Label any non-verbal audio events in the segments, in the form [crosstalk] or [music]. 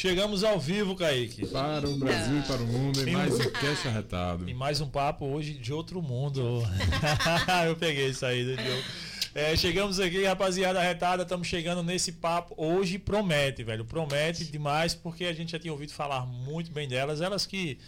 Chegamos ao vivo, Kaique. Para o Brasil e para o mundo, e mais um cast arretado. E mais um papo hoje de outro mundo. [laughs] Eu peguei isso aí, Diogo. É, chegamos aqui, rapaziada arretada, estamos chegando nesse papo. Hoje promete, velho. Promete demais, porque a gente já tinha ouvido falar muito bem delas. Elas que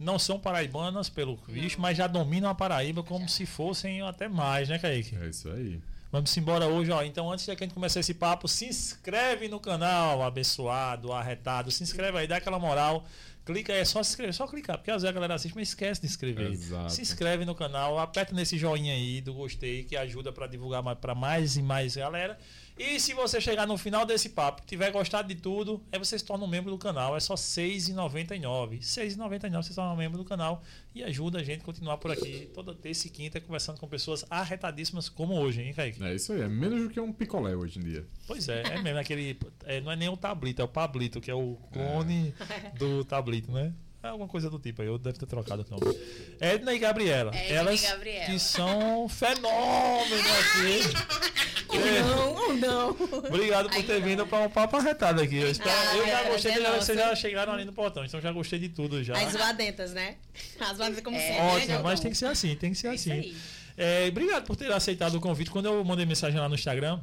não são paraibanas, pelo visto, mas já dominam a Paraíba como se fossem até mais, né, Kaique? É isso aí. Vamos embora hoje, ó. Então, antes de a gente começar esse papo, se inscreve no canal, abençoado, arretado. Se inscreve aí, dá aquela moral. Clica aí, é só se inscrever, só clicar, porque às vezes a galera assiste, mas esquece de inscrever. Exato. Se inscreve no canal, aperta nesse joinha aí do gostei, que ajuda para divulgar para mais e mais galera. E se você chegar no final desse papo, tiver gostado de tudo, aí você se torna um membro do canal. É só R$ 6,99. R$ 6,99 você se torna um membro do canal e ajuda a gente a continuar por aqui toda terça e quinta conversando com pessoas arretadíssimas como hoje, hein, Kaique? É isso aí, é menos do que um picolé hoje em dia. Pois é, é mesmo aquele. É, não é nem o tablito, é o pablito, que é o clone é. do tablito, né? É alguma coisa do tipo aí, eu deve ter trocado o nome. Edna e Gabriela. Edna elas e Gabriela. que são fenômenos aqui. [laughs] Ou não, ou não. Obrigado por Ai, ter não. vindo para um papo arretado aqui. Eu, espero, Ah, eu já é, gostei, é de, nossa. vocês já chegaram ali no portão, então já gostei de tudo já. As zoadentas, né? As zoadentas como É, sempre. Ótimo, né, mas tem que ser assim, tem que ser É assim. É, obrigado por ter aceitado o convite. Quando eu mandei mensagem lá no Instagram,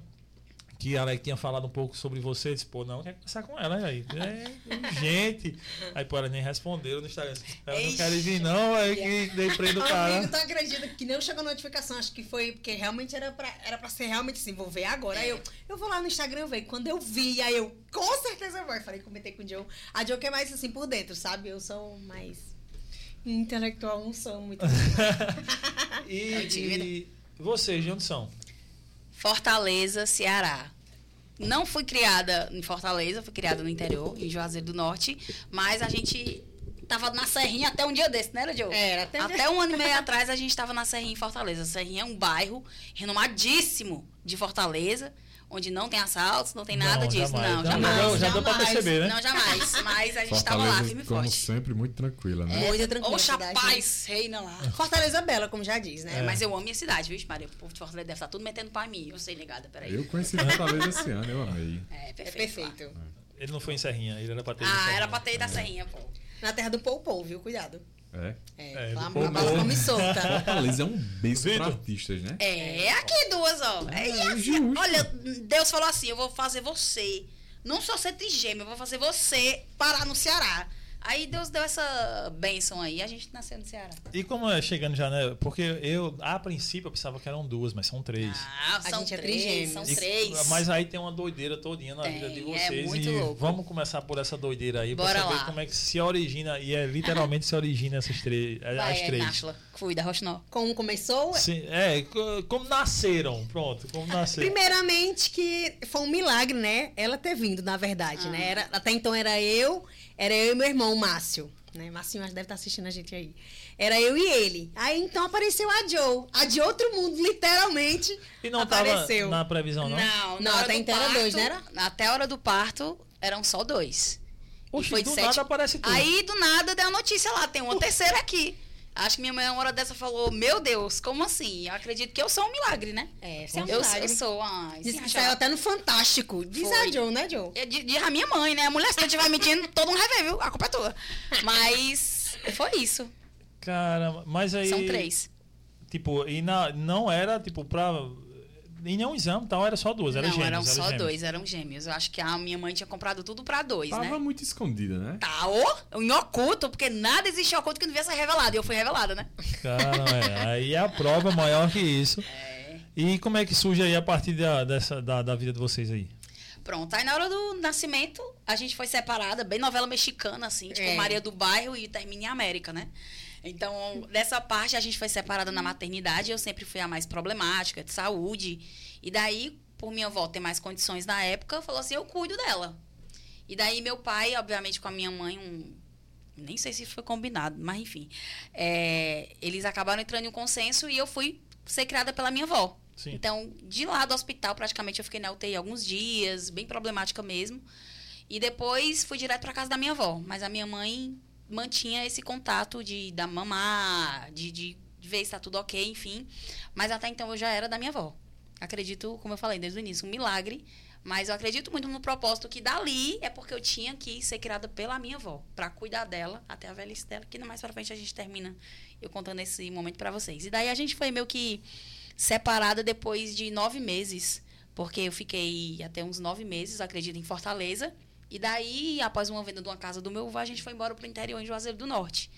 que a Alec tinha falado um pouco sobre você, eu disse, pô, não, quer conversar com ela, aí. É urgente. Aí, pô, ela nem respondeu no Instagram. Ela não Ixi, quer vir, não, aí que dei prendo o cara. Amigo, tu acredita que não chegou notificação? Acho que foi porque realmente era pra, era pra ser realmente assim, vou ver agora. Aí eu, eu vou lá no Instagram ver. Quando eu vi, aí eu, com certeza eu vou. Eu falei, comentei com o Joe. A Joe que é mais assim por dentro, sabe? Eu sou mais intelectual, não sou muito. [laughs] E, [laughs] e vocês, de onde são? Fortaleza, Ceará. Não fui criada em Fortaleza, fui criada no interior, em Juazeiro do Norte, mas a gente tava na Serrinha até um dia desse, né, Diogo? Era, até- até um ano e meio [laughs] atrás a gente tava na Serrinha em Fortaleza. Serrinha é um bairro renomadíssimo de Fortaleza, onde não tem assaltos, não tem nada Não, disso. jamais. Não, jamais. já, já deu pra jamais. perceber, né? Não, jamais. Mas a gente tava lá, firme e como forte. sempre, muito tranquila, né? Muito tranquila Oxa, paz, reina lá. Fortaleza Bela, como já diz, né? É, mas eu amo minha cidade, viu, Maria? O povo de Fortaleza deve estar tudo metendo pau em mim. Eu sei, negada, peraí. Eu conheci Fortaleza esse ano, eu amei. É, É perfeito. lá. perfeito. Ele não foi em Serrinha, ele era pra ter Ah, era pra ter ido da Serrinha, pô. Na terra do Pou Pou, viu? Cuidado. É. É, É, a bala come solta. [laughs] Fortaleza é um beijo pra Vitor. artistas, né? É, aqui duas, ó. É, e assim, olha, Deus falou assim: eu vou fazer você, não só ser trigêmeo, eu vou fazer você parar no Ceará. Aí Deus deu essa bênção aí, a gente nasceu no Ceará. E como é chegando já, né? Porque eu, a princípio, eu pensava que eram duas, mas são três. Ah, A são gente é três, trigêmeos. são E- três. Mas aí tem uma doideira todinha na Tem, vida de é vocês. muito e louco. vamos começar por essa doideira aí Bora pra saber lá. como é que se origina. E é literalmente se origina essas três. Vai, as três. Náshila, cuida, Rochinó. Como começou? Sim, é, co- como nasceram. Pronto, como nasceram. Primeiramente que foi um milagre, né? Ela ter vindo, na verdade, Ah. né? Era, até então era eu, era eu e meu irmão, o Márcio. Né? Márcio acho que deve estar assistindo a gente aí. Era eu e ele. Aí então apareceu a Joe. A de outro mundo, literalmente. E não apareceu. tava na previsão, não? Não, Não, até então era dois, parto- não Até a hora do parto eram só dois. E Oxe, foi de do sete- nada aparece tudo. Aí, do nada, deu a notícia lá, tem uma terceira aqui. Acho que minha mãe, uma hora dessa, falou: Meu Deus, como assim? Eu acredito que eu sou um milagre, né? É, você é um eu, milagre. eu sou. Ai, Diz que saiu até no Fantástico. Diz Foi. a Joe, né, Joe? É, di- Diz a minha mãe, né? A mulher, se eu estiver mentindo, [laughs] todo mundo vai ver, viu? A culpa é tua. Mas foi isso. Caramba, mas aí. São três. Tipo, e na, não era, tipo, pra. Em nenhum exame tal, era só duas. Era Não, gêmeos, eram era só gêmeos. dois, eram gêmeos. Eu acho que a minha mãe tinha comprado tudo pra dois, Tava né? muito escondida, né? Tá, ô, em oculto, porque nada existe em oculto que não devia ser revelado. E eu fui revelada, né? Caramba, é. Aí é a prova maior que isso. É. E como é que surge aí a partir da, dessa, da, da vida de vocês aí? Pronto, aí na hora do nascimento, a gente foi separada, bem novela mexicana, assim, tipo É. Maria do Bairro e termina em América, né? Então, dessa parte, a gente foi separada na maternidade, eu sempre fui a mais problemática, de saúde. E daí, por minha avó ter mais condições na época, falou assim, eu cuido dela. E daí, meu pai, obviamente, com a minha mãe, um... Nem sei se foi combinado, mas enfim. é, eles acabaram entrando em um consenso e eu fui ser criada pela minha avó. Sim. Então, de lá do hospital, praticamente eu fiquei na UTI alguns dias, bem problemática mesmo. E depois fui direto para casa da minha avó. Mas a minha mãe mantinha esse contato de dar mamar, de, de, ver se tá tudo ok, enfim. Mas até então eu já era da minha avó. Acredito, como eu falei desde o início, um milagre. Mas eu acredito muito no propósito que dali é porque eu tinha que ser criada pela minha avó, para cuidar dela até a velhice dela, que mais pra frente a gente termina eu contando esse momento para vocês. E daí a gente foi meio que separada depois de nove meses, porque eu fiquei até uns nove meses, acredito, em Fortaleza. E daí, após uma venda de uma casa do meu avô, a gente foi embora pro interior, em Juazeiro do Norte.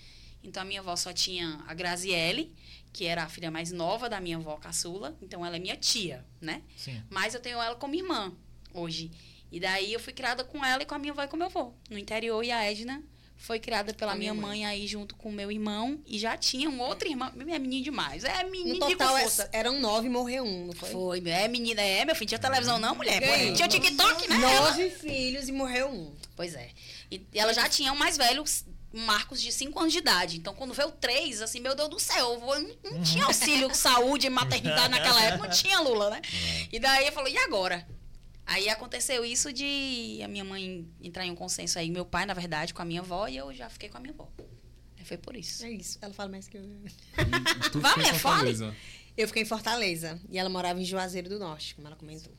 Então, a minha avó só tinha a Graziele, que era a filha mais nova da minha avó caçula. Então, ela é minha tia, né? Sim. Mas eu tenho ela como irmã hoje. E daí, eu fui criada com ela e com a minha avó e com meu avô. No interior, e a Edna foi criada pela minha minha mãe aí junto com o meu irmão. E já tinha um outro irmão. É menino demais. É No menino de total, é- eram nove e morreu um, não foi? Foi, é menina, é, meu filho, tinha televisão não, mulher? Pô, Ganhei. tinha TikTok, né? Nove filhos e morreu um. Pois é. E ela já tinha um mais velho, Marcos, de 5 anos de idade. Então, quando veio três, assim, meu Deus do céu, eu vou- não, não tinha auxílio saúde e maternidade [laughs] naquela época, não tinha Lula, né? E daí eu falei, e agora? Aí aconteceu isso de a minha mãe entrar em um consenso aí, meu pai, na verdade, com a minha avó, e eu já fiquei com a minha avó. Aí foi por isso. É isso. Ela fala mais que eu. Tu Vai, mulher, fale. Fortaleza. Eu fiquei em Fortaleza e ela morava em Juazeiro do Norte, como ela comentou.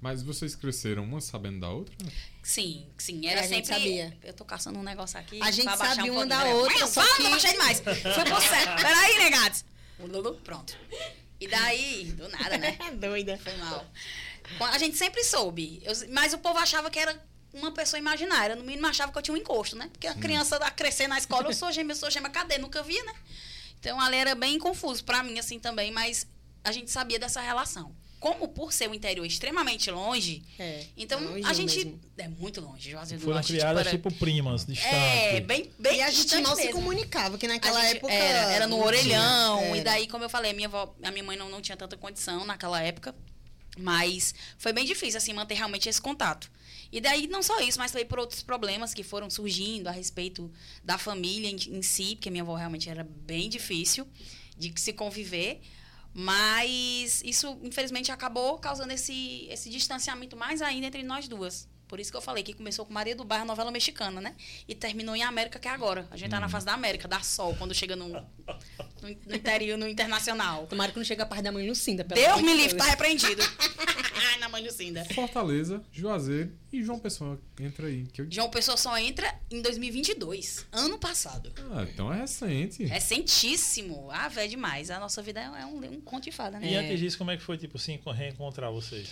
Mas vocês cresceram uma sabendo da outra? Sim, sim, era É, a gente sempre. sabia. Eu tô caçando um negócio aqui. A gente sabia um uma da outra, Ué, só fala, que- não baixei demais. Foi por certo. [laughs] Peraí, negados. Pronto. E daí, do nada, né? [laughs] Doida. Foi mal. A gente sempre soube. Eu- mas o povo achava que era uma pessoa imaginária. No mínimo achava que eu tinha um encosto, né? Porque a criança a crescer na escola, eu sou gêmea, eu sou gêmea, cadê? Nunca vi, né? Então ali era bem confuso pra mim, assim, também, mas a gente sabia dessa relação. Como por ser o interior extremamente longe, É. então longe a gente. mesmo. É muito longe, Juazeiro do Foram Norte. criadas era- tipo primas. É, bem, bem E a gente distante mal se mesmo. comunicava, que naquela gente época. Era, era no não orelhão. tinha. E Era. daí, como eu falei, a minha, avó, a minha mãe não, não tinha tanta condição naquela época. Mas foi bem difícil, assim, manter realmente esse contato. E daí, não só isso, mas também por outros problemas que foram surgindo a respeito da família em, em si, porque minha avó realmente era bem difícil de se conviver. Mas isso, infelizmente, acabou causando esse, esse distanciamento mais ainda entre nós duas. Por isso que eu falei que começou com Maria do Bairro, novela mexicana, né? E terminou em América, que é agora. A gente tá na fase da América, dá sol quando chega no, no, no interior, no internacional. Tomara que não chegue a parte da mãe Lucinda. pelo Deus amor de me livre, tá repreendido. [laughs] na mãe Lucinda. Fortaleza, Juazeiro e João Pessoa. Entra aí. Que eu... João Pessoa só entra em 2022, ano passado. Ah, então é recente. Recentíssimo. Ah, velho, demais. A nossa vida é um, um conto de fada, né? E antes disso, como é que foi, tipo, se enco- reencontrar vocês?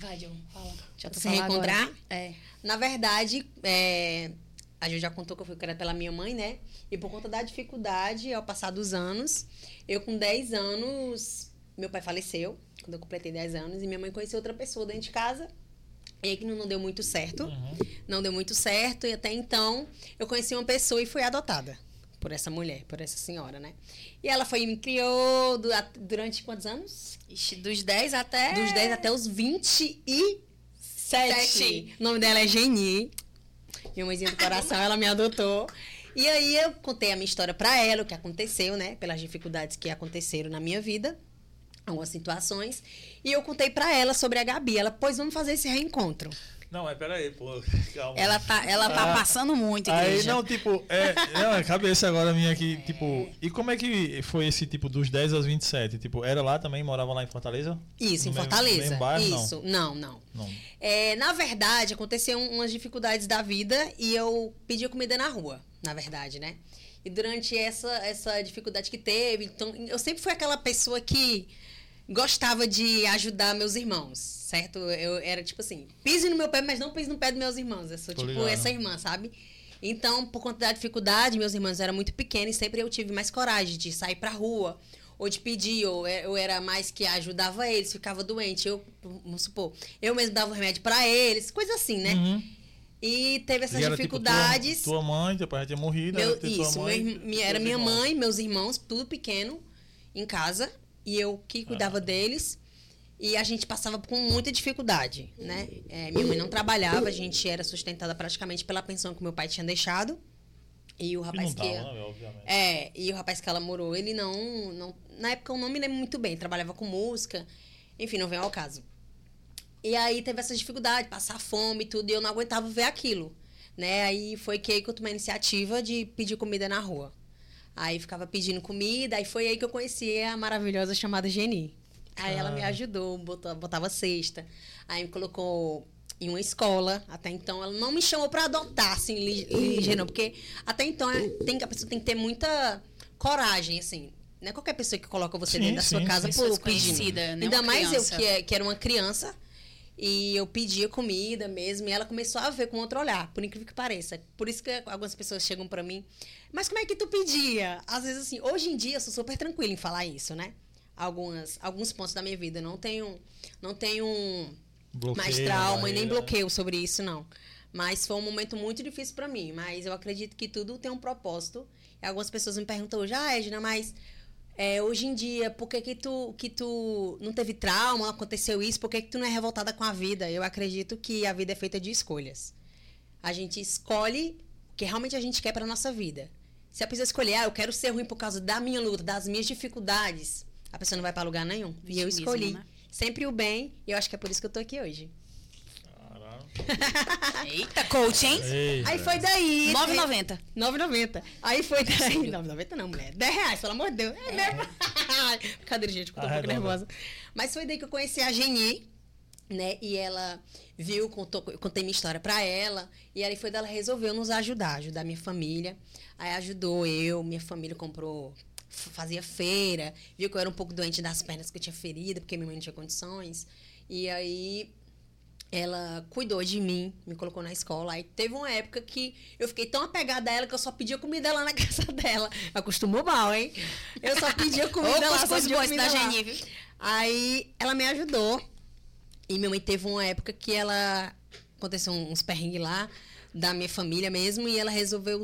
Vai, John, fala. Já tô Se falando agora. reencontrar? É. Na verdade, é, a gente já contou que eu fui criada pela minha mãe, né? E por conta da dificuldade, ao passar dos anos, eu com 10 anos, meu pai faleceu, quando eu completei 10 anos, e minha mãe conheceu outra pessoa dentro de casa. E aí que não, não deu muito certo. Uhum. Não deu muito certo, e até então eu conheci uma pessoa e fui adotada por essa mulher, por essa senhora, né? E ela foi e me criou a- durante quantos anos? Ixi, dos 10 até. Dos 10 até os 27. Sete. O nome dela é Geni. Minha mãezinha do coração, ela me adotou. E aí eu contei a minha história pra ela, o que aconteceu, né? Pelas dificuldades que aconteceram na minha vida, algumas situações. E eu contei pra ela sobre a Gabi. Ela, pois vamos fazer esse reencontro. Não, mas peraí, pô. [laughs] Calma. Ela tá, ela tá Ah, passando muito, Aí, igreja. não, tipo, é, não, é cabeça agora minha aqui, tipo, e como é que foi esse, tipo, dos 10 aos 27? Tipo, era lá também, morava lá em Fortaleza? Isso, No em mesmo- Fortaleza. bairro, não? Isso. Não, não. Não. É, na verdade, aconteceram umas dificuldades da vida e eu pedia comida na rua, na verdade, né? E durante essa, essa dificuldade que teve, então, eu sempre fui aquela pessoa que gostava de ajudar meus irmãos, certo? Eu era tipo assim, pise no meu pé, mas não pise no pé dos meus irmãos. Eu sou Tô tipo ligado. essa irmã, sabe? Então, por conta da dificuldade, meus irmãos eram muito pequenos e sempre eu tive mais coragem de sair pra rua, ou de pedir, ou é- eu era mais que ajudava eles, ficava doente. Eu, vamos supor, eu mesmo dava remédio pra eles, coisa assim, né? Uhum. E teve essas E era, tipo, dificuldades. tua, tua mãe, teu pai já tinha morrido, Meu- era isso, meu mãe, minha- era minha irmãos. mãe, meus irmãos, tudo pequeno, em casa. E eu que cuidava Ah. deles. E a gente passava com muita dificuldade, né? É, minha mãe não trabalhava, a gente era sustentada praticamente pela pensão que meu pai tinha deixado. E o rapaz que. né, obviamente. É, e o rapaz que ela morou, ele não, não. Na época eu não me lembro muito bem, trabalhava com música, enfim, não veio ao caso. E aí teve essa dificuldade, passar fome e tudo, e eu não aguentava ver aquilo. Né? Aí foi que eu tomei a iniciativa de pedir comida na rua. Aí ficava pedindo comida, aí foi aí que eu conheci a maravilhosa chamada Geni. Aí ela me ajudou, botou, botava cesta. Aí me colocou em uma escola. Até então ela não me chamou pra adotar, assim, li- ligeiro, porque até então é- tem, a pessoa tem que ter muita coragem, assim. Não é qualquer pessoa que coloca você Sim, dentro da sua sim, casa por pedindo. né? Ainda mais criança. eu, que, é- que era uma criança. E eu pedia comida mesmo, e ela começou a ver com outro olhar, por incrível que pareça. Por isso que algumas pessoas chegam pra mim, mas como é que tu pedia? Às vezes, assim, hoje em dia eu sou super tranquila em falar isso, né? Algumas, alguns pontos da minha vida. Não tenho, não tenho Bloqueio, mais trauma e nem bloqueio sobre isso, não. Mas foi um momento muito difícil pra mim. Mas eu acredito que tudo tem um propósito. E algumas pessoas me perguntam hoje, ah, Edna, mas é, hoje em dia, por que, que, tu, que tu não teve trauma, aconteceu isso? Por que, que tu não é revoltada com a vida? Eu acredito que a vida é feita de escolhas. A gente escolhe o que realmente a gente quer pra nossa vida. Se a pessoa escolher, ah, eu quero ser ruim por causa da minha luta, das minhas dificuldades, a pessoa não vai pra lugar nenhum. e eu escolhi né? sempre o bem, e eu acho que é por isso que eu tô aqui hoje. Eita, coach, hein? Ei, Aí foi daí. 9,90. 9,90. Aí foi daí. [laughs] 9,90 não, mulher. 10 reais, pelo amor de Deus. É mesmo. [laughs] Brincadeira, gente, que eu tô um pouco nervosa. Mas foi daí que eu conheci a Geni, né? E ela viu, contou, eu contei minha história pra ela. E aí foi dela resolveu nos ajudar, ajudar minha família. Aí ajudou eu, minha família comprou, fazia feira, viu que eu era um pouco doente das pernas que eu tinha ferida, porque minha mãe não tinha condições. E aí ela cuidou de mim, me colocou na escola. Aí teve uma época que eu fiquei tão apegada a ela que eu só pedia comida lá na [laughs] casa dela. Acostumou mal, hein? Eu só pedia [laughs] comida Ô, lá, só pedia comida da? Aí ela me ajudou. E minha mãe teve uma época que ela aconteceu uns perrengues lá da minha família mesmo e ela resolveu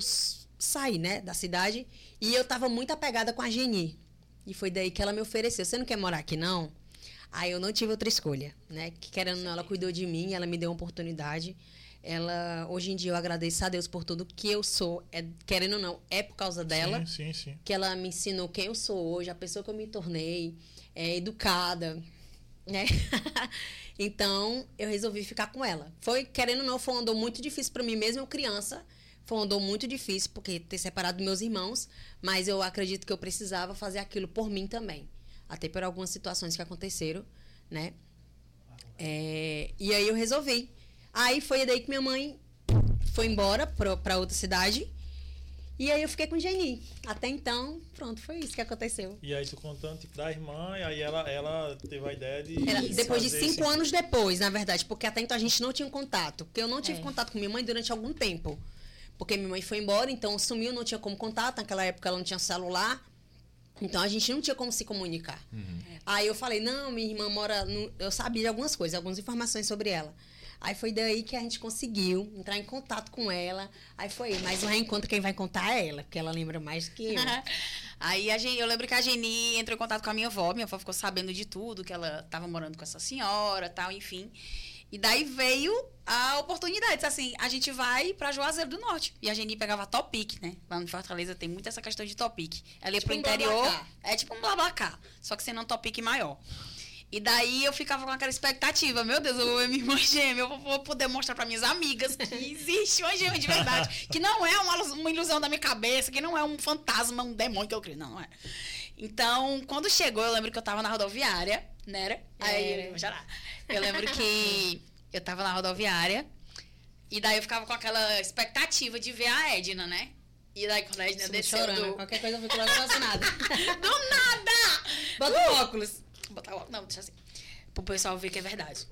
sair, né, da cidade. E eu tava muito apegada com a Geni. E foi daí que ela me ofereceu. Você não quer morar aqui não? Aí eu não tive outra escolha, né? Que querendo ou não, ela cuidou de mim, ela me deu uma oportunidade. Ela, hoje em dia eu agradeço a Deus por tudo que eu sou, é, querendo ou não, é por causa dela Sim, sim, sim. que ela me ensinou quem eu sou hoje, a pessoa que eu me tornei, é, educada, né? [laughs] então, eu resolvi ficar com ela. Foi, querendo ou não, foi um andor muito difícil para mim, mesmo eu criança. Foi um andor muito difícil, porque ter separado meus irmãos, mas eu acredito que eu precisava fazer aquilo por mim também. Até por algumas situações que aconteceram, né? É, e aí eu resolvi. Aí foi daí que minha mãe foi embora para outra cidade. E aí eu fiquei com Geni. Até então, pronto, foi isso que aconteceu. E aí tu contando, tipo, da irmã, e aí ela, ela teve a ideia de. Era depois de cinco esse- anos depois, na verdade, porque até então a gente não tinha contato. Porque eu não tive É. contato com minha mãe durante algum tempo. Porque minha mãe foi embora, então sumiu, não tinha como contato. Naquela época ela não tinha celular. Então a gente não tinha como se comunicar. Aí eu falei, não, minha irmã mora. No... Eu sabia de algumas coisas, algumas informações sobre ela. Aí foi daí que a gente conseguiu entrar em contato com ela. Aí foi, mas o reencontro quem vai contar é ela, porque ela lembra mais que eu. [laughs] Aí a Geni, eu lembro que a Geni entrou em contato com a minha avó. Minha avó ficou sabendo de tudo, que ela estava morando com essa senhora tal, enfim. E daí veio a oportunidade. Assim, a gente vai pra Juazeiro do Norte. E a Geni pegava Topic, né? Lá no Fortaleza tem muito essa questão de Topic. Ela ia Tipo pro um interior. É tipo um Blablacar. Só que sendo um Topic maior. E daí eu ficava com aquela expectativa, meu Deus, eu vou ver minha irmã gêmea, eu vou- vou poder mostrar para minhas amigas que [laughs] existe uma gêmea de verdade, que não é uma, uma ilusão da minha cabeça, que não é um fantasma, um demônio que eu crio, não, não é. Então, quando chegou, eu lembro que eu tava na rodoviária, né? era? Aí, vou chorar. Eu lembro que eu tava na rodoviária e daí eu ficava com aquela expectativa de ver a Edna, né? E daí quando a Edna desceu chorando. do... Qualquer coisa eu fico logo emocionada. [laughs] Do nada! Bota o óculos. Botar o- Não, deixa assim. Pro pessoal ver que é verdade.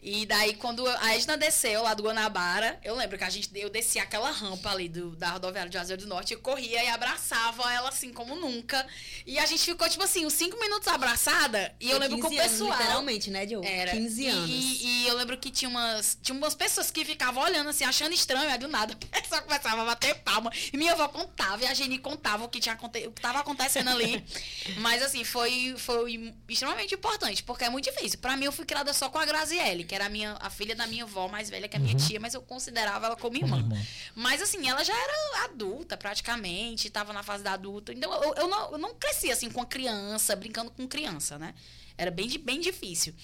E daí, quando a Edna desceu lá do Guanabara, eu lembro que a gente, eu descia aquela rampa ali do, da rodoviária de Juazeiro do Norte, eu corria e abraçava ela assim como nunca. E a gente ficou, tipo assim, uns cinco minutos abraçada. E eu lembro que o 15 anos, pessoal. Literalmente, né, Diogo? Era. 15 E- anos. E, e eu lembro que tinha umas, tinha umas pessoas que ficavam olhando assim, achando estranho, aí do nada [laughs] a pessoa começava a bater palma. E minha avó contava, e a Geni contava o que, tinha, o que tava acontecendo ali. [laughs] Mas assim, foi, foi extremamente importante, porque é muito difícil. Pra mim, eu fui criada só com a Graziele, que era a, minha, a filha da minha avó mais velha que a minha tia, mas eu considerava ela como irmã. Irmã. Mas assim, ela já era adulta praticamente, tava na fase da adulta. Então eu, eu, não, eu não cresci assim com a criança, brincando com criança, né? Era bem, bem difícil.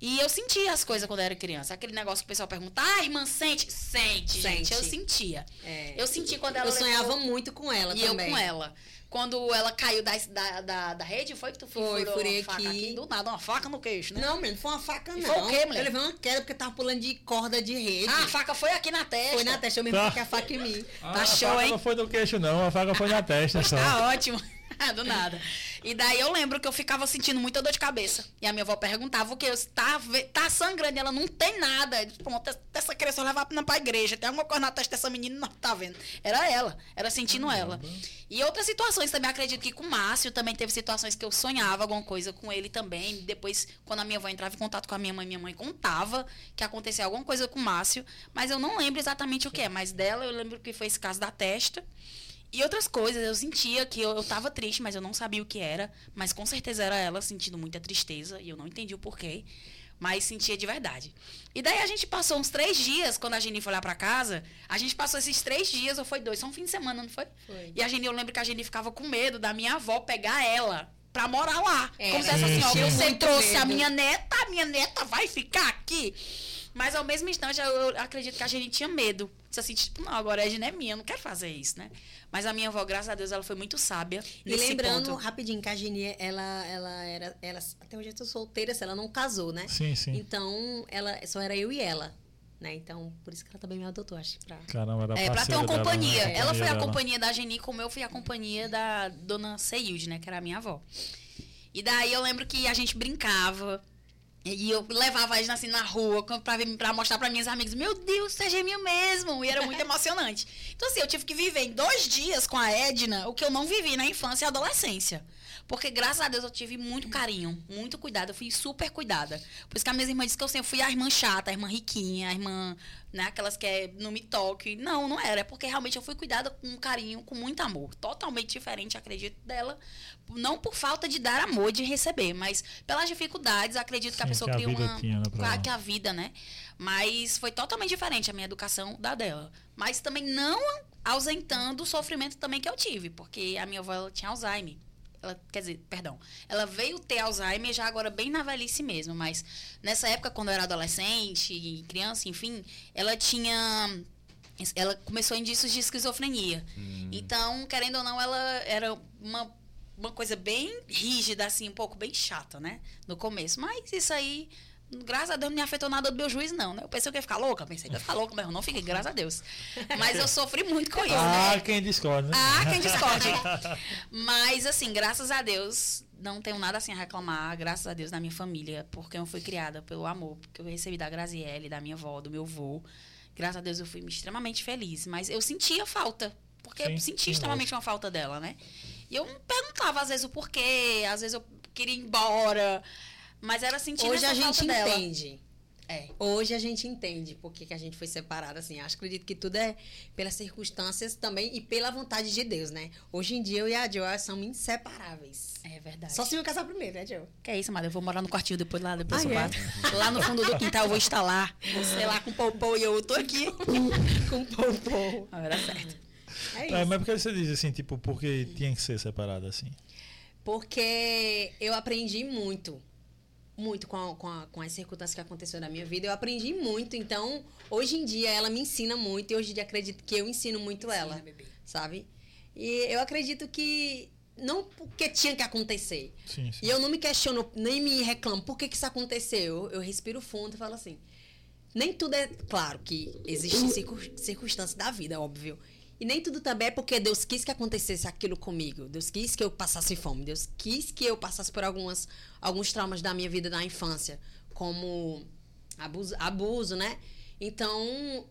E eu sentia as coisas quando eu era criança. Aquele negócio que o pessoal pergunta, ah, irmã, sente? Sente, gente. Sente. Eu sentia. É. Eu senti quando ela Eu sonhava levou- muito com ela e também. eu com ela. Quando ela caiu da, da, da, da rede, foi que tu Foi, furou furei uma faca aqui. aqui? Do nada, uma faca no queixo, né? Não, menino, não foi uma faca, E não. foi o quê, mulher? Eu levei uma queda porque tava pulando de corda de rede. Ah, a faca foi aqui na testa. Foi na testa, eu mesmo [laughs] Tá. que a faca em mim. Tá a show, faca hein? não foi no queixo, não. A faca foi na testa [laughs] só. Tá ótimo. [laughs] Do nada. E daí eu lembro que eu ficava sentindo muita dor de cabeça. E a minha avó perguntava o que? Eu tá, tá sangrando, e ela não tem nada. Pronto, essa criança levar pra pra igreja. Tem alguma coisa na testa dessa menina, não tá vendo. Era ela, era sentindo ela. E outras situações também, acredito que com o Márcio também teve situações que eu sonhava alguma coisa com ele também. Depois, quando a minha avó entrava em contato com a minha mãe, minha mãe contava que acontecia alguma coisa com o Márcio. Mas eu não lembro exatamente o que é. Mas dela eu lembro que foi esse caso da testa. E outras coisas, eu sentia que eu, eu tava triste, mas eu não sabia o que era. Mas com certeza era ela sentindo muita tristeza, e eu não entendi o porquê. Mas sentia de verdade. E daí a gente passou uns três dias, quando a Geni foi lá pra casa, a gente passou esses três dias, ou foi dois, só um fim de semana, não foi? Foi. E a Geni, eu lembro que a Geni ficava com medo da minha avó pegar ela pra morar lá. É, Como se fosse assim, ó, você trouxe a medo. minha neta, a minha neta vai ficar aqui. Mas ao mesmo instante, eu, eu acredito que a gente tinha medo. Disse assim, tipo, não, agora a Edna é minha, eu não quero fazer isso, né? Mas a minha avó, graças a Deus, ela foi muito sábia. E nesse lembrando, ponto. rapidinho, que a Geni, ela, ela era. Ela, até hoje eu tô solteira, se ela não casou, né? Sim, sim. Então, ela só era eu e ela. Né? Então, por isso que ela também me adotou, acho. Pra... Caramba, era É, pra ter uma dela, companhia. né? Ela foi a dela. companhia da Geni, como eu fui a companhia da dona Seilde, né? Que era a minha avó. E daí eu lembro que a gente brincava. E eu levava Edna assim na rua pra mostrar pra minhas amigas. Meu Deus, você é gêmeo mesmo. E era muito emocionante. Então, assim, eu tive que viver em dois dias com a Edna o que eu não vivi na infância e adolescência. Porque, graças a Deus, eu tive muito carinho, muito cuidado. Eu fui super cuidada. Por isso que a minha irmã disse que eu sempre fui a irmã chata, a irmã riquinha, a irmã, né, aquelas que é, não me toque. Não, não era. É porque realmente eu fui cuidada com carinho, com muito amor. Totalmente diferente, acredito, dela. Não por falta de dar amor, de receber, mas pelas dificuldades, acredito que a Sim, pessoa que a cria uma. tinha, né, que a vida, né? Mas foi totalmente diferente a minha educação da dela. Mas também não ausentando o sofrimento também que eu tive, porque a minha avó tinha Alzheimer. Ela, quer dizer, perdão, ela veio ter Alzheimer já agora bem na velhice mesmo, mas nessa época, quando eu era adolescente, criança, enfim, ela tinha. Ela começou indícios de esquizofrenia. Então, querendo ou não, ela era uma, uma coisa bem rígida, assim, um pouco bem chata, né? No começo. Mas isso aí, graças a Deus, não me afetou nada do meu juiz, não, né? Eu pensei que eu ia ficar louca, pensei que ia ficar louca, mas eu não fiquei, graças a Deus. Mas eu sofri muito com isso, Ah, né? quem discorda, né? Ah, quem discorde. [laughs] Mas, assim, graças a Deus, não tenho nada assim a reclamar. Graças a Deus, da minha família, porque eu fui criada pelo amor que eu recebi da Graziele, da minha avó, do meu avô. Graças a Deus, eu fui extremamente feliz. Mas eu sentia falta, porque Sim, eu senti sim, extremamente uma falta dela, né? E eu me perguntava, às vezes, o porquê, às vezes eu queria ir embora. Mas era sentindo Hoje essa a gente falta dela. entende. É. Hoje a gente entende por que, que a gente foi separada, assim. Acho acredito que tudo é pelas circunstâncias também e pela vontade de Deus, né? Hoje em dia eu e a Joa somos inseparáveis. É verdade. Só se eu casar primeiro, né, Joe? Que é isso, Amada? Eu vou morar no quartinho depois lá, depois Ah, do é? quarto. Lá no fundo do quintal eu vou instalar. Você lá com o popô e eu tô aqui. [laughs] Com poupou. Ah, era certo. É isso. É, mas por que você diz assim, tipo, porque tinha que ser separado assim? Porque eu aprendi muito. Muito com, a- com, a- com as circunstâncias que aconteceu na minha vida. Eu aprendi muito. Então, hoje em dia, ela me ensina muito. E hoje em dia, acredito que eu ensino muito ela. bebê. Sabe? E eu acredito que. Não porque tinha que acontecer. Sim, sim. E eu não me questiono, nem me reclamo. Por que, que isso aconteceu? Eu, respiro fundo e falo assim. Nem tudo é. Claro que existem circun- circunstâncias da vida, óbvio. E nem tudo também é porque Deus quis que acontecesse aquilo comigo. Deus quis que eu passasse fome. Deus quis que eu passasse por algumas, alguns traumas da minha vida na infância, como abuso, abuso, né? Então,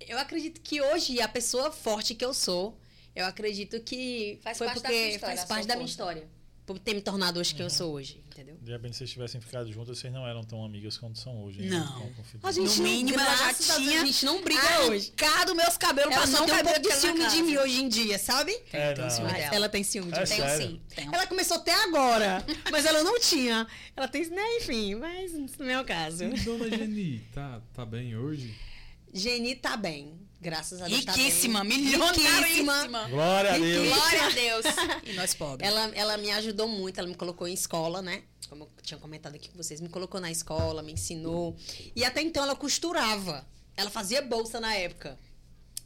eu acredito que hoje a pessoa forte que eu sou, eu acredito que Faz foi porque faz parte da minha história. Por ter me tornado hoje que eu sou hoje, entendeu? De repente, se vocês tivessem ficado juntos, vocês não eram tão amigas quanto são hoje. né? Não. Confidentes. A gente No não- mínimo, ela já tinha a gente não briga hoje. arrancado meus cabelos Ela pra não um pouco de ciúme de mim hoje em dia, sabe? É, Tem não. ciúme dela. Ela tem ciúme de É mim. Tenho sim. Tenho. Ela começou até agora, mas ela não tinha. Ela tem, né, enfim, mas não é o caso. E Dona Geni, tá, tá bem hoje? Geni tá bem. Graças a Deus. tá. Riquíssima, Riquíssima. milionaríssima. Glória a Deus. Glória a Deus. [laughs] E nós pobres. Ela, ela me ajudou muito, ela me colocou em escola, né? Como eu tinha comentado aqui com vocês, me colocou na escola, me ensinou. E até então ela costurava. Ela fazia bolsa na época.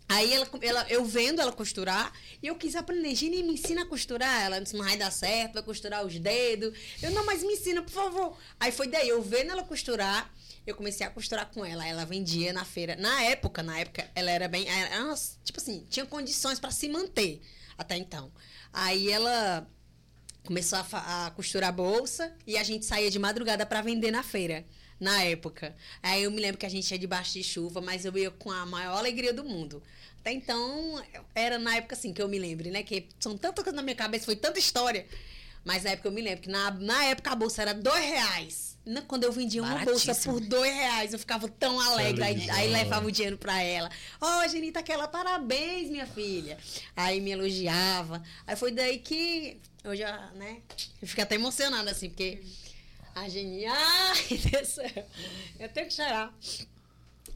Aí ela, ela, eu vendo ela costurar, e eu quis aprender. Gini, me ensina a costurar. Ela disse, não vai dar certo, vai costurar os dedos. Eu, não, mas me ensina, por favor. Aí foi daí, eu vendo ela costurar, eu comecei a costurar com ela. Ela vendia na feira. Na época, na época, ela era bem. Uma- tipo assim, tinha condições para se manter até então. Aí ela começou a, a costurar a bolsa e a gente saía de madrugada para vender na feira. Na época. Aí eu me lembro que a gente ia debaixo de chuva, mas eu ia com a maior alegria do mundo. Até então, era na época assim que eu me lembro, né? Que são tantas coisas na minha cabeça, foi tanta história. Mas na época eu me lembro que na, na época a bolsa era dois reais. Quando eu vendia uma bolsa por dois reais, eu ficava tão alegre. Aí, aí levava o dinheiro pra ela. Ó, oh, Genita, aquela, parabéns, minha filha. Aí me elogiava. Aí foi daí que eu já, né? Eu fico até emocionada, assim, porque a Geni. Ai, [laughs] Deus do céu. Eu tenho que chorar.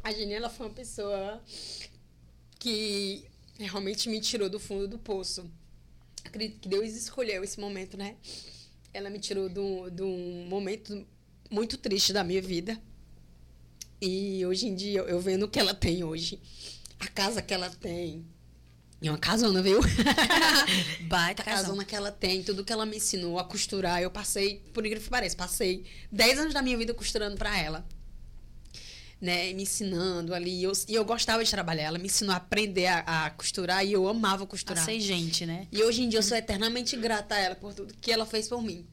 A Geni, ela foi uma pessoa que realmente me tirou do fundo do poço. Acredito que Deus escolheu esse momento, né? Ela me tirou de um momento muito triste da minha vida. E hoje em dia, eu vendo o que ela tem hoje, a casa que ela tem. É uma casona, viu? [laughs] Baita a casona que ela tem, tudo que ela me ensinou a costurar. Eu passei, por incrível que pareça, passei 10 anos da minha vida costurando pra ela. Né, me ensinando ali. E eu, e eu gostava de trabalhar. Ela me ensinou a aprender a, a costurar e eu amava costurar. Passei gente, né? E hoje em dia eu sou eternamente grata a ela por tudo que ela fez por mim.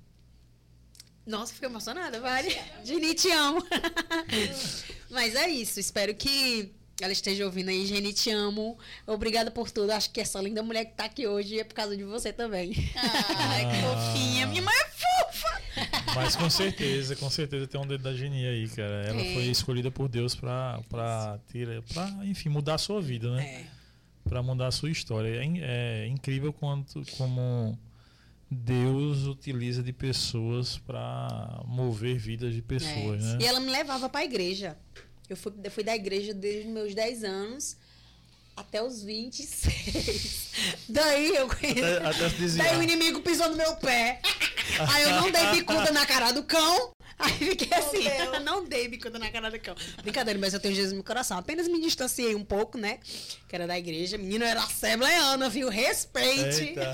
Nossa, fiquei emocionada, Vale. [laughs] Geni, te amo. [laughs] Mas é isso. Espero que ela esteja ouvindo aí. Geni, te amo. Obrigada por tudo. Acho que essa linda mulher que tá aqui hoje é por causa de você também. Ai, que Ah. fofinha. Minha mãe é fofa. Mas com certeza, com certeza tem um dedo da genia aí, cara. Ela É. foi escolhida por Deus pra, pra, ter, pra, enfim, mudar a sua vida, né? É. Pra mudar a sua história. É, é incrível quanto, como Deus utiliza de pessoas pra mover vidas de pessoas, É. né? E ela me levava pra igreja. Eu fui, eu fui da igreja desde os meus 10 anos até os 26. [laughs] Daí eu conheci. Até, até. Daí o inimigo pisou no meu pé. [laughs] Aí eu não dei bicuda na cara do cão. [laughs] Aí fiquei assim, [laughs] não dei bicuda na cara do cão. Brincadeira, mas eu tenho Jesus no meu coração. Apenas me distanciei um pouco, né? Que era da igreja. Menino era assembleana, viu? Respeite. Eita. [laughs]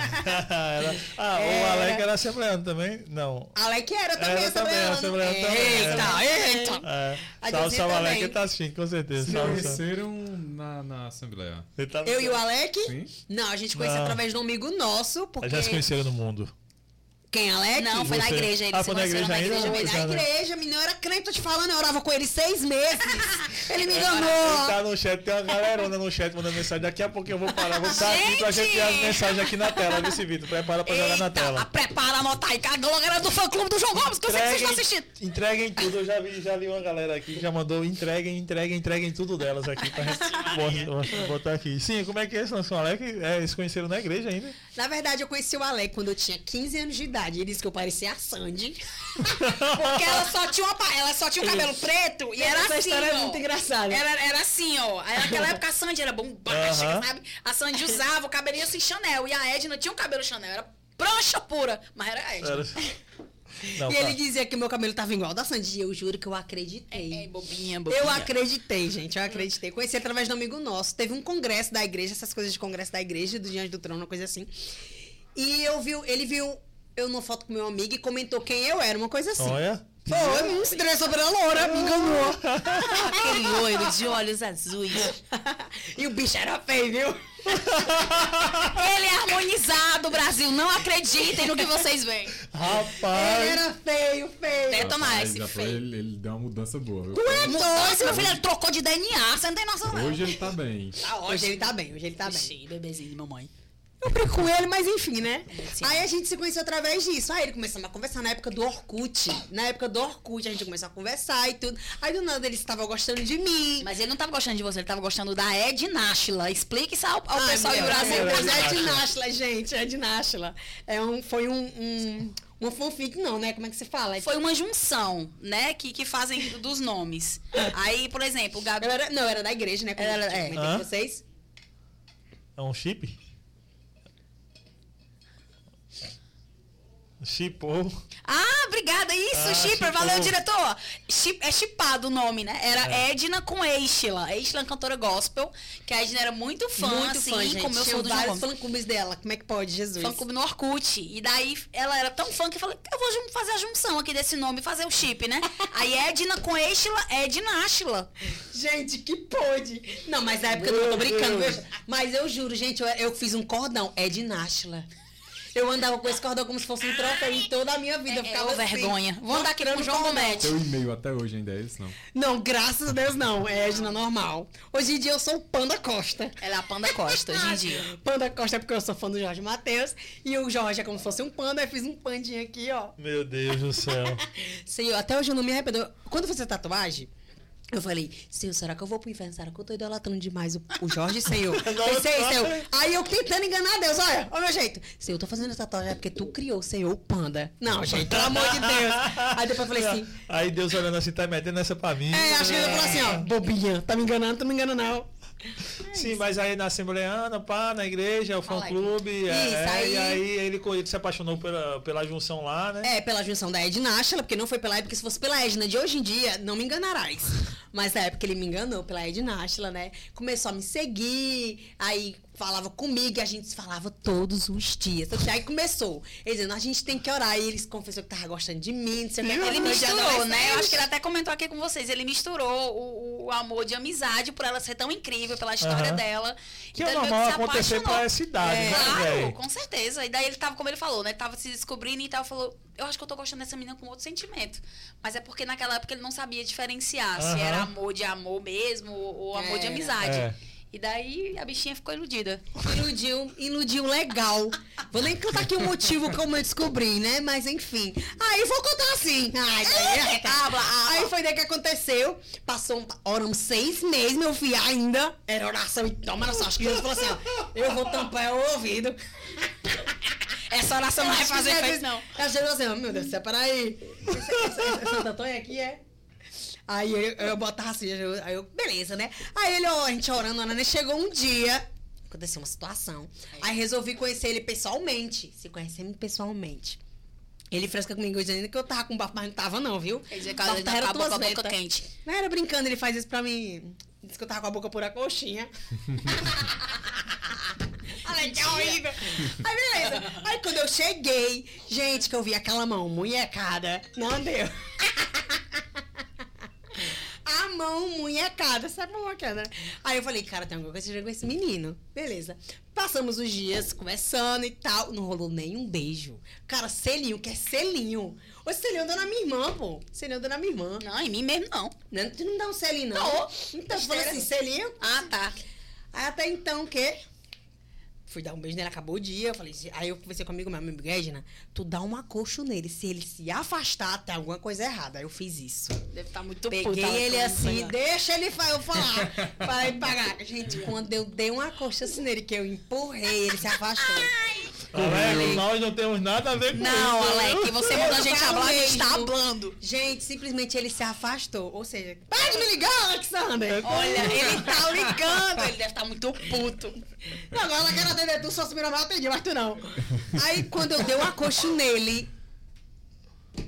Era- Ah, o. Alec era assembleano também? Não. Alec era também Era também, assembleana. assembleano também, Eita, era. eita. É. A Salve, salve, Alec, também. tá assistindo, com certeza. Se conheceram na, na Assembleia. Tá- Eu e o Alec? Sim. Não, a gente conheceu através de um amigo nosso. Porque... Já se conheceram no mundo. Quem, Alec? Não, foi na Você- igreja. Eles Ah, foi na conheceram igreja ainda? Foi Pois na é, igreja, menino, eu era crente, tô te falando, eu orava com ele seis meses. [laughs] Ele me Ele enganou. tá no chat, tem uma galerona no chat mandando mensagem. Daqui a pouco eu vou parar. Vou estar aqui pra gente ver as mensagens aqui na tela, viu, esse Vitor? Prepara pra jogar na Eita, tela. prepara, anota aí, a galera do fã clube do João Gomes, que eu sei que vocês estão assistindo. entreguem tudo. Eu já vi, já vi uma galera aqui que já mandou entreguem, entreguem, entreguem tudo delas aqui pra gente botar- aqui. Sim, como é que é esse nosso Alec? É, eles conheceram na igreja ainda? Na verdade, eu conheci o Alec quando eu tinha 15 anos de idade. Ele disse que eu parecia a Sandy. Porque ela só tinha, uma, ela só tinha um cabelo preto e era Essa assim, história é muito engraçada. Era, era assim, ó. Naquela época a Sandy era bombástica, sabe? A Sandy usava o cabelinho assim Chanel. E a Edna tinha um cabelo Chanel. Era prancha pura, mas era a Edna. Era... Não, E tá. ele dizia que meu cabelo tava igual ao da Sandy. E eu juro que eu É, acreditei. bobinha, bobinha. Eu acreditei, gente, eu acreditei. Conheci através de um amigo nosso. Teve um congresso da igreja, essas coisas de congresso da igreja, do Diante do Trono, uma coisa assim. E eu vi, ele viu eu numa foto com meu amigo e comentou quem eu era, uma coisa assim. Olha. Foi, me estressou sobre a loura, me enganou. [laughs] Aquele loiro de olhos azuis. [laughs] e o bicho era feio, viu? [laughs] Ele é harmonizado, Brasil. Não acreditem no que vocês veem. Rapaz. Ele era feio, feio. Tenta mais, esse já foi- feio. ele, ele deu uma mudança boa. viu? Nossa, meu filho, ele trocou de DNA. Você não tem noção, não. Hoje ele tá bem. Tá Hoje ele tá bem, hoje ele tá bem. Ixi, bebezinho de mamãe. Eu brinco com ele, mas enfim, né? Sim. Aí a gente se conheceu através disso. Aí ele começou a conversar na época do Orkut. Na época do Orkut, a gente começou a conversar e tudo. Aí do nada ele estava gostando de mim. Mas ele não tava gostando de você, ele tava gostando da Ed Náshila. Explique isso ao, ao Ai, pessoal do Brasil. Mas é. Náshila, gente, é de Náshila. É um, foi um, um, uma fanfic, não, né? Como é que se fala? Foi uma junção, né? Que, que fazem dos nomes. Aí, por exemplo, o Gabi. Era, não, era da igreja, né? Quando Era- é. comentei com Hã? vocês. É um chip? Chipou. Ah, obrigada. Isso, Ah, shipper. Valeu, diretor. Chip, é chipado o nome, né? Era É. Edna com é uma cantora gospel, que a Edna era muito fã, Muito assim, fã, gente. como eu Tinha sou do vários fã-clubes dela. Como é que pode, Jesus? Fã clube no Orkut. E daí ela era tão fã que eu falei, eu vou fazer a junção aqui desse nome, fazer o chip, né? [laughs] Aí Edna com Eistila, Edna Ashila. Gente, que pode. Não, mas na época eu não tô brincando. Mas eu juro, gente, eu, eu fiz um cordão. É de Náshila. Eu andava com esse cordão como se fosse um troféu em toda a minha vida. Eu É, ficava ô, assim, vergonha. Vou andar aqui com o João. Gomete. Teu e-mail até hoje ainda é esse, não? Não, graças a Deus não. É Edna normal. Hoje em dia eu sou o Panda Costa. Ela é a Panda Costa, hoje em dia. [laughs] Panda Costa é porque eu sou fã do Jorge Matheus. E o Jorge é como se fosse um panda. Eu fiz um pandinha aqui, ó. Meu Deus do céu. [laughs] Senhor, até hoje eu não me arrependo. Quando a tatuagem, eu falei, Senhor, será que eu vou pro inferno? Será que eu tô idolatrando demais o, o Jorge, Senhor? [laughs] Pensei, Senhor. Aí eu tentando enganar Deus, olha, olha o meu jeito. Senhor, eu tô fazendo essa tatuagem é porque tu criou, Senhor, o panda. Não, gente, pelo amor de Deus. Aí depois eu falei assim, Aí Deus olhando assim, tá metendo essa pra mim. é, acho que ele falou assim, ó, bobinha, tá me enganando, não me engana não. Sim, mas aí na Assembleiana, pá, na igreja, o fã Fala aí. clube. é, Isso, é, aí- E aí ele, ele se apaixonou pela, pela junção lá, né? É, pela junção da Edna Ashla, porque não foi pela época, se fosse pela Edna de hoje em dia, não me enganarás. [laughs] Mas na época ele me enganou pela Edna Ashla, né? Começou a me seguir, aí falava comigo e a gente se falava todos os dias. Aí começou, ele dizendo, a gente tem que orar. E ele confessou que tava gostando de mim, não sei o que. Ele de misturou, né? Eu acho que ele até comentou aqui com vocês. Ele misturou o, o amor de amizade por ela ser tão incrível, pela história Aham. dela. Que Então é normal se acontecer pra essa idade, É, né, Claro, velho? com certeza. E daí ele tava, como ele falou, né? Tava se descobrindo e tal. Falou, eu acho que eu tô gostando dessa menina com outro sentimento. Mas é porque naquela época ele não sabia diferenciar se Aham. era amor de amor mesmo ou, amor de Era. amizade. É. E daí a bichinha ficou iludida. Iludiu, iludiu legal. Vou nem contar aqui o motivo como eu descobri, né? Mas enfim. Aí vou contar assim. Ai, habla. Aí foi daí que aconteceu. Passou um, oramos seis meses, meu filho, ainda. Era oração e toma. Acho que Deus falou assim, ó. Eu vou tampar o ouvido. Essa oração não vai fazer efeito, não. Eu achei assim, meu Deus, separa aí. Essa, essa, essa tatuagem aqui é. Aí eu, eu botava assim, eu- aí eu, beleza, né? Aí ele, ó, a gente orando, orando, e chegou um dia, aconteceu uma situação. Aí resolvi conhecer ele pessoalmente. Se conhecemos pessoalmente. Ele fresca comigo dizendo que eu tava com bafo, mas não tava, não, viu? Quer dizer que com a boca quente. Não era brincando, ele faz isso pra mim. Disse que eu tava com a boca pura coxinha. [laughs] Ai, que horrível. Aí, beleza. Aí, quando eu cheguei, gente, que eu vi aquela mão munhecada, não deu. [laughs] A mão munhecada, sabe a munhecada? Aí eu falei, cara, tem alguma coisa com esse menino. Beleza. Passamos os dias conversando e tal. Não rolou nenhum beijo. Cara, selinho, que é selinho. Ô, selinho deu na minha irmã, pô. Selinho deu na minha irmã. Não, em mim mesmo não. Não, tu não dá um selinho, não? Não. Então, tu falou assim, selinho? Ah, tá. Aí até então, o quê? Fui dar um beijo nele, acabou o dia. Eu falei, aí eu conversei comigo, meu amigo Edna, tu dá um acocho nele. Se ele se afastar, tem alguma coisa errada. Aí eu fiz isso. Deve estar muito Peguei puta, ele tá assim, muito deixa ele eu falar. [laughs] ele pagar. Gente, quando eu dei uma coxa assim nele, que eu empurrei, ele se afastou. Alex, nós não temos nada a ver com Não, isso. Alec, você manda a gente falar, a gente tá mesmo. hablando. Gente, simplesmente ele se afastou. Ou seja, para de me ligar, Alexander! Olha, ele tá ligando, ele deve estar muito puto. Não, agora na cara dele é tu, só se me mal, atendi, mas tu não. Aí, quando eu dei um acocho nele,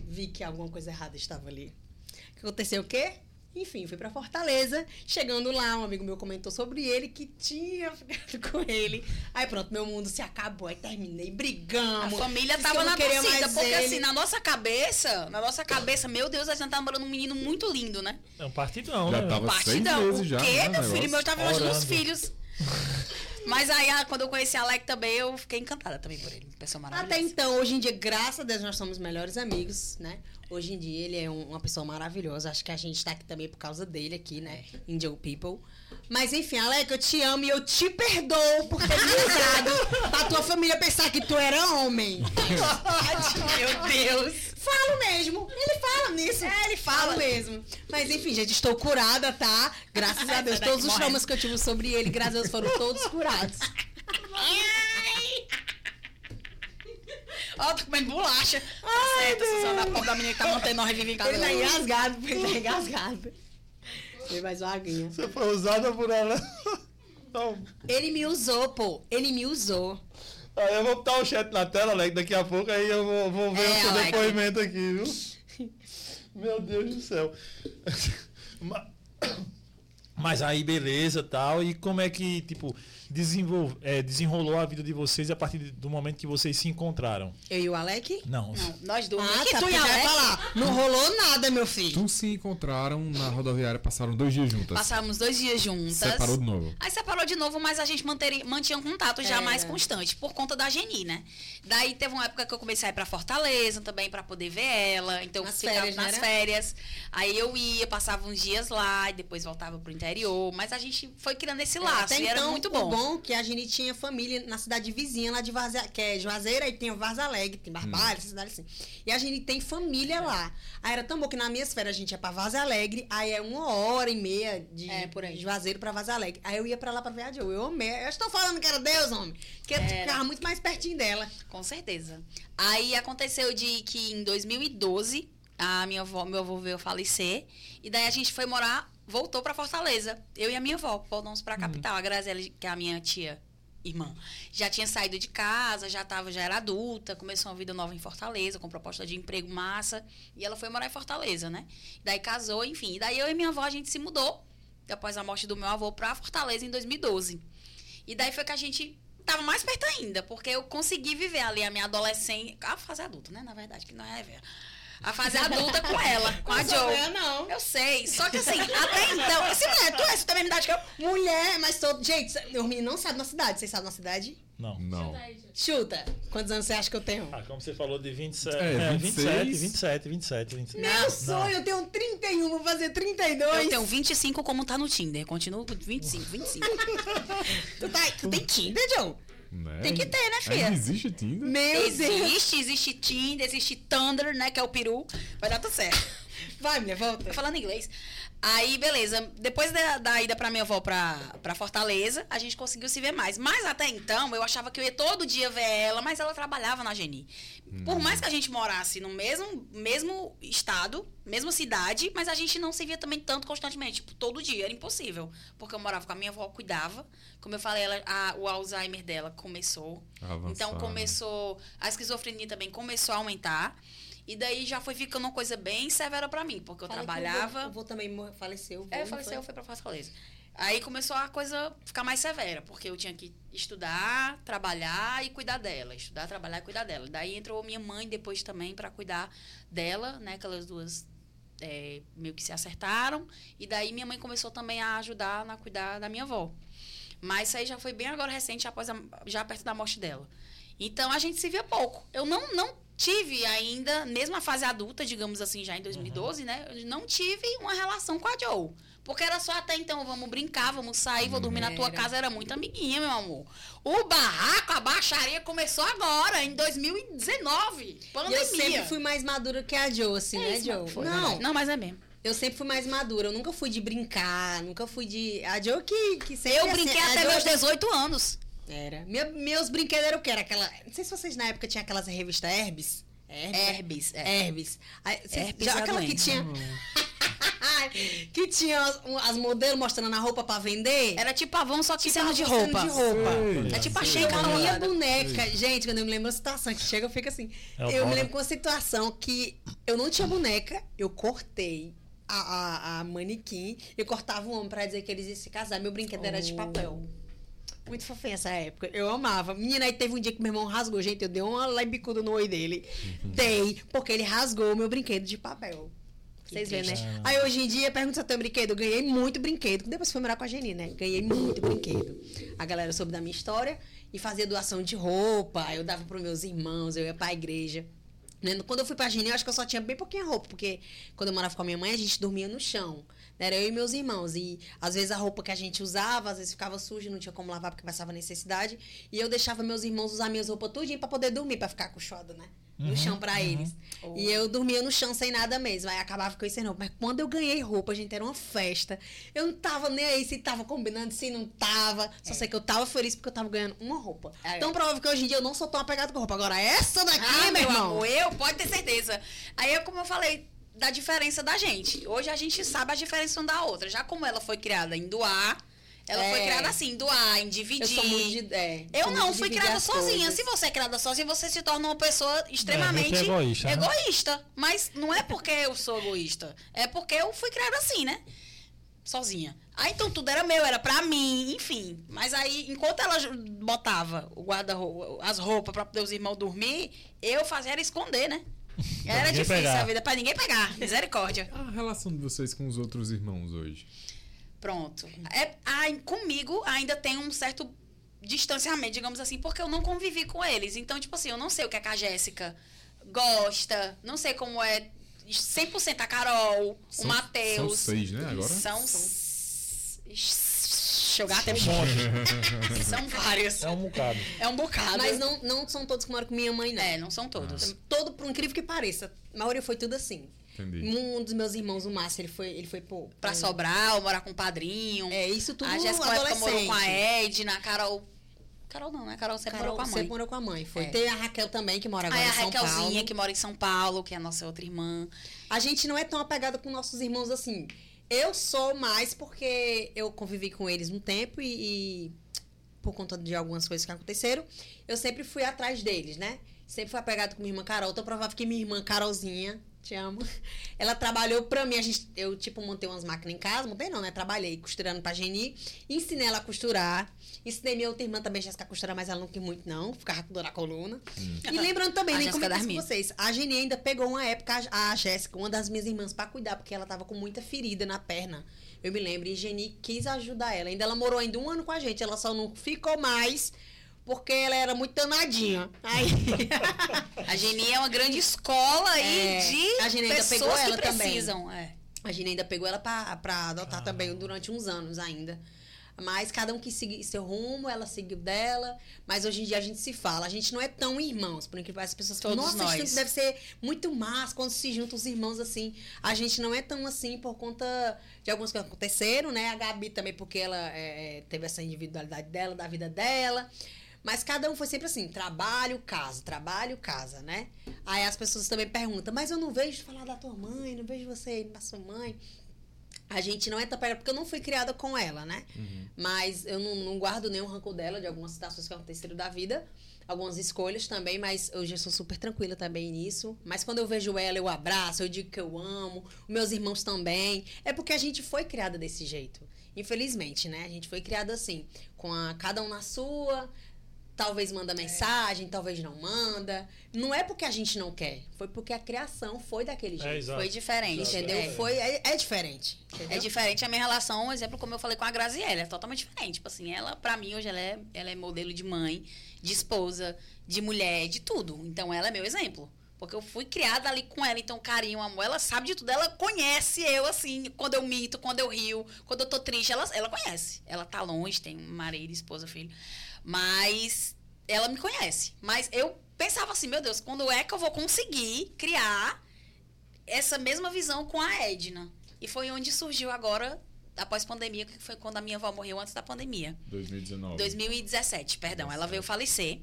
vi que alguma coisa errada estava ali. O que aconteceu o quê? Enfim, fui pra Fortaleza. Chegando lá, um amigo meu comentou sobre ele que tinha [laughs] ficado com ele. Aí pronto, meu mundo se acabou. Aí terminei, A brigamos. família Disse que tava eu na torcida, porque ele. assim, na nossa cabeça, na nossa cabeça, meu Deus, a gente tá namorando um menino muito lindo, né? É um partidão, Já né? tava Partidão. seis meses o já. quê, né, meu filho? Meu tava imaginando os filhos. [laughs] Mas aí, ah, quando eu conheci a Alec também, eu fiquei encantada também por ele. Pessoa maravilhosa. Até então, hoje em dia, graças a Deus, nós somos melhores amigos, né? Hoje em dia, ele é um- uma pessoa maravilhosa. Acho que a gente tá aqui também por causa dele aqui, né? Indian People. Mas enfim, Alec, eu te amo e eu te perdoo por ter me usado [laughs] pra tua família pensar que tu era homem. [laughs] Meu Deus. Falo mesmo. Ele fala nisso. É, ele fala mesmo. Mas enfim, gente, estou curada, tá? Graças [laughs] a Deus. Todos os traumas que eu tive sobre ele, graças a Deus, foram todos curados. Ó, tô comendo bolacha. Tá certo, Suzana, a pobre da menina que tá mantendo nós vivendo em casa. Ele tá engasgado, ele tá engasgado. Ele mais uma aguinha. Você foi usada por ela. Não. Ele me usou, pô. Ele me usou. Aí eu vou botar o chat na tela, Alex, daqui a pouco, aí eu vou, vou ver É, o seu Alex. depoimento aqui, viu? Meu Deus do céu. [laughs] Ma- Mas aí, beleza tal. E como é que, tipo, desenvol... é, desenrolou a vida de vocês a partir do momento que vocês se encontraram? Eu e o Alec? Não. Não, nós duas. Ah, que tá, tu e Alex falar. Não rolou nada, meu filho. Tu se encontraram na rodoviária, passaram dois dias juntas. passávamos dois dias juntas. Separou de novo. Aí separou de novo, mas a gente manteria, mantinha um contato já É. mais constante, por conta da Geni, né? Daí teve uma época que eu comecei a ir pra Fortaleza também, pra poder ver ela. Então eu Nas ficava férias, nas né? férias. Aí eu ia, passava uns dias lá e depois voltava pro interior. Mas a gente foi criando esse laço Até e era então, muito O bom. Bom que a gente tinha família na cidade vizinha lá de Vaza, que é Juazeira, e tem o Varza Alegre, tem Barbalha, essa cidade assim. E a gente tem família lá. Aí era tão bom que nas minhas férias a gente ia pra Vaza Alegre, aí é uma hora e meia de, É, por aí. de Juazeiro pra Vaza Alegre. Aí eu ia pra lá pra ver a Joe. Eu amei. Eu estou falando que era Deus, homem. Que eu Era. ficava muito mais pertinho dela. Com certeza. Aí aconteceu de que em 2012 a minha avó, meu avô veio falecer e daí a gente foi morar, voltou pra Fortaleza. Eu e a minha avó, voltamos pra capital. A Graziela, que é a minha tia, irmã, já tinha saído de casa, já tava, já era adulta, começou uma vida nova em Fortaleza, com proposta de emprego massa, e ela foi morar em Fortaleza, né? Daí casou, enfim. E daí eu e minha avó a gente se mudou após a morte do meu avô pra Fortaleza em 2012. E daí foi que a gente tava mais perto ainda, porque eu consegui viver ali a minha adolescência. A fase adulta, né? Na verdade, que não é velha. A fase adulta com ela, com a Joe. velha, não. Eu sei. Só que assim, até então. Esse mulher, tu é essa da mesma idade que eu. Mulher, mas todo. Gente, o menino não sabe na cidade. Vocês sabem na cidade? Não. Não. Chuta. Quantos anos você acha que eu tenho? Ah, como você falou de 27. É, É, 26. 27, 27, 27, 27. Meu Não. sonho, eu tenho 31, vou fazer 32. Eu tenho 25 como tá no Tinder. Continuo com 25, 25. [laughs] Tu, tá, tu tem Tinder, John? Né? Tem que ter, né, filha? Ainda existe Tinder? Meu Deus. Existe, existe Tinder, existe Thunder, né? Que é o peru. Vai dar tudo certo. [laughs] Vai, mulher, volta. Tô falando inglês. Aí, beleza. Depois da, da ida pra minha avó pra, pra Fortaleza, a gente conseguiu se ver mais. Mas até então, eu achava que eu ia todo dia ver ela, mas ela trabalhava na Geni. Por mais que a gente morasse no mesmo, mesmo estado, mesma cidade, mas a gente não se via também tanto constantemente. Tipo, todo dia. Era impossível. Porque eu morava com a minha avó, cuidava. Como eu falei, ela, a- o Alzheimer dela começou. Avançado. Então começou. A esquizofrenia também começou a aumentar. E daí já foi ficando uma coisa bem severa pra mim, porque eu que trabalhava. O vô, também faleceu. vô, É, faleceu, foi? foi pra Fortaleza. Aí começou a coisa ficar mais severa, porque eu tinha que estudar, trabalhar e cuidar dela. Estudar, trabalhar e cuidar dela. Daí entrou minha mãe depois também pra cuidar dela, né? Aquelas duas é, meio que se acertaram. E daí minha mãe começou também a ajudar na cuidar da minha avó. Mas isso aí já foi bem agora recente, após a- já perto da morte dela. Então a gente se via pouco. Eu não, não tive ainda, mesmo a fase adulta, digamos assim, já em 2012, né? Eu não tive uma relação com a Joe. Porque era só até então, vamos brincar, vamos sair, vou dormir na tua Era. casa, era muito amiguinha, meu amor. O barraco, a baixaria começou agora, em 2019. E Pandemia. eu sempre fui mais madura que a Joe, assim, É né, isso, Joe? foi não, não, mas é mesmo. eu sempre fui mais madura. Eu nunca fui de brincar, nunca fui de. A Joe que, que sempre. Eu assim, brinquei a até meus 18 anos. Era. Meus brinquedos eram o quê? Era aquela. Não sei se vocês na época tinham aquelas revistas Herbes. Herbes. Herbes, é. Herbes. Aí, vocês- Herpes já- é aquela que tinha. [laughs] que tinha as, um- as modelos mostrando a roupa pra vender. Era tipo Avon, só que Tipo sendo de roupa. de roupa. Sei. É tipo a Sei. Sheik a minha colorada. boneca, gente, quando eu me lembro da situação que chega, eu fico assim. É o eu me lembro com uma situação que eu não tinha boneca, eu cortei a, a, a manequim, eu cortava um homem pra dizer que eles iam se casar. Meu brinquedo era de Oh. papel. Muito fofinha essa época. Eu amava. Menina, aí teve um dia que meu irmão rasgou. Gente, eu dei uma lembicuda no oi dele. Dei, porque ele rasgou o meu brinquedo de papel. Vocês veem, né? Aí hoje em dia, pergunta se eu tenho brinquedo. Eu ganhei muito brinquedo. Depois fui morar com a Geni, né? Ganhei muito brinquedo. A galera soube da minha história e fazia doação de roupa. Eu dava pros meus irmãos, eu ia pra igreja. Né? Quando eu fui pra Geni, eu acho que eu só tinha bem pouquinha roupa, porque quando eu morava com a minha mãe, a gente dormia no chão. Era eu e meus irmãos. E às vezes a roupa que a gente usava, às vezes ficava suja, não tinha como lavar porque passava necessidade. E eu deixava meus irmãos usar minhas roupas tudinho pra poder dormir, pra ficar acolchoada, né? No Uhum, chão pra eles. Oh. E eu dormia no chão sem nada mesmo. Aí acabava com isso sem roupa. Mas quando eu ganhei roupa, gente, era uma festa. Eu não tava nem aí se tava combinando, se não tava. Só sei que eu tava feliz porque eu tava ganhando uma roupa. É. Tão provável que hoje em dia eu não sou tão apegada com roupa. Agora, essa daqui, Ah, meu meu irmão. amor, eu pode ter certeza. Aí, é como eu falei, da diferença da gente. Hoje a gente sabe a diferença uma da outra. Já como ela foi criada em doar, ela É. foi criada assim, doar, em dividir. Eu sou muito. É, Eu não, fui criada sozinha. coisas. Se você é criada sozinha, você se torna uma pessoa extremamente muito egoísta, né? egoísta. Mas não é porque eu sou egoísta. É porque eu fui criada assim, né? Sozinha. Aí então tudo era meu, era pra mim, enfim. Mas aí, enquanto ela botava o guarda-roupa, as roupas pra poder os irmãos dormir, eu fazia era esconder, né? Era difícil pegar. a vida pra ninguém pegar. Misericórdia. A relação de vocês com os outros irmãos hoje? Pronto. É, ai, comigo ainda tem um certo distanciamento, digamos assim, porque eu não convivi com eles. Então, tipo assim, eu não sei o que, é que a Jéssica gosta, não sei como é 100% a Carol, o São- Matheus. São seis, né, agora? São. s- Eu até Um monte. São vários. É um bocado. É um bocado. Mas não, não são todos que moram com minha mãe, não. É, não são todos. Todo, por incrível que pareça. A maioria foi tudo assim. Entendi. Um dos meus irmãos, o Márcio, ele foi, ele foi pô, Pra um- Sobral, morar com o padrinho. É, isso tudo a Jéssica morou com a. Edna, a Carol. Carol não, né? Carol sempre Carol morou com a sempre mãe. morou com a mãe. Foi. É. Tem a Raquel também, que mora agora Aí a em São Raquelzinha, Paulo. que mora em São Paulo, que é a nossa outra irmã. A gente não é tão apegada com nossos irmãos assim. Eu sou mais porque eu convivi com eles um tempo e, e por conta de algumas coisas que aconteceram, eu sempre fui atrás deles, né? Sempre fui apegada com minha irmã Carol. Então, provável que minha irmã Carolzinha, te amo, ela trabalhou pra mim. A gente, eu, tipo, montei umas máquinas em casa. Montei não, né? Trabalhei costurando pra Geni. Ensinei ela a costurar. Ensinei minha outra irmã também, Jéssica, a costurar, mas ela não quis muito, não. Ficava com dor na coluna. E lembrando também, A nem comentei com vocês. A Geni ainda pegou uma época, a a Jéssica, uma das minhas irmãs, pra cuidar, porque ela tava com muita ferida na perna. Eu me lembro. E Geni quis ajudar ela. Ainda ela morou ainda um ano com a gente. Ela só não ficou mais porque ela era muito danadinha. Aí. [laughs] A Geni é uma grande escola aí É, de a Geni ainda pessoas pegou que ela também. precisam. É. A Gina ainda pegou ela pra, pra adotar Ah. também durante uns anos ainda. Mas cada um quis seguir seu rumo, ela seguiu dela. Mas hoje em dia a gente se fala. A gente não é tão irmãos, por incrível que as pessoas falam, Todos nossa, nós. deve ser muito massa quando se juntam os irmãos assim. A gente não é tão assim por conta de algumas coisas que aconteceram, né? A Gabi também, porque ela é, teve essa individualidade dela, da vida dela. Mas cada um foi sempre assim, trabalho, casa, trabalho, casa, né? Aí as pessoas também perguntam, mas eu não vejo falar da tua mãe, não vejo você ir pra sua mãe. A gente não é pegada, porque eu não fui criada com ela, né? Mas eu não, não guardo nenhum rancor dela de algumas situações que aconteceram da vida. Algumas escolhas também, mas hoje eu sou super tranquila também nisso. Mas quando eu vejo ela, eu abraço, eu digo que eu amo. Meus irmãos também. É porque a gente foi criada desse jeito. Infelizmente, né? A gente foi criada assim, com a, cada um na sua. Talvez manda mensagem, talvez não manda. Não é porque a gente não quer. Foi porque a criação foi daquele jeito. É, exato. Foi diferente. Entendeu? É. Foi, é, é diferente. É entendeu? diferente a minha relação, um exemplo, como eu falei com a Graziella, é totalmente diferente. Tipo assim, ela, pra mim, hoje ela é, ela é modelo de mãe, de esposa, de mulher, de tudo. Então ela é meu exemplo. Porque eu fui criada ali com ela, então carinho, amor, ela sabe de tudo. Ela conhece eu, assim, quando eu minto, quando eu rio, quando eu tô triste, ela, ela conhece. Ela tá longe, tem marido, esposa, filho. Mas ela me conhece. Mas eu pensava assim, meu Deus, quando é que eu vou conseguir criar essa mesma visão com a Edna? E foi onde surgiu agora, após pandemia, que foi quando a minha avó morreu antes da pandemia. 2019. 2017, perdão. Ela veio falecer.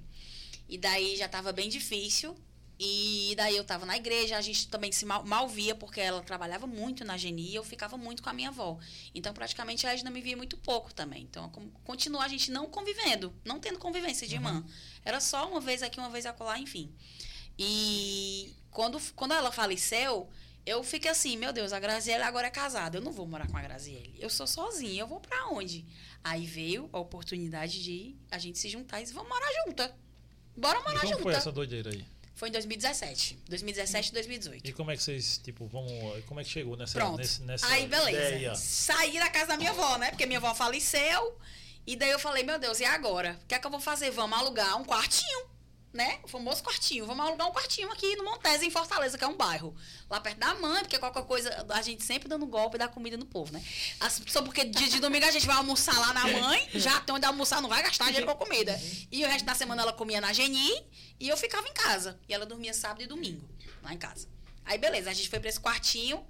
E daí já tava bem difícil. E daí eu tava na igreja, a gente também se mal, mal via, porque ela trabalhava muito na Geni e eu ficava muito com a minha avó. Então, praticamente, a Edna me via muito pouco também. Então, continua a gente não convivendo, não tendo convivência de irmã. Era só uma vez aqui, uma vez acolá, enfim. E quando, quando ela faleceu, eu fiquei assim, meu Deus, a Graziele agora é casada. Eu não vou morar com a Graziele. Eu sou sozinha, eu vou pra onde? Aí veio a oportunidade de a gente se juntar e dizer, vamos morar junta. Bora E morar como junta. foi essa doideira aí? Foi em 2017. 2017 e 2018. E como é que vocês, tipo, vamos. Como é que chegou nessa, Pronto. nesse- nessa Aí, beleza. ideia? Saí da casa da minha avó, né? Porque minha avó faleceu. E daí eu falei, meu Deus, e agora? O que é que eu vou fazer? Vamos alugar um quartinho. Né? O famoso quartinho. Vamos alugar um quartinho aqui no Montese, em Fortaleza, que é um bairro. Lá perto da mãe, porque qualquer coisa, a gente sempre dando golpe dá comida no povo, né? As- Só porque dia de domingo a gente vai almoçar lá na mãe, já tem onde almoçar, não vai gastar dinheiro com comida. E o resto da semana ela comia na Geni e eu ficava em casa. E ela dormia sábado e domingo, lá em casa. Aí beleza, a gente foi pra esse quartinho.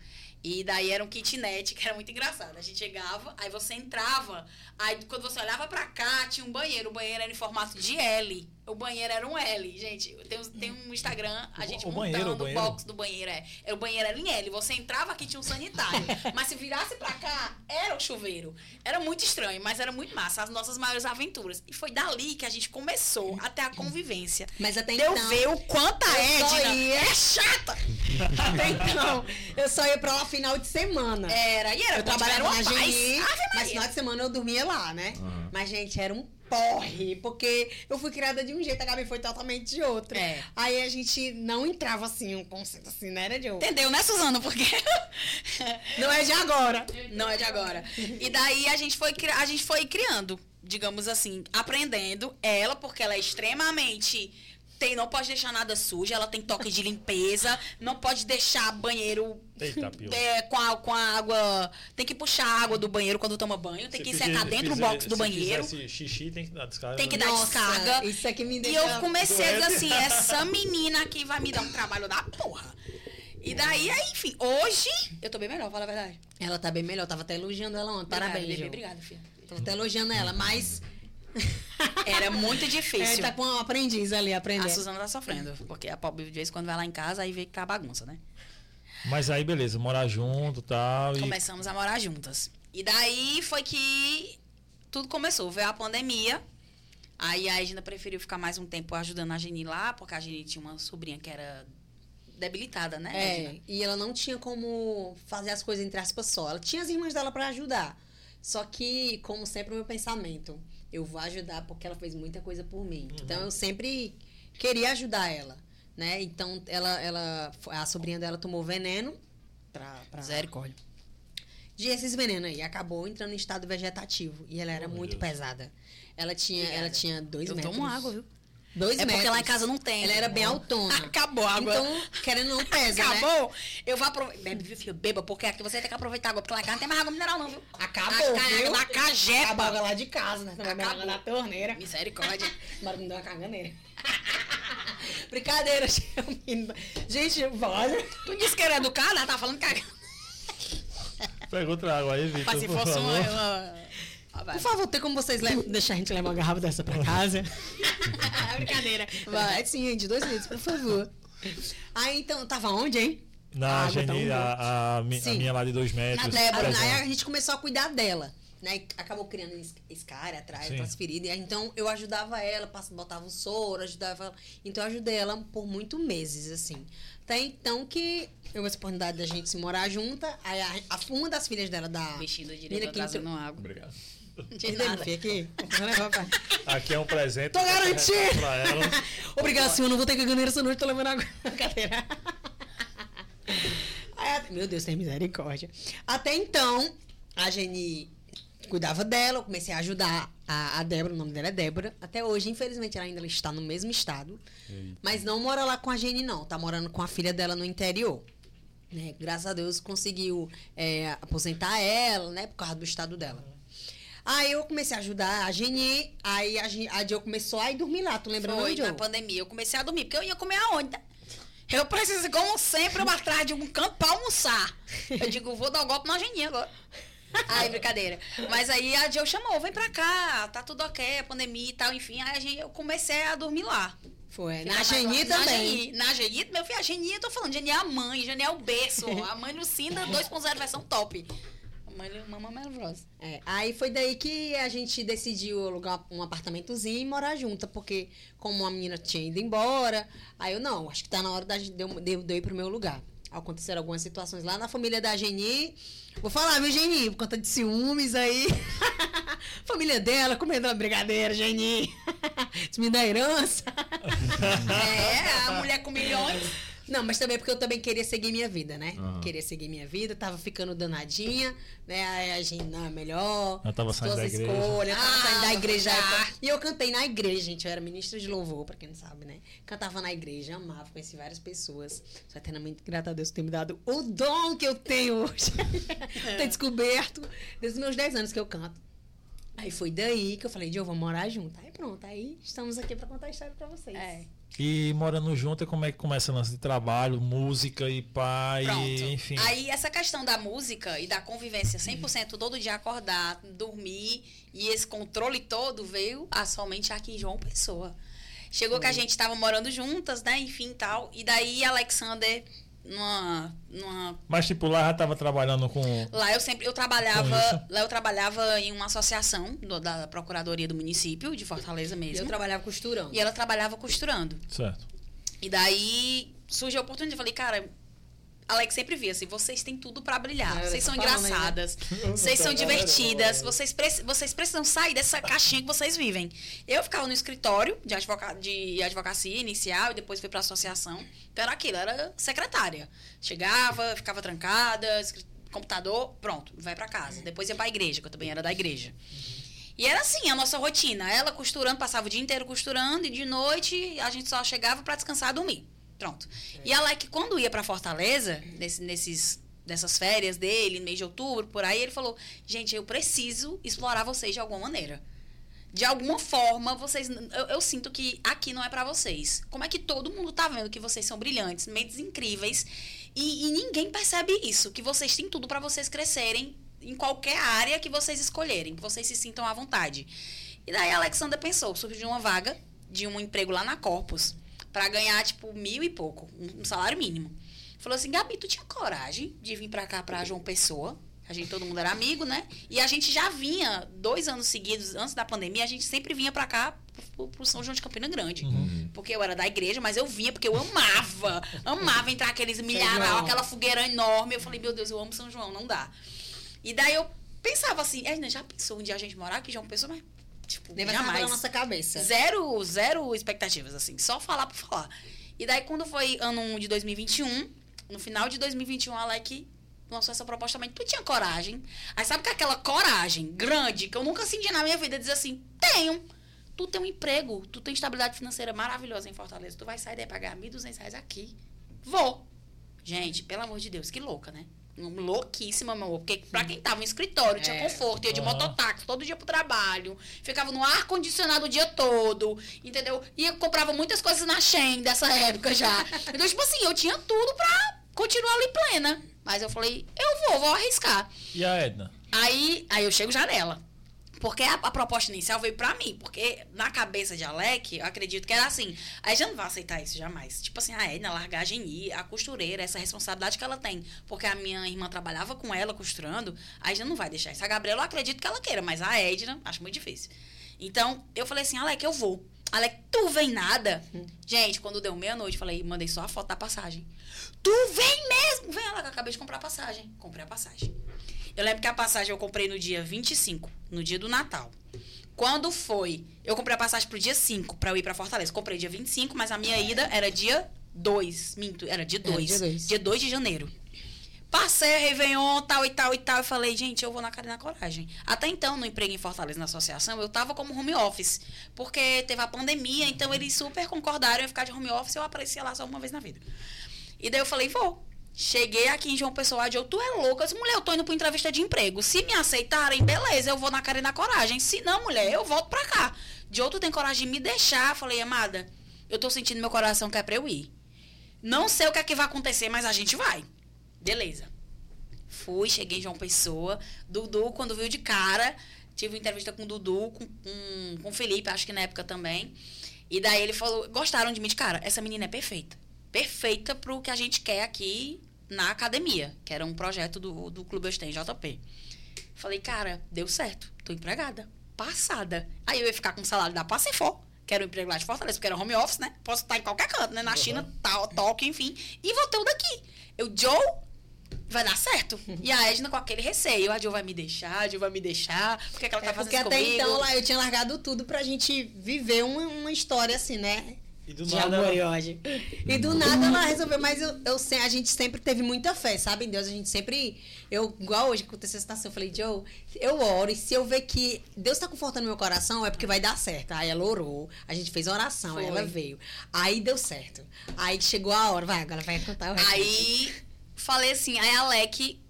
E daí era um kitnet, que era muito engraçado. A gente chegava, aí você entrava, aí quando você olhava pra cá, tinha um banheiro. O banheiro era em formato de L. O banheiro era um L, gente. Tem, um- tem um Instagram, a O- gente o montando banheiro, o o banheiro? box do banheiro. É. É, O banheiro era em L. Você entrava aqui, tinha um sanitário. [laughs] mas se virasse pra cá, era o chuveiro. Era muito estranho, mas era muito massa. As nossas maiores aventuras. E foi dali que a gente começou até a convivência. Mas até Deu então. ver o quanto a eu Edna ia- é chata. [laughs] Até então, eu só ia pra lá final de semana. Era, e era eu trabalhava na. Geni, mas final de semana eu dormia lá, né? Aham. Mas, gente, era um porre, porque eu fui criada de um jeito, a Gabi foi totalmente de outro. É. Aí a gente não entrava assim, um conceito assim, né? Era de outro. Entendeu, né, Suzano? Porque. [laughs] Não é de agora. Não é de agora. E daí a gente foi, cri- a gente foi criando, digamos assim, aprendendo ela, porque ela é extremamente. Tem, não pode deixar nada sujo, ela tem toque de limpeza, não pode deixar banheiro Eita, [laughs] pior. é, com, a, com a água. Tem que puxar a água do banheiro quando toma banho, tem Se que fizer- secar dentro do box do se banheiro. fizesse xixi, tem que dar descarga. Tem que né? dar Nossa, descarga. Isso aqui me E eu comecei a dizer doente. assim, essa menina aqui vai me dar um trabalho da porra. E daí, aí, enfim, hoje eu tô bem melhor, fala a verdade. Ela tá bem melhor, eu tava até elogiando ela ontem. Obrigada, Parabéns, bebê. Obrigada, filha. Tava até elogiando ela, mas... [laughs] Era muito É, difícil. tá com um aprendiz ali, A aprendendo. Suzana tá sofrendo, porque a pobre de vez quando vai lá em casa, aí vê que tá bagunça, né? Mas aí, beleza, morar junto e tal. E Começamos a morar juntas. E daí foi que tudo começou. Veio a pandemia. Aí a Egina preferiu ficar mais um tempo ajudando a Geni lá, porque a Geni tinha uma sobrinha que era debilitada, né? É, e ela não tinha como fazer as coisas entre aspas só. Ela tinha as irmãs dela pra ajudar. Só que, como sempre, o meu pensamento, eu vou ajudar porque ela fez muita coisa por mim. Então eu sempre queria ajudar ela, né? Então ela, ela a sobrinha dela tomou veneno pra, pra Misericórdia. de esses venenos aí, acabou entrando em estado vegetativo e ela era Oh, muito Deus. pesada. Ela tinha, Obrigada. ela tinha dois Eu metros. tomo água, viu? Dois É metros. porque lá em casa não tem. Ela era bem autona. [laughs] Acabou a água. Então, querendo ou não pesa, né? Acabou. Eu vou aproveitar. Bebe, viu, filho? Beba, porque aqui você tem que aproveitar a água, porque lá em casa não tem mais água mineral, não, viu? Acabou, A ca- viu? Da cajepa. Acabou água lá de casa, né? Acabou. água na torneira. Misericórdia. [laughs] Bora me dar uma caganeira. [laughs] Brincadeira, menino. Gente, olha. tu disse que era educada, ela tá falando cagando. Pega outra água aí, Vitor. Mas se fosse uma. Ah, vai. Por favor, tem como vocês deixar a gente levar uma garrafa dessa pra casa? [laughs] Brincadeira. Vai, sim, gente, dois litros, por favor. Aí, então, tava onde, hein? Na A tá Geni, um a, a, minha lá de dois Na metros. Débora. pesando. Aí a gente começou a cuidar dela. Né? Acabou criando es- escária atrás, aí, Então eu ajudava ela, botava o soro, ajudava ela. Então eu ajudei ela por muitos meses, assim. Até então que eu a oportunidade da gente se morar junta. Aí a, a- uma das filhas dela da. Vestido direito entrou- água. Obrigado. De Entendeu, nada. filha, aqui? É um presente. Tô garantindo! Pra ela. Obrigada, senhor. Não vou ter caganeira essa noite, tô levando água na cadeira. Meu Deus, tem misericórdia. Até então, a Geni cuidava dela, eu comecei a ajudar a, a Débora, o nome dela é Débora. Até hoje, infelizmente, ela ainda está no mesmo estado. Mas não mora lá com a Geni, não. Tá morando com a filha dela no interior. Né? Graças a Deus conseguiu é, aposentar ela, né? Por causa do estado dela. Aí eu comecei a ajudar a Geni, aí a, a Dio começou a ir dormir lá, tu lembra Foi não, na pandemia. Eu comecei a dormir, porque eu ia comer aonde? Eu preciso, como sempre, eu atrás de um canto pra almoçar. Eu digo, vou dar um golpe na agendinha agora. Ai, brincadeira. Mas aí a Joe chamou, vem pra cá, tá tudo ok, a pandemia e tal, enfim. Aí a gente, eu comecei a dormir lá. Foi. Na Geni lá. Na também. Geni, na Geni, meu filho, a Geni, eu tô falando, Geni é a mãe, Geni é o berço. A mãe Lucinda 2.0 versão top. A mãe, mamãe maravilhosa. É, aí foi daí que a gente decidiu alugar um apartamentozinho e morar junta, porque como a menina tinha ido embora, aí eu, não, acho que tá na hora da, de, de de eu ir pro meu lugar. Aconteceram algumas situações lá na família da Geni. Vou falar, viu, Geni? Por conta de ciúmes aí. [laughs] família dela comendo uma brigadeira, Geni. [laughs] Isso me dá herança. [laughs] É, a mulher com milhões. Não, mas também porque eu também queria seguir minha vida, né? Aham. Queria seguir minha vida, tava ficando danadinha, né? Aí a gente, não, é melhor. Eu tava saindo da igreja. escolhas, tava Ah, saindo da igreja. E eu cantei na igreja, gente. Eu era ministra de louvor, pra quem não sabe, né? Cantava na igreja, amava, conheci várias pessoas. Sou eternamente grata a Deus por ter me dado o dom que eu tenho hoje. [laughs] ter descoberto desde os meus 10 anos que eu canto. Aí foi daí que eu falei, Diogo, vamos morar junto. Aí pronto, aí estamos aqui pra contar a história pra vocês. É. E morando junto, como é que começa o lance de trabalho, música e pai, Pronto. enfim. Aí essa questão da música e da convivência 100% todo dia acordar, dormir e esse controle todo veio a somente aqui em João Pessoa. Chegou que a gente tava morando juntas, né, enfim, tal. E daí Alexander numa numa Mas tipo, lá já tava trabalhando com. Lá eu sempre eu trabalhava, lá eu trabalhava em uma associação do- da Procuradoria do município de Fortaleza E mesmo. eu trabalhava costurando. E ela trabalhava costurando. Certo. E daí surgiu a oportunidade. Eu falei, cara, Alex sempre via assim: vocês têm tudo pra brilhar. É, vocês tá são falando aí, né? engraçadas. [laughs] Vocês são divertidas. Vocês, preci- vocês precisam sair dessa caixinha que vocês vivem. Eu ficava no escritório de, advoca de advocacia inicial e depois fui pra associação. Então era aquilo, era secretária. Chegava, ficava trancada, computador, pronto, vai pra casa. Depois ia pra igreja, que eu também era da igreja. E era assim a nossa rotina. Ela costurando, passava o dia inteiro costurando e de noite a gente só chegava pra descansar e dormir. Pronto. E a Alec, quando ia pra Fortaleza, nesse- nesses, dessas férias dele, no mês de outubro, por aí, ele falou: gente, eu preciso explorar vocês de alguma maneira. De alguma forma, vocês. Eu, eu sinto que aqui não é pra vocês. Como é que todo mundo tá vendo que vocês são brilhantes, mentes incríveis, e, e ninguém percebe isso, que vocês têm tudo pra vocês crescerem em qualquer área que vocês escolherem, que vocês se sintam à vontade. E daí a Alexandra pensou, surgiu uma vaga de um emprego lá na Corpus pra ganhar, tipo, mil e pouco, um, salário mínimo. Falou assim, Gabi, tu tinha coragem de vir pra cá, pra João Pessoa? A gente, todo mundo era amigo, né? E a gente já vinha, dois anos seguidos, antes da pandemia, a gente sempre vinha pra cá, pro, pro São João de Campina Grande. Porque eu era da igreja, mas eu vinha porque eu amava. [laughs] amava entrar aqueles milharal, aquela fogueira enorme. Eu falei, meu Deus, eu amo São João, não dá. E daí eu pensava assim, Edna, já pensou um dia a gente morar aqui em João Pessoa? Mas, tipo, sair jamais. pela nossa cabeça. Zero, zero expectativas, assim. Só falar por falar. E daí, quando foi ano 1 de 2021, no final de 2021, a Alec lançou essa proposta também. Tu tinha coragem? Aí sabe que aquela coragem grande que eu nunca senti na minha vida, diz assim, tenho. Tu tem um emprego, tu tem estabilidade financeira maravilhosa em Fortaleza. Tu vai sair daí pagar 1.200 reais aqui. Vou. Gente, pelo amor de Deus, que louca, né? Louquíssima, meu amor. Porque pra quem tava no escritório, tinha É. conforto, ia de mototáxi todo dia pro trabalho, ficava no ar-condicionado o dia todo, entendeu? E eu comprava muitas coisas na Shein dessa época já. [laughs] Então, tipo assim, eu tinha tudo pra continuar ali plena. Mas eu falei, eu vou, vou arriscar. E a Edna? Aí, aí eu chego já nela. Porque a, a proposta inicial veio pra mim. Porque na cabeça de Alec, eu acredito que era assim. A já não vai aceitar isso jamais. Tipo assim, a Edna, largar a Geni, a costureira, essa responsabilidade que ela tem. Porque a minha irmã trabalhava com ela costurando, a já não vai deixar isso. A Gabriela, eu acredito que ela queira, mas a Edna, acho muito difícil. Então, eu falei assim, Alec, eu vou. Alec, tu vem nada? Gente, quando deu meia-noite, falei, mandei só a foto da passagem. Tu vem mesmo? Vem, ela, acabei de comprar a passagem. Comprei a passagem. Eu lembro que a passagem eu comprei no dia 25, no dia do Natal. Quando foi? Eu comprei a passagem pro dia 5 pra eu ir pra Fortaleza. Comprei dia 25, mas a minha ida era dia 2. Minto, era dia 2. dia dois. dia 2 de janeiro. Passei a Réveillon, tal e tal e tal. Eu falei, gente, eu vou na cara e na coragem. Até então, no emprego em Fortaleza, na associação, eu tava como home office. Porque teve a pandemia, então eles super concordaram em ficar de home office. Eu aparecia lá só uma vez na vida. E daí eu falei, vou. Cheguei aqui em João Pessoa, de tu é louca. Eu disse, mulher, eu tô indo pra entrevista de emprego. Se me aceitarem, beleza, eu vou na cara e na coragem. Se não, mulher, eu volto pra cá. De outro tem coragem de me deixar. Eu Falei, amada, eu tô sentindo meu coração que é pra eu ir. Não sei o que é que vai acontecer, mas a gente vai. Beleza. Fui, cheguei em João Pessoa. Dudu, quando viu de cara, tive entrevista com o Dudu, com, com, com o Felipe, acho que na época também. E daí ele falou, gostaram de mim de cara. Essa menina é perfeita. Perfeita pro que a gente quer aqui na academia, que era um projeto do, do Clube Osten, JP. Falei, cara, deu certo. Tô empregada. Passada. Aí eu ia ficar com o salário da Passefó, que era o emprego lá de Fortaleza, porque era home office, né? Posso estar em qualquer canto, né? Na China, tal, Tóquio, enfim. E vou ter o daqui. Eu, Joe, vai dar certo? E a Edna com aquele receio. A Joe vai me deixar, a Joe vai me deixar. Por que, que ela tá É fazendo porque até comigo? então lá eu tinha largado tudo pra gente viver uma, uma história assim, né? E do de nada amor ela- e ódio. E do nada ela resolveu, mas eu, eu, a gente sempre teve muita fé, sabe? Em Deus, a gente sempre. Eu, igual hoje que aconteceu essa situação, eu falei, Joe, eu oro e se eu ver que Deus tá confortando meu coração, é porque vai dar certo. Aí ela orou, a gente fez oração, aí ela veio. Aí deu certo. Aí chegou a hora, vai, agora vai contar o resto. Aí falei assim, aí a Alec.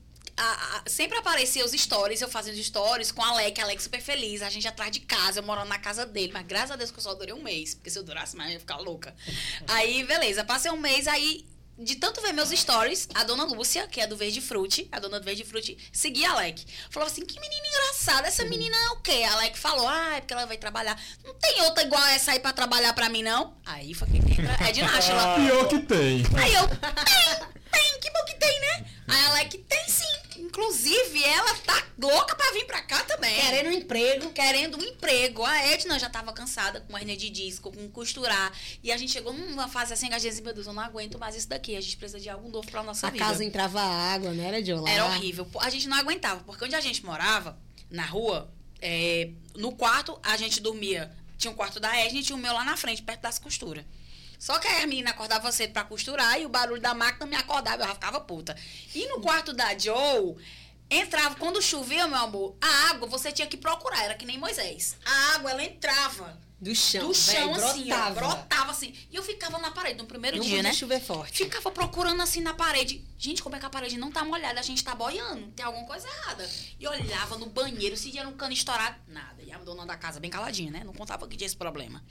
A- a- sempre aparecia os stories, eu fazendo os stories com a Alec, a Alec super feliz, a gente atrás de casa, eu morando na casa dele, mas graças a Deus que eu só durei um mês, porque se eu durasse mais eu ia ficar louca. [laughs] Aí, beleza, passei um mês, aí, de tanto ver meus stories, a dona Lúcia, que é do Verde Frute, a dona do Verde Frute, seguia a Alec. Falava assim, que menina engraçada, essa menina é o quê? A Alec falou, ah, é porque ela vai trabalhar. Não tem outra igual essa aí pra trabalhar pra mim, não? Aí foi quem é de Náshila. [laughs] Pior que tem. Aí eu, tem, tem, que bom que tem, né? Aí ela é que tem sim. Inclusive, ela tá louca pra vir pra cá também. Querendo um emprego. Querendo um emprego. A Edna já tava cansada com hernia de disco, com costurar. E a gente chegou numa fase assim a gente disse, meu Deus, eu não aguento mais isso daqui. A gente precisa de algo novo pra nossa A vida. casa entrava água, não era, Joe? Lá. Era horrível. A gente não aguentava, porque onde a gente morava, na rua, é, no quarto, a gente dormia. Tinha um quarto da Edna e tinha o meu lá na frente, perto das costuras. Só que aí a menina acordava cedo pra costurar e o barulho da máquina me acordava, eu já ficava puta. E no quarto da Joe, entrava, quando chovia, meu amor, a água você tinha que procurar, era que nem Moisés. A água, ela entrava Do chão. do chão, véi, assim, ó, brotava. brotava assim. E eu ficava na parede no primeiro Não dia, podia né? chover forte. Ficava procurando assim na parede. Gente, como é que a parede não tá molhada? A gente tá boiando. Tem alguma coisa errada. E olhava no banheiro, se tinha um cano estourado. Nada. E a dona da casa bem caladinha, né? Não contava que tinha esse problema.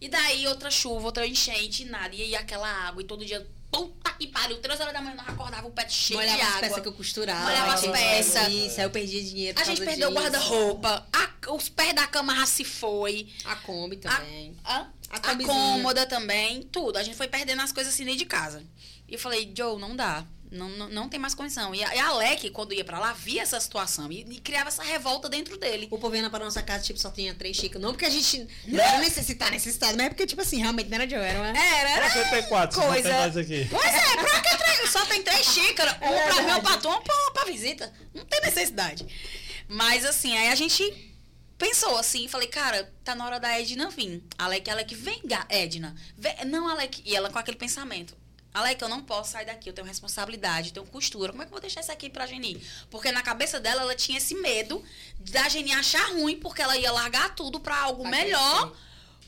E daí outra chuva, outra enchente, nada. E aí aquela água. E todo dia, puta que pariu. Três horas da manhã nós acordava o pé cheio Molhava de as água. peças que eu costurava. Molhava as peças. Isso, aí eu perdia dinheiro. A gente perdeu o guarda-roupa. a- Os pés da cama já se foi. A Kombi A, também. a, A a camisinha. cômoda também, tudo. A gente foi perdendo as coisas assim dentro de casa. E eu falei, Joe, não dá. Não, não, não tem mais condição. E a, e a Alec, quando ia pra lá, via essa situação e, e criava essa revolta dentro dele. O povo ia pra nossa casa, tipo, só tinha três xícaras. Não porque a gente não era necessitar, necessitado, mas é porque, tipo assim, realmente não era Joe, era uma... Era, Pra que ter quatro? tem coisa. mais aqui. Pois é, pra que três? Só tem três xícaras. Um pra verdade. meu patrão, um pra, pra visita. Não tem necessidade. Mas assim, aí a gente pensou assim, falei, cara, tá na hora da Edna vir. Alec, Alec, vem, Edna. Vem. Não, Alec. E ela com aquele pensamento. Alec, eu não posso sair daqui, eu tenho responsabilidade, eu tenho costura. Como é que eu vou deixar isso aqui pra Geni? Porque na cabeça dela, ela tinha esse medo da Geni achar ruim, porque ela ia largar tudo pra algo Pra melhor.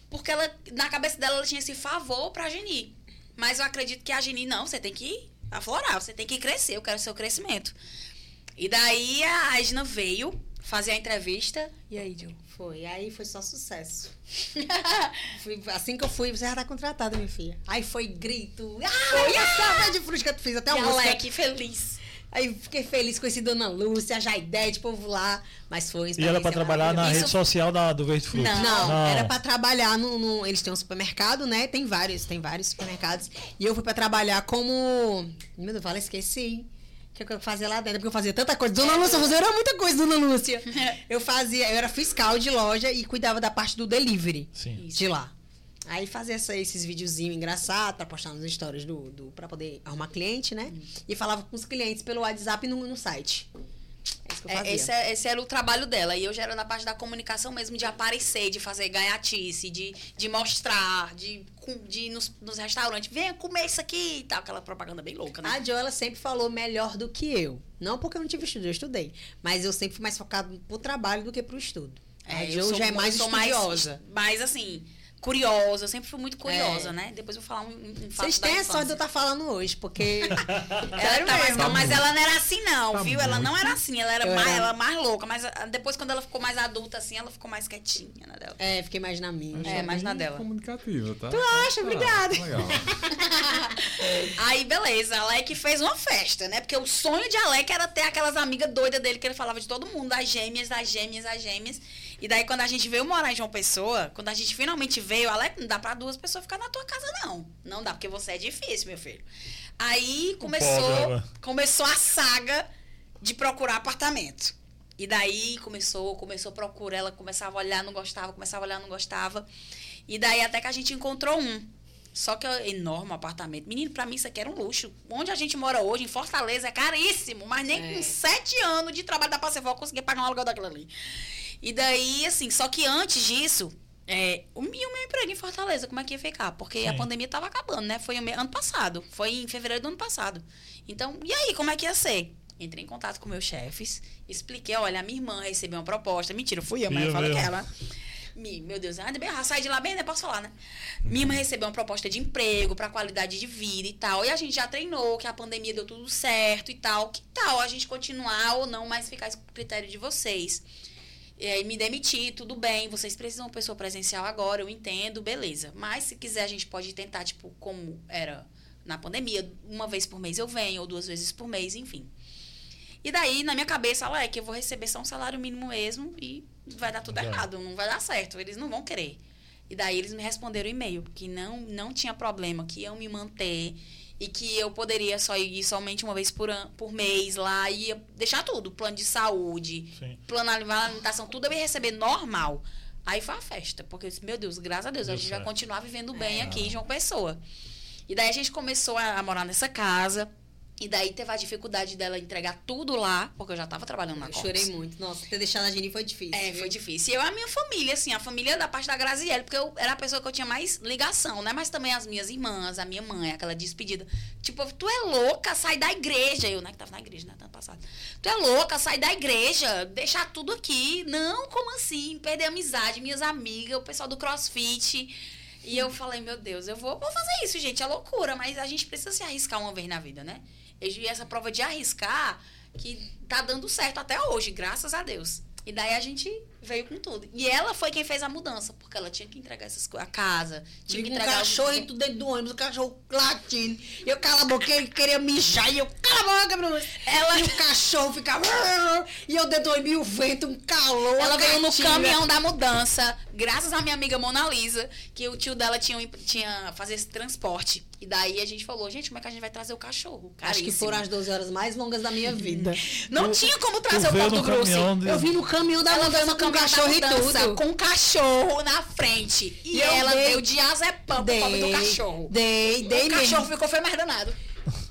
Porque ela, na cabeça dela, ela tinha esse favor pra Geni. Mas eu acredito que a Geni, não, você tem que aflorar, você tem que crescer, eu quero seu crescimento. E daí a Edna veio fazer a entrevista. E aí, Joe? Foi, aí foi só sucesso. [laughs] Fui- assim que eu fui, você já tá contratada, minha filha. Aí foi grito. Ah, foi a salva de fruta que eu fiz até E música. Alec feliz. Aí fiquei feliz com esse Dona Lúcia, a Jaidé, de povo lá. Mas foi E ela pra experiência trabalhar na maravilhosa. rede social da, do Verde Fruto. Não. Não, era pra trabalhar no, no- Eles têm um supermercado, né? Tem vários, tem vários supermercados. E eu fui pra trabalhar como. Meu Deus, fala, esqueci. O que eu fazia lá dentro? Porque eu fazia tanta coisa. Dona Lúcia, fazia era muita coisa, Dona Lúcia. [laughs] Eu fazia, eu era fiscal de loja e cuidava da parte do delivery Sim. de lá. Aí fazia essa- esses videozinhos engraçados pra postar nas histórias do, do pra poder arrumar cliente, né? E falava com os clientes pelo WhatsApp e no, no site. É. É, esse, é- esse era o trabalho dela. E eu já era na parte da comunicação mesmo, de aparecer, de fazer gaiatice, de, de mostrar, de, de ir nos, nos restaurantes. Venha comer isso aqui e tal. Aquela propaganda bem louca, né? A Jo, ela sempre falou melhor do que eu. Não porque eu não tive estudo, eu estudei. Mas eu sempre fui mais focado pro trabalho do que pro estudo. a eu Jo já é mais estudiosa. Mais, mais assim, curiosa. Eu sempre fui muito curiosa, É. né? Depois eu vou falar um, um fato Vocês têm a sorte de eu estar falando hoje, porque. [laughs] Ela tá mais, Tá mas muito. ela não era assim, não, Tá viu? Ela muito. não era assim, ela era, Eu mais, era- ela mais louca. Mas ah, depois, quando ela ficou mais adulta, assim, ela ficou mais quietinha, né, dela? é, fiquei mais na minha. É, mais na dela. Comunicativa, tá? Tu acha? Obrigada. Legal. [laughs] Aí, beleza, a Alec fez uma festa, né? Porque o sonho de Alec era ter aquelas amigas doidas dele que ele falava de todo mundo, das gêmeas, das gêmeas, das gêmeas. E daí, quando a gente veio morar em João Pessoa, quando a gente finalmente veio, Alec, não dá pra duas pessoas ficar na tua casa, não. Não dá, porque você é difícil, meu filho. Aí começou, pobre, começou a saga de procurar apartamento. E daí começou, começou a procurar, ela começava a olhar, não gostava, começava a olhar, não gostava. E daí até que a gente encontrou um. Só que é enorme o apartamento. Menino, pra mim isso aqui era um luxo. Onde a gente mora hoje, em Fortaleza, é caríssimo. Mas nem É. com sete anos de trabalho da Passevó eu consegui pagar um aluguel daquilo ali. E daí, assim, só que antes disso, É, o, meu, o meu emprego em Fortaleza, como é que ia ficar? Porque a Sim. pandemia tava acabando, né? Foi ano passado. Foi em fevereiro do ano passado. Então, e aí, como é que ia ser? Entrei em contato com meus chefes, expliquei, olha, a minha irmã recebeu uma proposta. Mentira, fui eu, mas eu falei que ela. Meu Deus, eu saí de lá bem, né? Posso falar, né? Minha irmã recebeu uma proposta de emprego pra qualidade de vida e tal. E a gente já treinou, que a pandemia deu tudo certo e tal. Que tal a gente continuar ou não, mas ficar a critério de vocês? E aí me demiti, tudo bem, vocês precisam de uma pessoa presencial agora, eu entendo, beleza. Mas se quiser, a gente pode tentar, tipo, como era na pandemia, uma vez por mês eu venho, ou duas vezes por mês, enfim. E daí, na minha cabeça, ela é que eu vou receber só um salário mínimo mesmo e vai dar tudo Já. errado, não vai dar certo, eles não vão querer. E daí eles me responderam e-mail que não, não tinha problema, que iam me manter e que eu poderia só ir somente uma vez por, an, por mês lá e ia deixar tudo, plano de saúde, Sim. plano de alimentação, tudo eu ia receber normal. Aí foi a festa, porque eu disse, meu Deus, graças a Deus, Deu a gente vai continuar vivendo bem É. aqui em João Pessoa. E daí a gente começou a, a morar nessa casa. E daí teve a dificuldade dela entregar tudo lá, porque eu já tava trabalhando na Eu Cox. chorei muito. Nossa, ter deixado a Geni foi difícil. É, viu? foi difícil. E eu, a minha família, assim, a família da parte da Graziele, porque eu era a pessoa que eu tinha mais ligação, né? Mas também as minhas irmãs, a minha mãe, aquela despedida. Tipo, tu é louca, sai da igreja. Eu, né, que tava na igreja, né, ano passado. Tu é louca, sai da igreja, deixar tudo aqui. Não, como assim? Perder a amizade, minhas amigas, o pessoal do crossfit. E eu falei, meu Deus, eu vou, vou fazer isso, gente. É loucura, mas a gente precisa se arriscar uma vez na vida, né? Vi essa prova de arriscar que tá dando certo até hoje, graças a Deus. E daí a gente veio com tudo. E ela foi quem fez a mudança, porque ela tinha que entregar essas coisas, a casa, tinha que entregar cachorro os- e tudo dentro do ônibus, o cachorro latindo. E eu cala a boca, ele queria mijar, e eu cala a boca, Bruno. Ela- E o cachorro ficava. E eu dentro do ônibus, e o vento, um calor. Ela veio no caminhão da mudança, graças à minha amiga Mona Lisa, que o tio dela tinha, tinha fazer esse transporte. E daí a gente falou, gente, como é que a gente vai trazer o cachorro? Acho que Caríssimo. foram as 12 horas mais longas da minha vida. Não tinha como trazer o Porto Grosso. Eu vim no caminhão da Ela mudança o caminhão da cachorro e tudo. com o cachorro na frente. E, E ela dei- deu diazepam pro pobre do cachorro. Dei, dei o mesmo. cachorro ficou foi mais danado.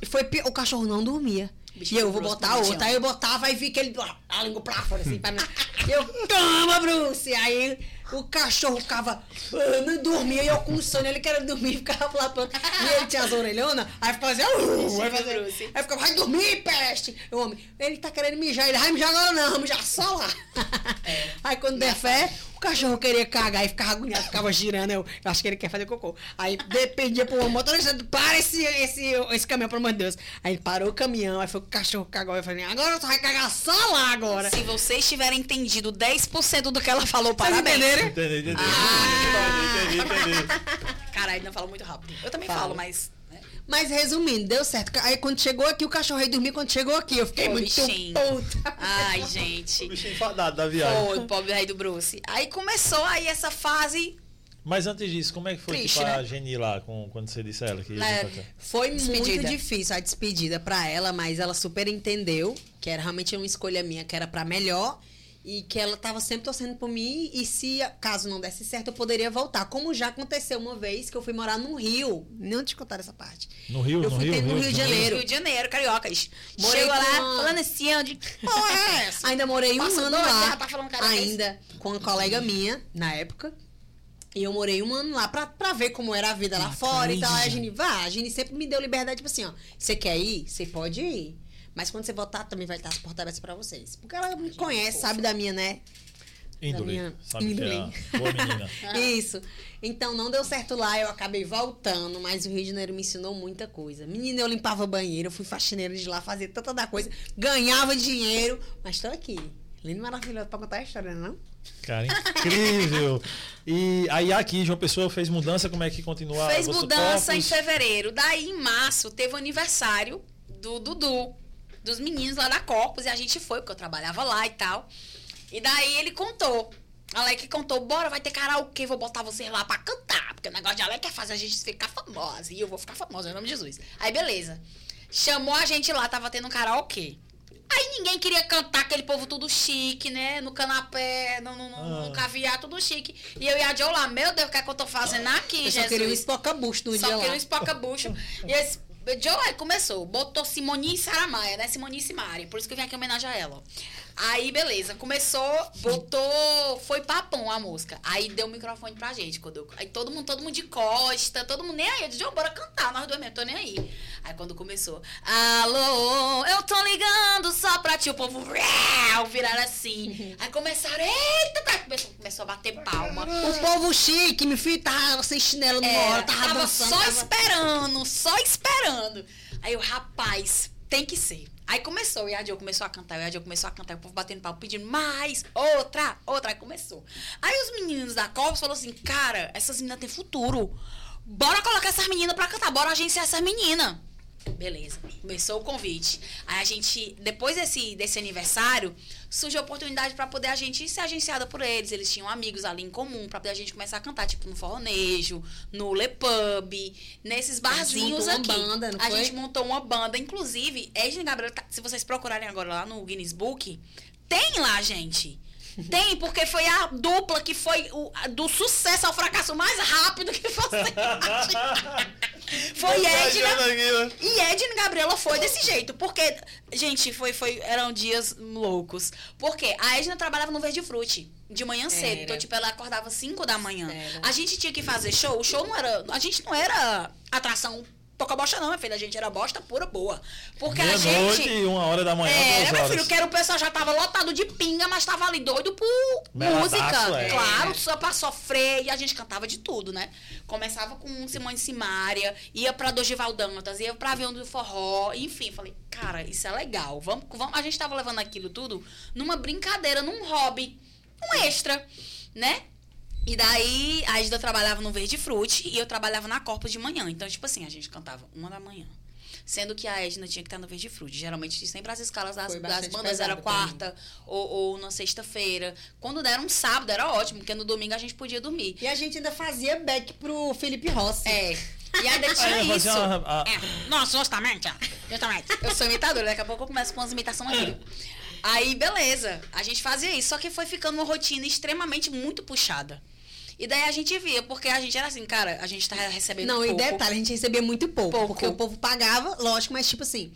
Foi o cachorro não dormia. Bicho e eu vou botar outra. Aí eu botava e vi que ele. A língua pra fora, assim, pra mim. [laughs] Eu, toma, Bruce! Aí o cachorro ficava. ah, Não dormia, e eu com sono, ele querendo dormir, ficava pronto. E ele tinha as orelhonas, aí assim. "Uh", aí, fazia- aí ficava, vai dormir, peste! O homem, ele tá querendo mijar, ele vai mijar agora não, mijar só lá. É. Aí quando der fé, o cachorro queria cagar e ficava agoniado, ficava girando. Eu, eu acho que ele quer fazer cocô. Aí dependia pro motorista, para esse, esse, esse caminhão, pelo amor de Deus. Aí ele parou o caminhão, aí foi o cachorro cagou. Eu falei, agora tu vai cagar só lá agora. Se vocês tiverem entendido 10% do que ela falou, Vocês parabéns. entenderam? Entendi, entendi. Ah. Entendi, entendi, entendi. Caralho, não fala muito rápido. Eu também Falo. falo, mas. Mas resumindo, deu certo. Aí quando chegou aqui, o cachorro ia dormir. Quando chegou aqui, eu fiquei muito bichinho. puta. Ai, gente. O bichinho enfadado da viagem. Foi o pobre rei do Bruce. Aí começou aí essa fase. Mas antes disso, como é que foi Triste, tipo, a né? Geni lá, com, quando você disse a ela que ia cá? Foi Despedida. muito difícil a despedida pra ela, mas ela super entendeu que era realmente uma escolha minha, que era pra melhor e que ela tava sempre torcendo por mim e se caso não desse certo eu poderia voltar, como já aconteceu uma vez que eu fui morar no Rio. Não te contar essa parte. No Rio, Eu no fui Rio, ter no Rio de Janeiro. Rio de Janeiro, cariocas. Morei Chegou lá uma- falando assim, ó, de que porra é essa? [laughs] Ainda morei um Passa ano dois, lá, tá falando carioca, ainda com uma colega minha na época. E eu morei um ano lá pra, pra ver como era a vida lá fora e tal. Aí a Gini, vá, a Gini sempre me deu liberdade, tipo assim, ó. Você quer ir? Você pode ir. Mas quando você voltar, também vai estar as portas abertas pra vocês. Porque ela me conhece, sabe da minha, né? Índole. minha Sabe índole. que é a boa menina. [laughs] Isso. Então não deu certo lá, eu acabei voltando, mas o Rio de Janeiro me ensinou muita coisa. Menina, eu limpava banheiro, eu fui faxineira de lá, fazia tanta da coisa, ganhava dinheiro, mas tô aqui. Lindo e maravilhoso pra contar a história, não? Cara, [laughs] incrível. E aí aqui, João Pessoa fez mudança, como é que continua? Fez mudança em Corpus? fevereiro. Daí, em março, teve o aniversário do Dudu, dos meninos lá da Corpus, e a gente foi, porque eu trabalhava lá e tal. E daí ele contou. Alec contou, bora, vai ter karaokê, vou botar vocês lá pra cantar. Porque o negócio de Alec é fazer a gente ficar famosa. E eu vou ficar famosa, em nome de Jesus. Aí, beleza. Chamou a gente lá, tava tendo um karaokê. Aí ninguém queria cantar, aquele povo tudo chique, né? No canapé, no, no, no- no Ah. caviar, tudo chique. E eu e a Joe lá, meu Deus, o que é que eu tô fazendo aqui, Eu só Jesus? queria um espoca-bucho no Só dia que lá. um espoca-bucho. [laughs] e esse Joe começou, botou Simone e Saramaia, né? Simone e Simari. Por isso que eu vim aqui homenagem a ela. Aí, beleza, começou, botou, foi papão a música. Aí deu o microfone pra gente. Quando eu- aí todo mundo, todo mundo de costa, todo mundo nem aí. Eu disse, "Ô, bora cantar, nós dois mesmo, tô nem aí. Aí quando começou, alô, eu tô ligando só pra ti, o povo viraram assim. [laughs] Aí começaram, eita, tá, começou, começou a bater palma. O povo chique, me filho, tava sem chinelo numa É, hora, tava, tava dançando. só tava- esperando, só esperando. Aí o rapaz, tem que ser. Aí começou, a Joe começou a cantar, a Joe começou a cantar, o povo batendo pau, pedindo mais, outra, outra, aí começou. Aí os meninos da Corpus falaram assim, cara, essas meninas têm futuro. Bora colocar essas meninas pra cantar, bora agenciar essas meninas. Beleza, começou o convite. Aí a gente, depois desse, desse aniversário, surgiu a oportunidade pra poder a gente ser agenciada por eles. Eles tinham amigos ali em comum pra poder a gente começar a cantar, tipo no Forronejo, no Le Pub, nesses barzinhos montou uma aqui. banda, a foi? gente montou uma banda, inclusive, Edna e Gabriela, tá- se vocês procurarem agora lá no Guinness Book, tem lá, gente. Tem, porque foi a dupla que foi o, a- do sucesso ao fracasso mais rápido que você. [laughs] Foi Edna. E Edna e Gabriela foi desse jeito. Porque, gente, foi, foi, eram dias loucos. Porque a Edna trabalhava no Verde Frute. De manhã cedo. Era. Então, tipo, ela acordava 5 da manhã. Era. A gente tinha que fazer show. O show não era. A gente não era atração pouca bosta, não, minha filha. A gente era bosta pura boa. Porque a Meia-noite gente. e uma hora da manhã, É, duas meu filho, que era o pessoal já tava lotado de pinga, mas tava ali doido por música. é. Claro, só pra sofrer. E a gente cantava de tudo, né? Começava com Simone Simaria, ia pra Dogival Dantas, ia pra Avião do Forró, enfim. Falei, cara, isso é legal. Vamos, vamos. A gente tava levando aquilo tudo numa brincadeira, num hobby, um extra, né? E daí, a Edna trabalhava no Verde Frute e eu trabalhava na Corpus de manhã. Então, tipo assim, a gente cantava uma da manhã. Sendo que a Edna tinha que estar no Verde Frute. Geralmente, sempre as escalas das, das bandas era quarta ou, ou na sexta-feira. Quando der um sábado, era ótimo, porque no domingo a gente podia dormir. E a gente ainda fazia back pro Felipe Rossi. É. E ainda [laughs] tinha Aí, isso. uma- a- É. Nossa, justamente, ó. Justamente. Eu sou imitadora, daqui a pouco eu começo com as imitações aqui. Aí, beleza. A gente fazia isso, só que foi ficando uma rotina extremamente muito puxada. E daí a gente via, porque a gente era assim, cara, a gente tá recebendo Não, pouco. e detalhe, a gente recebia muito pouco, Pouco. Porque o povo pagava, lógico, mas tipo assim,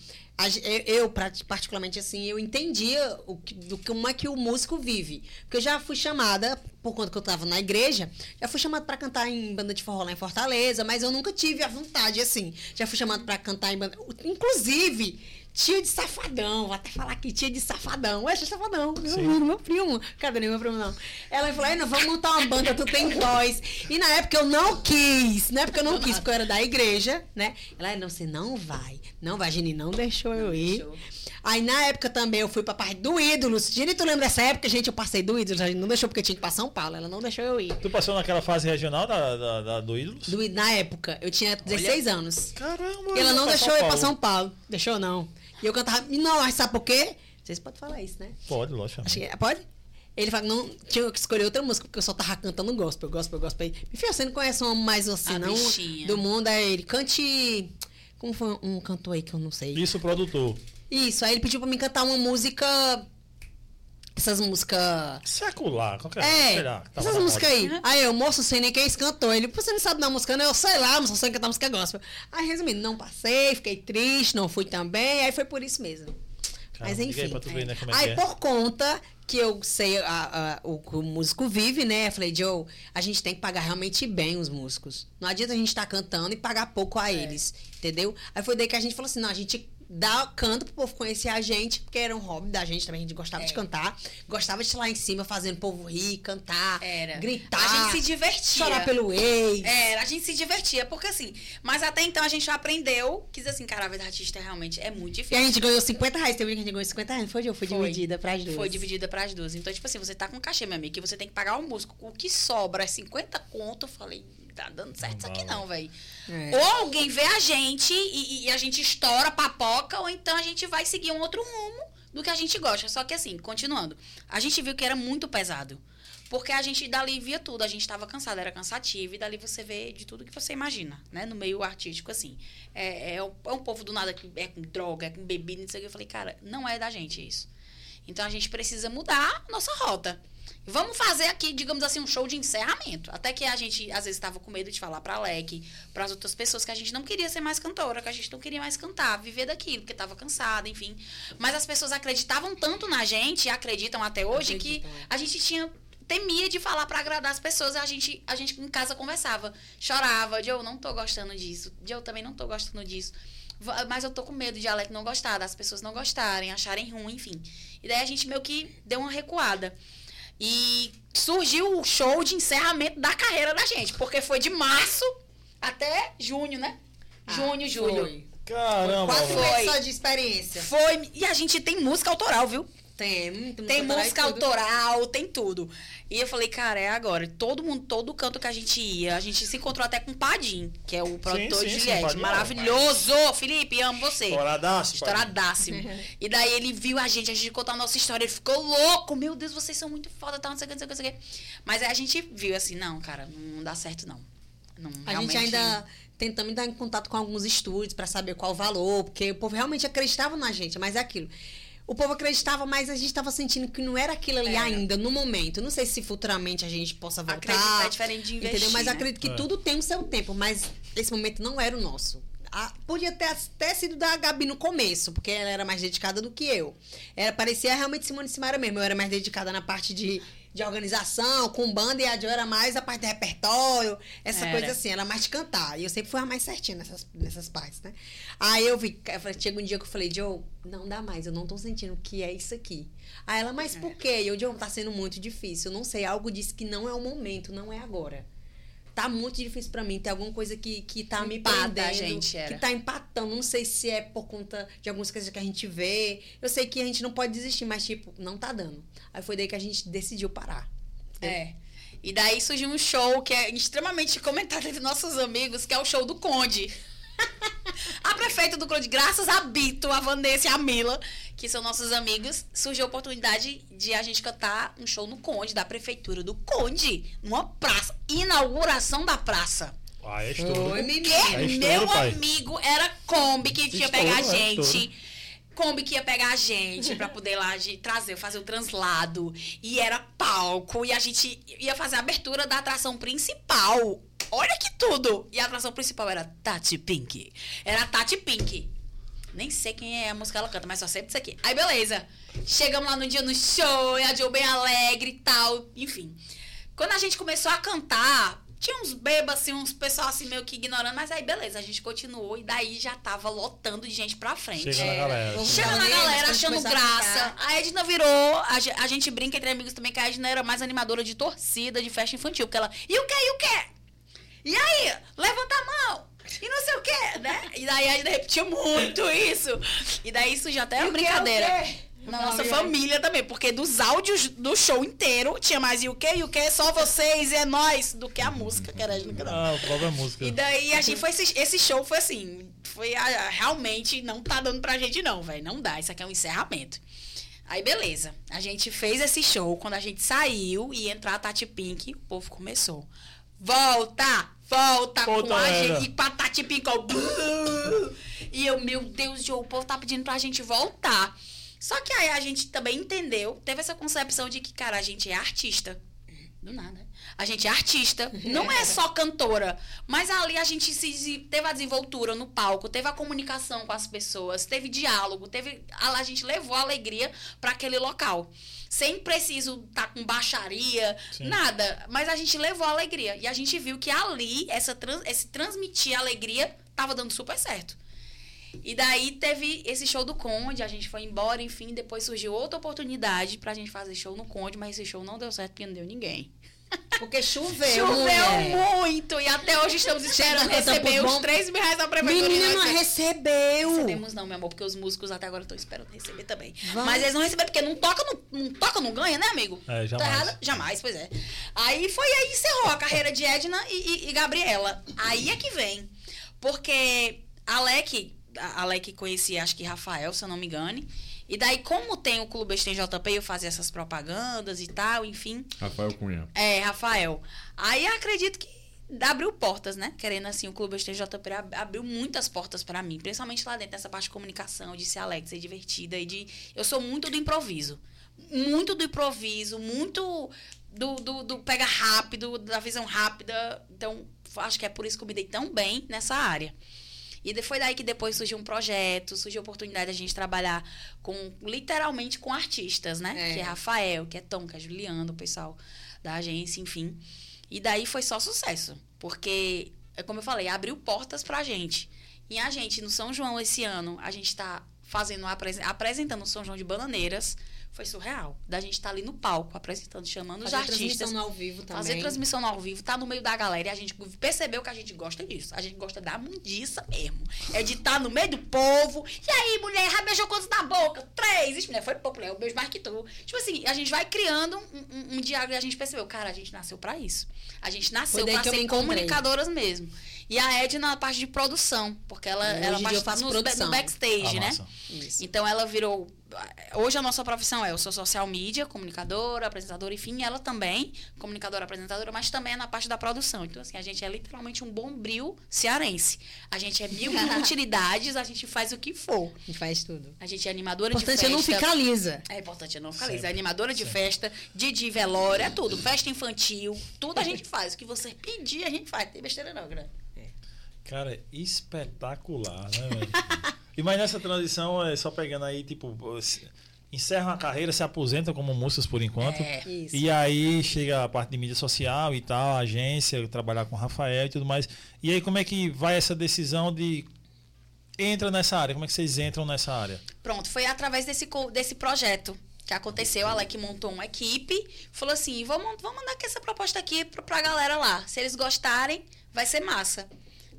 eu, particularmente assim, eu entendia o que, do como é que o músico vive. Porque eu já fui chamada, por conta que eu tava na igreja, já fui chamada pra cantar em banda de forró lá em Fortaleza, mas eu nunca tive a vontade, assim. Já fui chamada pra cantar em banda. Inclusive. Tia de safadão, vou até falar aqui, tia de safadão. Ué, tia de safadão, meu, Sim. amigo, meu primo. Cadê meu primo, não? Ela falou, não, vamos montar uma banda, tu tem voz. E na época eu não quis, não é porque eu não quis, porque eu era da igreja, né? Ela, não, você não vai. Não vai, Gini, não deixou eu ir. deixou. Aí na época também eu fui pra parte do Ídolos. Gini, tu lembra dessa época, gente? Eu passei do Ídolos, a gente não deixou porque tinha que ir pra São Paulo. Ela não deixou eu ir. Tu passou naquela fase regional da, da, da- do Ídolos? Do, na época, eu tinha 16 anos. Caramba! E ela não deixou eu ir pra. São Paulo. Deixou não. E eu cantava. Não, mas sabe por quê? Vocês podem falar isso, né? Pode, lógico. Acho que, pode? Ele fala, não, tinha que escolher outra música, porque eu só tava cantando gospel, gospel, gospel. Enfim, você não conhece uma mais assim, A não? bichinha. Do mundo, aí ele cante. Como foi um cantor aí que eu não sei? Isso, produtor. Isso, aí ele pediu pra mim cantar uma música. Essas músicas. Secular, qualquer É, sei lá, tava essas músicas aí. Aí eu, moço, sei nem quem é esse cantor. Ele, você não sabe dar música, não? Eu sei lá, mas só sei cantar música gospel. Aí, resumindo, não passei, fiquei triste, não fui também. Aí foi por isso mesmo. Mas Caramba, aí enfim. tu ver, né, é Aí, é. por conta que eu sei a- a- o que o músico vive, né? Eu falei, Joe, a gente tem que pagar realmente bem os músicos. Não adianta a gente estar cantando e pagar pouco É. a eles, entendeu? Aí foi daí que a gente falou assim, não, a gente dá canto pro povo conhecer a gente, porque era um hobby da gente também, a gente gostava É. de cantar. Gostava de estar lá em cima fazendo o povo rir, cantar, Era. gritar. A gente se divertia. Chorar pelo ex. Era, a gente se divertia, porque assim, mas até então a gente aprendeu que assim, cara, a vida artista realmente é muito E a difícil. gente ganhou 50 reais. Teve um dia que a gente ganhou 50 reais, não foi, Joe? Foi, Foi. dividida pras duas. Foi dividida para as duas. Então, tipo assim, você tá com cachê, meu amigo, que você tem que pagar o músico. O que sobra é 50 conto. Eu falei, tá dando certo isso aqui não, velho. É. Ou alguém vê a gente e, e a gente estoura, papoca, ou então a gente vai seguir um outro rumo do que a gente gosta. Só que assim, continuando, a gente viu que era muito pesado. Porque a gente dali via tudo, a gente tava cansado, era cansativo, e dali você vê de tudo que você imagina, né? No meio artístico, assim. É, é, um, é um povo do nada que é com droga, é com bebida, não sei o que. Eu falei, cara, não é da gente isso. Então a gente precisa mudar a nossa rota. Vamos fazer aqui, digamos assim, um show de encerramento. Até que a gente, às vezes, estava com medo de falar pra Alec, para as outras pessoas, que a gente não queria ser mais cantora, que a gente não queria mais cantar, viver daquilo, porque estava cansada, enfim. Mas as pessoas acreditavam tanto na gente, e acreditam até hoje, Acreditam, que a gente tinha temia de falar pra agradar as pessoas, a gente, a gente em casa conversava, chorava, de eu não tô gostando disso, de eu também não tô gostando disso. Mas eu tô com medo de Alec não gostar, das pessoas não gostarem, acharem ruim, enfim. E daí a gente meio que deu uma recuada. E surgiu o show de encerramento da carreira da gente, porque foi de março até junho, né? Junho, julho. Ah, Foi. Caramba, Quatro velho. Foi. meses só de experiência. Foi. E a gente tem música autoral, viu? Tem, muito Tem autoral e música tudo. autoral, tem tudo. E eu falei, cara, é agora. Todo mundo, todo canto que a gente ia, a gente se encontrou até com o Padim, que é o produtor sim, de Juliette. É Maravilhoso! Felipe, amo você. Estouradaço, Estouradíssimo. [laughs] e daí ele viu a gente, a gente contou a nossa história, ele ficou louco. Meu Deus, vocês são muito foda, tal, não sei o que, não sei o que, não sei o que. Mas aí a gente viu assim, não, cara, não dá certo, não. não A gente realmente- ainda tentamos entrar em contato com alguns estúdios pra saber qual o valor, porque o povo realmente acreditava na gente, mas é aquilo. O povo acreditava, mas a gente estava sentindo que não era aquilo ali Era. ainda, no momento. Não sei se futuramente a gente possa voltar. Acreditar é diferente de investir, Entendeu? Mas né? acredito que É. tudo tem o seu tempo, mas esse momento não era o nosso. Ah, podia ter até sido da Gabi no começo, porque ela era mais dedicada do que eu. Era, parecia realmente Simone Simara mesmo. Eu era mais dedicada na parte de, de organização, com banda, e a Jo era mais a parte de repertório, essa Era. coisa assim, era mais de cantar. E eu sempre fui a mais certinha nessas, nessas partes, né? Aí eu vi, eu falei- chega um dia que eu falei, Joe, não dá mais, eu não tô sentindo que é isso aqui. Aí ela, mas por quê? E eu, Joe, tá sendo muito difícil. Eu não sei, algo disse que não é o momento, não é agora. Tá muito difícil pra mim, tem alguma coisa que, que tá me Empata gente, era. que tá empatando. Não sei se é por conta de algumas coisas que a gente vê. Eu sei que a gente não pode desistir, mas, tipo, não tá dando. Aí foi daí que a gente decidiu parar. É. E daí surgiu um show que é extremamente comentado entre nossos amigos, que é o show do Conde. [laughs] a prefeita do Conde, graças a Bito, a Vanessa e a Mila, que são nossos amigos, surgiu a oportunidade de a gente cantar um show no Conde, da prefeitura do Conde, numa praça. Inauguração da praça. Ah, é estouro. Foi, Que menino. É estouro, meu pai. amigo era Kombi que ia pegar a é gente. Kombi que ia pegar a gente pra poder lá de trazer, fazer o translado. E era palco. E a gente ia fazer a abertura da atração principal. Olha que tudo! E a atração principal era Tati Pink. Era Tati Pink. Nem sei quem é a música que ela canta, mas só sei disso aqui. Aí, beleza. Chegamos lá no dia no show, e a Joe bem alegre e tal. Enfim. Quando a gente começou a cantar, tinha uns bebas, assim, uns pessoal assim meio que ignorando, mas aí beleza, a gente continuou e daí já tava lotando de gente pra frente. Chega na galera. Vamos Chega na galera achando a graça. cantar. A Edna virou. A, a gente brinca entre amigos também que a Edna era mais animadora de torcida, de festa infantil. Porque ela. E o que? E o que? E aí? Levanta a mão! E não sei o quê, né? E daí a Edna repetiu muito isso. E daí surgiu até uma E o quê? brincadeira. O? Na Não, nossa aí? família também, porque dos áudios do show inteiro tinha mais e o que, e o que, só vocês e é nós, do que a música, que era a cantando. Ah, a própria música. E daí a gente foi esse, esse show foi assim, foi a- a- realmente não tá dando pra gente não, velho, não dá, isso aqui é um encerramento. Aí beleza, a gente fez esse show, quando a gente saiu e entrar a Tati Pink, o povo começou. Volta, volta Volta, com a era. gente, e com a Tati Pink, ó, "Buh!" E eu, meu Deus, Joe, o povo tá pedindo pra gente voltar. Só que aí a gente também entendeu, teve essa concepção de que, cara, a gente é artista. Do nada. A gente é artista, não é só cantora. Mas ali a gente se, teve a desenvoltura no palco, teve a comunicação com as pessoas, teve diálogo, teve. A, a gente levou a alegria para aquele local. Sem preciso estar com baixaria, Sim. nada. Mas a gente levou a alegria. E a gente viu que ali, essa trans- esse transmitir alegria tava dando super certo. E daí teve esse show do Conde, a gente foi embora, enfim, depois surgiu outra oportunidade pra gente fazer show no Conde, mas esse show não deu certo porque não deu ninguém. Porque choveu, Choveu mulher. muito e até hoje estamos esperando receber os bom. 3 mil reais da prefeitura. e Menina, não recebeu. Recebemos não, meu amor, porque os músicos até agora estão esperando receber também. Vai. Mas eles não receberam porque não toca, não, não toca, não ganha, né, amigo? É, Tá jamais. errado? Jamais, pois é. Aí foi aí encerrou a carreira de Edna e, e- e Gabriela. Aí é que vem. Porque Alec, a Alec conhecia, acho que Rafael, se eu não me engane. E daí, como tem o Clube Estem JP, eu fazia essas propagandas e tal, enfim. Rafael Cunha. É, Rafael. Aí acredito que abriu portas, né? Querendo assim, o Clube STJP ab- abriu muitas portas pra mim, principalmente lá dentro dessa parte de comunicação, de ser alegre, ser divertida e de eu sou muito do improviso. muito do improviso, muito do, do, do pega rápido, da visão rápida. Então, acho que é por isso que eu me dei tão bem nessa área. E foi daí que depois surgiu um projeto, surgiu a oportunidade de a gente trabalhar com, literalmente, com artistas, né? É. Que é Rafael, que é Tom, que é Juliano, o pessoal da agência, enfim. E daí foi só sucesso. Porque, é como eu falei, abriu portas pra gente. E a gente, no São João esse ano, a gente tá fazendo, apresen- apresentando o São João de Bananeiras. Foi surreal. Da gente estar ali no palco, apresentando, chamando os Fazer artistas. transmissão no ao vivo também. Fazer transmissão no ao vivo, tá no meio da galera. E a gente percebeu que a gente gosta disso. A gente gosta da mundiça mesmo. É de estar no meio do povo. E aí, mulher, já beijou quantos na boca? Três. Ixi, mulher, foi pouco, mulher. Eu beijo mais que tu. Tipo assim, a gente vai criando um, um, um diálogo e a gente percebeu, cara, a gente nasceu pra isso. A gente nasceu me ser comunicadoras mesmo. E a Ed na parte de produção, porque ela, Hoje ela parte eu faço no, produção. no backstage, Ah, né? Isso. Então ela virou. Hoje a nossa profissão é eu sou social media, comunicadora, apresentadora, enfim, ela também, comunicadora, apresentadora, mas também é na parte da produção. Então, assim, a gente é literalmente um bombril cearense. A gente é mil [laughs] utilidades, a gente faz o que for. A gente faz tudo. A gente é animadora importante de é festa. não ficar lisa. É importante não ficar lisa. Sempre. É animadora de festa, de, de velório, é tudo. Festa infantil, tudo a gente faz. O que você pedir, a gente faz. Tem besteira não, né? Cara, espetacular, né, velho? [laughs] E mas nessa transição, é só pegando aí, tipo, se- encerra uma carreira, se aposenta como músicos por enquanto. É. Isso. E aí chega a parte de mídia social e tal, a agência, trabalhar com o Rafael e tudo mais. E aí como é que vai essa decisão de entra nessa área? Como é que vocês entram nessa área? Pronto, foi através desse, desse projeto que aconteceu. A Alec montou uma equipe, falou assim: vamos, vamos mandar aqui essa proposta aqui pra, pra galera lá. Se eles gostarem, vai ser massa.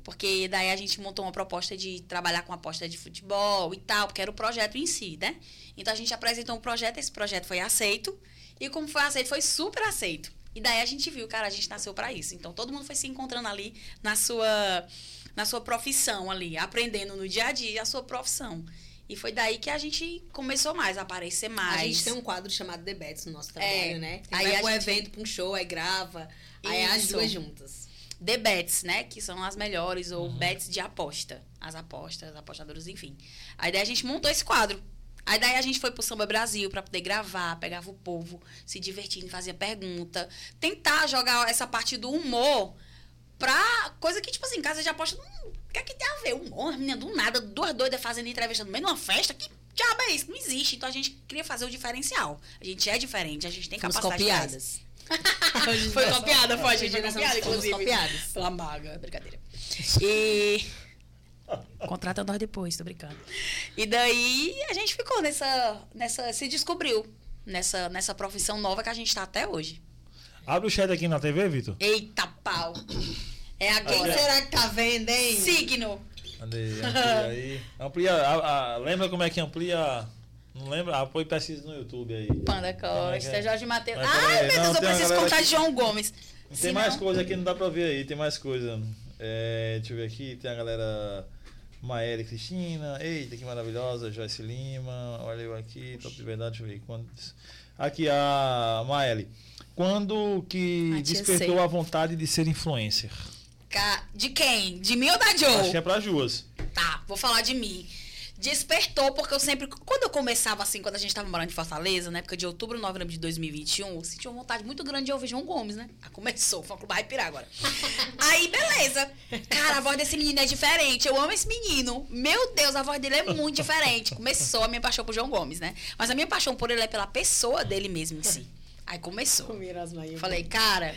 Porque daí a gente montou uma proposta de trabalhar com aposta de futebol e tal, porque era o projeto em si, né? Então a gente apresentou um projeto, esse projeto foi aceito. E como foi aceito, foi super aceito. E daí a gente viu, cara, a gente nasceu pra isso. Então todo mundo foi se encontrando ali na sua na sua profissão ali, aprendendo no dia a dia a sua profissão. E foi daí que a gente começou mais a aparecer mais. A gente tem um quadro chamado The Bets no nosso trabalho, É. né? Aí Aí vai a pra um gente- evento, pra um show, aí grava. Aí é as Isso. duas juntas. The Bets, né? Que são as melhores, ou bets de aposta. As apostas, apostadoras, enfim. Aí daí a gente montou esse quadro. Aí daí a gente foi pro Samba Brasil pra poder gravar, pegava o povo, se divertindo, fazia pergunta. Tentar jogar essa parte do humor pra coisa que, tipo assim, casa de aposta, não, o que é que tem a ver? Humor, menina, do nada, duas doidas fazendo entrevista no meio de uma festa, que diabo é isso? Não existe. Então a gente queria fazer o diferencial. A gente é diferente, a gente tem Fomos capacidade copiadas. [laughs] Foi copiada, foi, a gente foi copiada, inclusive. copiadas. Pela maga, brincadeira. E. [laughs] Contrata nós depois, tô brincando. E daí a gente ficou nessa. nessa se descobriu nessa, nessa profissão nova que a gente tá até hoje. Abre o chat aqui na TV, Vitor. Eita pau! É Quem agora. será que tá vendo, hein? Signo. Cadê? Amplia aí. Amplia. a- a- lembra como é que amplia? Não lembra? Ah, põe pesquisa no YouTube aí. Panda Costa, é? Jorge Matheus. Ai, meu Deus, eu preciso contar de João Gomes. Tem Se mais não- coisa aqui, não dá pra ver aí, tem mais coisa. É, deixa eu ver aqui, tem a galera Maéria Cristina, eita, que maravilhosa, Joyce Lima, olha eu aqui, top de verdade, deixa eu ver quantos. Aqui a Maeli. Quando que A tia despertou a vontade de ser influencer? De quem? De mim ou da Joe? Acho que é para duas. Tá, vou falar de mim. Despertou, porque eu sempre. Quando eu começava assim, quando a gente tava morando em Fortaleza, na época de outubro, novembro de 2021, eu senti uma vontade muito grande de ouvir João Gomes, né? Ah, começou, [laughs] foi clube vai pirar agora. Aí, beleza. Cara, a voz desse menino é diferente. Eu amo esse menino. Meu Deus, a voz dele é muito diferente. Começou a minha paixão por João Gomes, né? Mas a minha paixão por ele é pela pessoa dele mesmo em si. Aí começou. Falei, cara,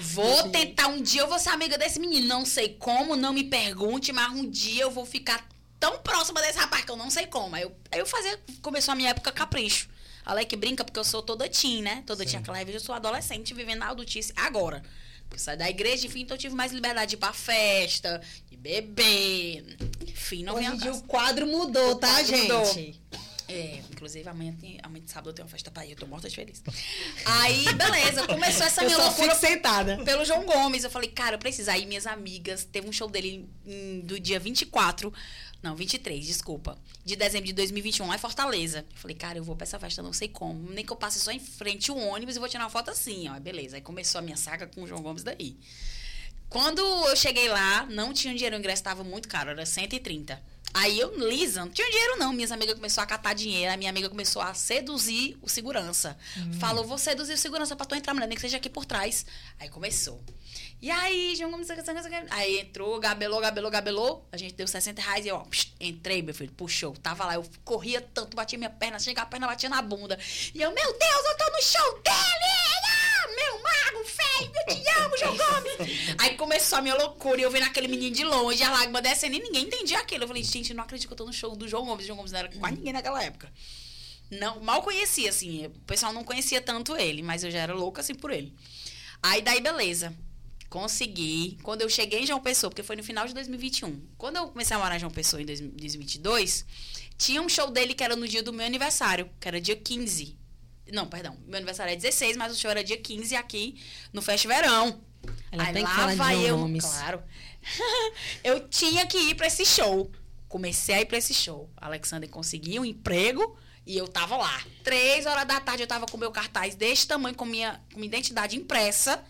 vou tentar um dia eu vou ser amiga desse menino. Não sei como, não me pergunte, mas um dia eu vou ficar tão próxima desse rapaz que eu não sei como. Aí eu, aí eu fazia, começou a minha época capricho. A que brinca porque eu sou toda teen, né? Toda teen aquela época, eu sou adolescente vivendo na adultice agora. Eu saí da igreja, enfim, então eu tive mais liberdade de ir pra festa, de beber. Enfim, não Hoje em dia o quadro mudou, O tá, quadro gente? mudou. É, inclusive amanhã, tem, amanhã de sábado eu tenho uma festa pra ir, eu tô morta de feliz. Aí, beleza, começou essa Eu minha só loucura fico sentada. pelo João Gomes. Eu falei, cara, eu preciso. Aí minhas amigas, teve um show dele em- do dia 24, não, 23, desculpa, de dezembro de 2021, lá em Fortaleza. Eu falei, cara, eu vou pra essa festa, não sei como. Nem que eu passe só em frente o ônibus e vou tirar uma foto assim, ó. Beleza. Aí começou a minha saga com o João Gomes daí. Quando eu cheguei lá, não tinha dinheiro, o ingresso estava muito caro, era 130. Aí eu, Lisa, não tinha dinheiro não. Minhas amigas começaram a catar dinheiro. A minha amiga começou a seduzir o segurança. Falou, vou seduzir o segurança pra tu entrar, mulher, nem que seja aqui por trás. Aí começou. E aí, João Gomes, aí entrou, gabelou, gabelou, gabelou. A gente deu 60 reais e eu, ó, psh, entrei, meu filho, puxou. Tava lá, eu corria tanto, batia minha perna, chegava a perna, batia na bunda. E eu, meu Deus, eu tô no show dele! Ah, meu mago feio, eu te amo, João Gomes! aí começou a minha loucura e eu vendo aquele menino de longe, a lágrima descendo e ninguém entendia aquilo. Eu falei, gente, não acredito que eu tô no show do João Gomes. O João Gomes não era quase ninguém naquela época. Não, mal conhecia, assim. O pessoal não conhecia tanto ele, mas eu já era louca, assim, por ele. Aí, daí, beleza. Consegui. Quando eu cheguei em João Pessoa, porque foi no final de 2021. Quando eu comecei a morar em João Pessoa em 2022, tinha um show dele que era no dia do meu aniversário, que era dia 15. Não, perdão. Meu aniversário é 16, mas o show era dia 15 aqui no Festiverão. Ela Aí tem que lá falar de vai João eu, Gomes. claro. [laughs] eu tinha que ir pra esse show. Comecei a ir pra esse show. Alexander conseguiu um emprego e eu tava lá. Três horas da tarde eu tava com meu cartaz desse tamanho, com minha, com minha identidade impressa.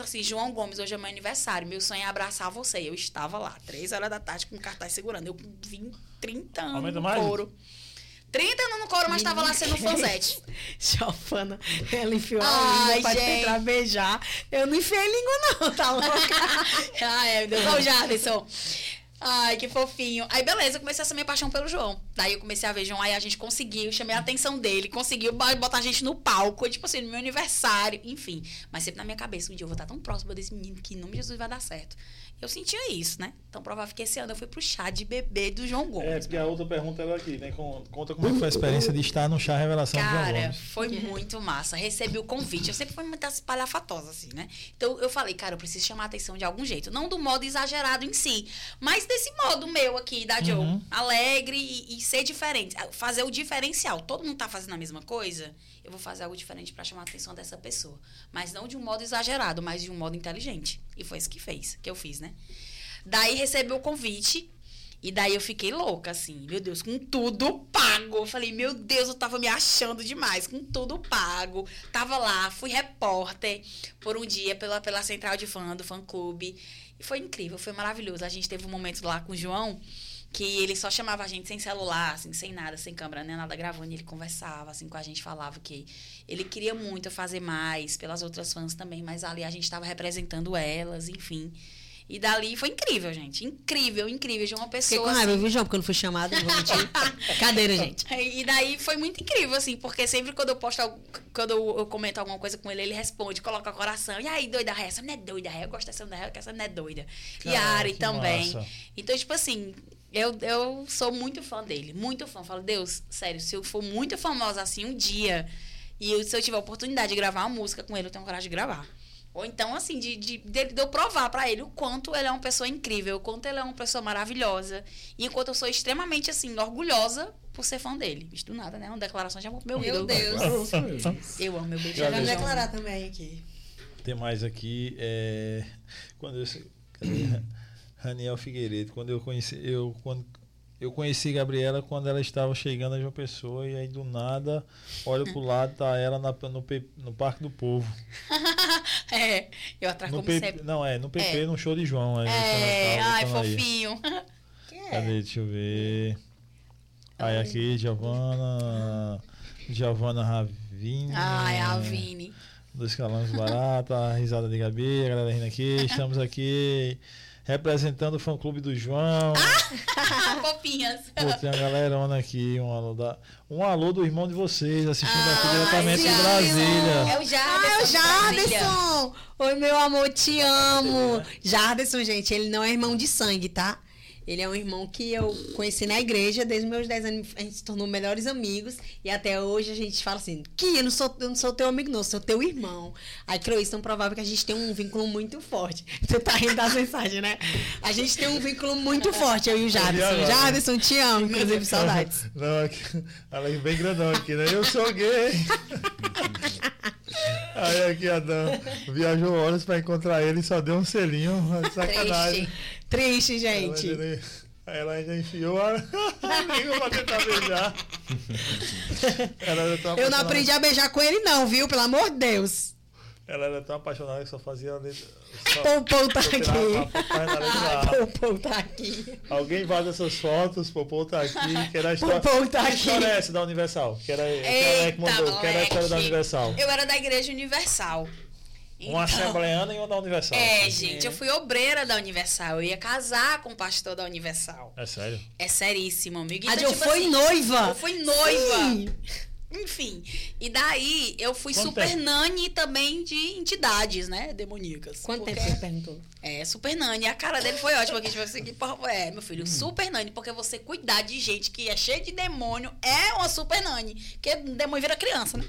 Assim, João Gomes, hoje é meu aniversário. Meu sonho é abraçar você. Eu estava lá, três horas da tarde, com o cartaz segurando. Eu com 20, 30 anos Aumenta no mais? couro. 30 anos no couro, mas tava lá sendo fanzete. [laughs] Chofana. Ela enfiou a Ai, língua pra tentar beijar. Eu não enfiei língua, não, [laughs] tá louca? [laughs] ah, é, meu Deus. Olha o Jardim. Ai, que fofinho. Aí, beleza, eu comecei essa minha paixão pelo João. Daí eu comecei a ver João, aí a gente conseguiu, chamei a atenção dele, conseguiu bo- botar a gente no palco, tipo assim, no meu aniversário, enfim. Mas sempre na minha cabeça, um dia eu vou estar tão próxima desse menino que em nome de Jesus vai dar certo. Eu sentia isso, né? Então, provável que esse ano eu fui pro chá de bebê do João É, Gomes. porque a outra pergunta era aqui, né? Con- Conta como é que foi a experiência de estar no chá revelação de João Cara, Gomes. foi [laughs] muito massa. Recebi o convite. Eu sempre fui muito espalhafatosa, assim, né? Então eu falei, cara, eu preciso chamar a atenção de algum jeito. Não do modo exagerado em si, mas desse modo meu aqui, da Joe. Uhum. Alegre e, e ser diferente. Fazer o diferencial. Todo mundo tá fazendo a mesma coisa. Eu vou fazer algo diferente pra chamar a atenção dessa pessoa. Mas não de um modo exagerado, mas de um modo inteligente. E foi isso que fez, que eu fiz, né? Daí recebi o convite. E daí eu fiquei louca, assim, meu Deus, com tudo pago. Eu falei, meu Deus, eu tava me achando demais, com tudo pago. Tava lá, fui repórter por um dia pela, pela central de fã do fã clube. E foi incrível, foi maravilhoso. A gente teve um momento lá com o João que ele só chamava a gente sem celular, assim, sem nada, sem câmera, nem nada gravando. E ele conversava, assim, com a gente, falava que ele queria muito fazer mais pelas outras fãs também, mas ali a gente tava representando elas, enfim. E dali foi incrível, gente. Incrível, incrível. De uma Fiquei pessoa. com raiva, assim, viu, João? Porque eu não fui chamada, não vou mentir. [laughs] Cadeira, gente. e daí foi muito incrível, assim, porque sempre quando eu posto, quando eu, comento alguma coisa com ele, ele responde, coloca coração. E aí, doida ré? Essa não é doida ré. Eu gosto dessa não é ré, que essa não é doida. e a Cara, Ari que também. massa. Então, tipo assim, eu, eu sou muito fã dele, muito fã. Falo, Deus, sério, se eu for muito famosa assim um dia, e eu- se eu tiver a oportunidade de gravar uma música com ele, eu tenho coragem de gravar. Ou então, assim, de, de, de, de eu provar pra ele o quanto ele é uma pessoa incrível, o quanto ele é uma pessoa maravilhosa. E enquanto eu sou extremamente, assim, orgulhosa por ser fã dele. Isso do nada, né? Uma declaração de amor pro meu Meu ídolo. Deus. Eu amo meu beijo. Já Quero me declarar também aqui. Tem mais aqui. É, quando eu, cadê? Raniel Figueiredo. Quando eu conheci, eu, quando, eu conheci Gabriela quando ela estava chegando a João Pessoa e aí do nada, olho pro lado, tá ela na, no, no Parque do Povo. [laughs] É, eu atrás No como sempre. não, é, no PP, É. no show de João. aí, É, tava ai, fofinho. [laughs] Cadê? Deixa eu ver. Aí aqui, Giovana. Giovana Ravini. Ai, a Vini. Dois calões barata, risada de Gabi, a galera rindo aqui. Estamos aqui representando o fã clube do João. [laughs] Fofinhas. Pô, tem uma galerona aqui, um alô, da, um alô do irmão de vocês, assistindo aqui Ai, diretamente de Jadson. Brasília. É o Jardim. Ah, é o Jarderson! Oi, meu amor, te amo! Jarderson, gente, ele não é irmão de sangue, tá? Ele é um irmão que eu conheci na igreja, desde meus 10 anos a gente se tornou melhores amigos. E até hoje a gente fala assim: que eu não sou, eu não sou teu amigo, não, sou teu irmão. Aí, Cloís, tão provável que a gente tem um vínculo muito forte. [laughs] Você tá rindo das mensagens, né? A gente tem um vínculo muito forte, eu e o Jarderson. agora? Jarderson, te amo, inclusive saudades. [laughs] Não, aqui, ela é bem grandão aqui, né? Eu sou gay. [laughs] Aí aqui a Dan viajou horas pra encontrar ele e só deu um selinho. Sacanagem. Triste. Triste, gente. ainda- Aí [laughs] ela já enfiou a língua pra tentar beijar. Tava Eu não aprendi a beijar com ele, não, viu? Pelo amor de Deus. Ela era tão apaixonada que só fazia. Só, Popô tá aqui. Popô tá aqui. Alguém vaza essas fotos, Popô tá aqui, que era a história. Popô tá aqui. história é essa da Universal? Que era, que era que mandou, que era a história da. Universal. Eu era da Igreja Universal. Uma assembleana e uma da Universal. É, gente, eu fui obreira da Universal. Eu ia casar com o pastor da Universal. É sério? É seríssimo, amigo. A Então, Jo tipo foi assim, noiva. Eu fui noiva. Sim. Enfim. E daí eu fui Quanto super tempo? nani também de entidades, né? Demoníacas. Quanto Porque- tempo você perguntou? É, super nani. A cara dele foi ótima. Que, tipo assim, que porra, é, meu filho, super nani. Porque você cuidar de gente que é cheia de demônio é uma super nani. Porque demônio vira criança, né?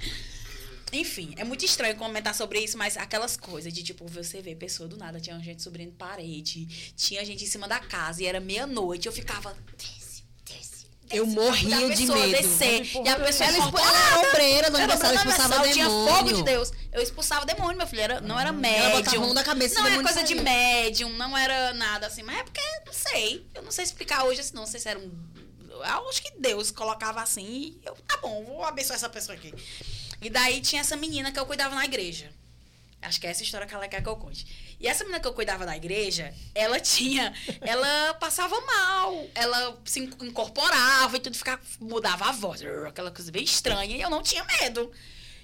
Enfim, é muito estranho comentar sobre isso, mas aquelas coisas de tipo, você vê pessoa do nada, tinha gente subindo parede, tinha gente em cima da casa e era meia-noite, eu ficava. Desce, desce, desce. Eu morria de medo. Descer, e a pessoa Ela, expu- ela era obreira do Era aniversário, expulsava aniversário, tinha demônio. fogo de Deus. Eu expulsava demônio, meu filho. Era, não era médium. Ela botava a mão na cabeça Não demônio coisa de médium, não era nada assim. Mas é porque, não sei. Eu não sei explicar hoje assim, não. Não sei se era um. Eu acho que Deus colocava assim e eu, tá bom, vou abençoar essa pessoa aqui. E daí tinha essa menina que eu cuidava na igreja. Acho que é essa história que ela quer que eu conte. E essa menina que eu cuidava da igreja, ela tinha. Ela passava mal. Ela se incorporava e tudo ficava. mudava a voz. Aquela coisa bem estranha. E eu não tinha medo.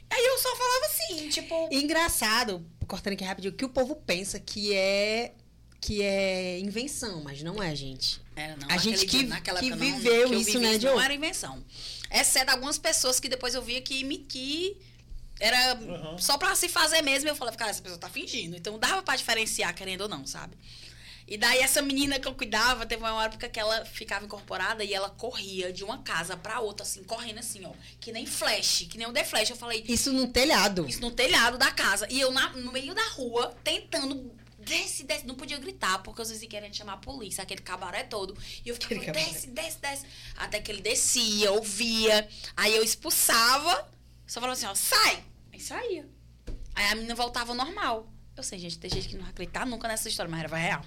Aí eu só falava assim, tipo. Engraçado, cortando aqui rapidinho, que o povo pensa que é que é invenção, mas não é, gente. Era, não, A gente que- que não, viveu que isso, né, Não Diogo? era invenção. Exceto algumas pessoas que depois eu via que me que era Uhum. só pra se fazer mesmo. Eu falava, cara, essa pessoa tá fingindo. Então dava pra diferenciar, querendo ou não, sabe? E daí essa menina que eu cuidava, teve uma época que ela ficava incorporada e ela corria de uma casa pra outra, assim, correndo assim, ó. Que nem flash, que nem o The Flash. Eu falei, Isso no telhado. isso no telhado da casa. E eu na- no meio da rua, tentando. Desce, desce. Não podia gritar, porque os vizinhos querendo chamar a polícia, aquele cabaré todo. E eu ficava, desce, desce, desce. Até que ele descia, ouvia. Aí eu expulsava. Só falava assim, ó, sai! Aí saía. Aí a menina voltava ao normal. Eu sei, gente, tem gente que não vai acreditar nunca nessa história, mas era real.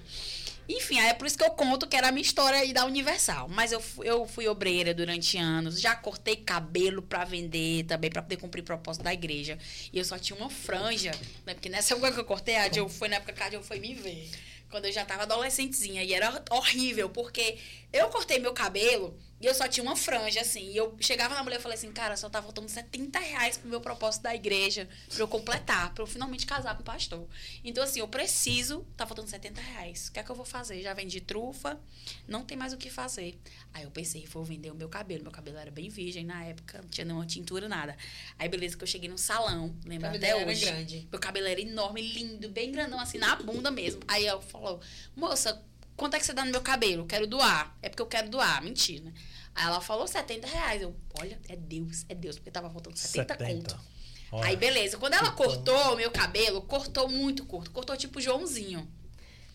Enfim, é por isso que eu conto que era a minha história aí da Universal. Mas eu, eu fui obreira durante anos, já cortei cabelo pra vender também, pra poder cumprir propósito da igreja. E eu só tinha uma franja, né? Porque nessa época que eu cortei, a Jill foi na época que a Jill foi me ver. Quando eu já tava adolescentezinha. E era horrível, porque eu cortei meu cabelo e eu só tinha uma franja, assim. E eu chegava na mulher e falei assim, cara, só tá faltando 70 reais pro meu propósito da igreja, pra eu completar, pra eu finalmente casar com o pastor. Então, assim, eu preciso, tá faltando 70 reais. O que é que eu vou fazer? Já vendi trufa, não tem mais o que fazer. Aí eu pensei, vou vender o meu cabelo. Meu cabelo era bem virgem na época, não tinha nenhuma tintura, nada. Aí, beleza, que eu cheguei no salão, lembro cabelo até era hoje. grande. Meu cabelo era enorme, lindo, bem grandão, assim, na bunda mesmo. Aí ela falou, moça, quanto é que você dá no meu cabelo? Quero doar. É porque eu quero doar. Mentira, né? Aí ela falou 70 reais. Eu, olha, é Deus, é Deus, porque tava faltando 70, 70. conto. Olha. Aí, beleza. Quando ela cortou o meu cabelo, cortou muito curto. Cortou tipo Joãozinho.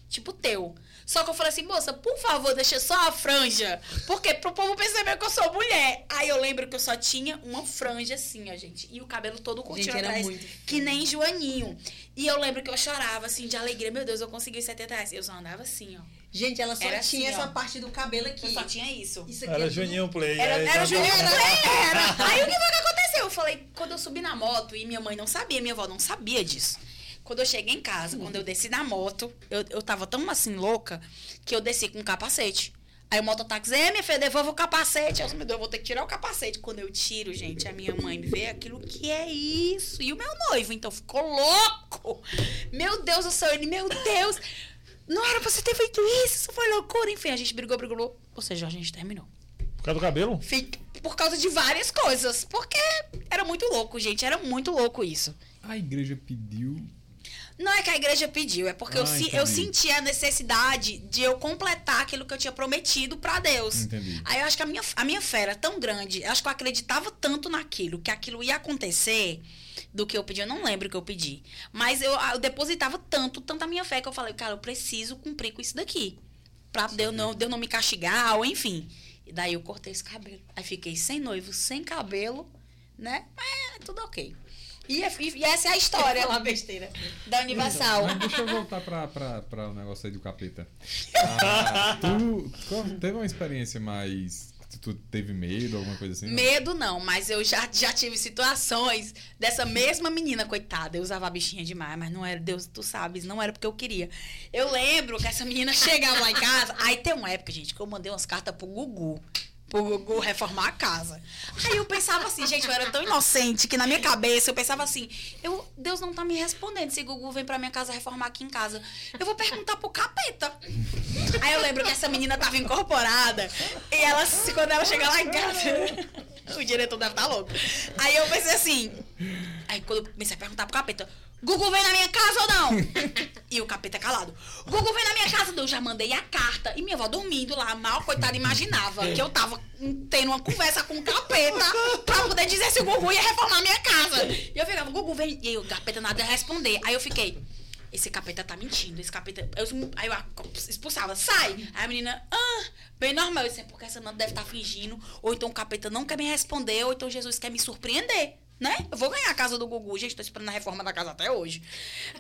Tipo teu. Só que eu falei assim, moça, por favor, deixa só a franja. Porque pro povo perceber que eu sou mulher. Aí eu lembro que eu só tinha uma franja assim, ó, gente. E o cabelo todo curtinho Gente, era atrás. muito Que nem Joaninho. E eu lembro que eu chorava, assim, de alegria. Meu Deus, eu consegui os 70 reais. Eu só andava assim, ó. Gente, ela só Era tinha assim, essa ó. parte do cabelo aqui. Eu só tinha isso. Isso aqui Era é tudo- Juninho Play. Era, era Juninho. Play, era. [laughs] Aí o que foi que aconteceu? Eu falei, quando eu subi na moto, e minha mãe não sabia, minha avó não sabia disso. Quando eu cheguei em casa, quando eu desci da moto, eu, eu tava tão assim louca que eu desci com um capacete. Aí o mototáxi, é, minha filha, devolva o capacete. Eu, meu Deus, eu vou ter que tirar o capacete. Quando eu tiro, gente, a minha mãe vê aquilo que é isso. E o meu noivo, então, ficou louco. Meu Deus do céu, ele, meu Deus, não era pra você ter feito isso, isso foi loucura. Enfim, a gente brigou, brigou, ou seja, a gente terminou. Por causa do cabelo? Fique- Por causa de várias coisas. Porque era muito louco, gente. Era muito louco isso. A igreja pediu. Não é que a igreja pediu, é porque eu, Ah, se- eu senti a necessidade de eu completar aquilo que eu tinha prometido pra Deus. Entendi. Aí eu acho que a minha, a minha fé era tão grande, eu acho que eu acreditava tanto naquilo, que aquilo ia acontecer do que eu pedi. Eu não lembro o que eu pedi. Mas eu, eu depositava tanto, tanta minha fé, que eu falei, cara, eu preciso cumprir com isso daqui. Pra Deus não, Deus não me castigar, ou enfim. E daí eu cortei esse cabelo. Aí fiquei sem noivo, sem cabelo, né? Mas é tudo ok. E, é- e essa é a história [laughs] Falar besteira. da Universal. Mas deixa eu voltar pra, pra, pra o negócio aí do capeta. [laughs] Ah, tu teve uma experiência mais Tu teve medo, alguma coisa assim? Medo não, mas eu já, já tive situações dessa mesma menina, coitada. Eu usava a bichinha demais, mas não era, Deus, tu sabes, não era porque eu queria. Eu lembro que essa menina [laughs] chegava lá em casa. Aí tem uma época, gente, que eu mandei umas cartas pro Gugu Gugu reformar a casa. Aí eu pensava assim, gente, eu era tão inocente que na minha cabeça eu pensava assim, eu, Deus não tá me respondendo se Gugu vem pra minha casa reformar aqui em casa. Eu vou perguntar pro capeta. Aí eu lembro que essa menina tava incorporada e ela, quando ela chega lá em casa, [laughs] o diretor deve estar tá louco. Aí eu pensei assim, aí quando eu comecei a perguntar pro capeta, Gugu vem na minha casa ou não? [laughs] e o capeta calado. Gugu vem na minha casa. Eu já mandei a carta. E minha avó dormindo lá, mal, coitada, imaginava que eu tava tendo uma conversa com o capeta pra poder dizer se o Gugu ia reformar a minha casa. E eu ficava, Gugu vem. E aí o capeta nada ia responder. Aí eu fiquei, esse capeta tá mentindo, esse capeta. Eu, aí eu expulsava, sai! Aí a menina, ah, bem normal. Eu disse, porque essa não deve estar tá fingindo. Ou então o capeta não quer me responder, ou então Jesus quer me surpreender. Né? Eu vou ganhar a casa do Gugu, gente. Tô esperando a reforma da casa até hoje.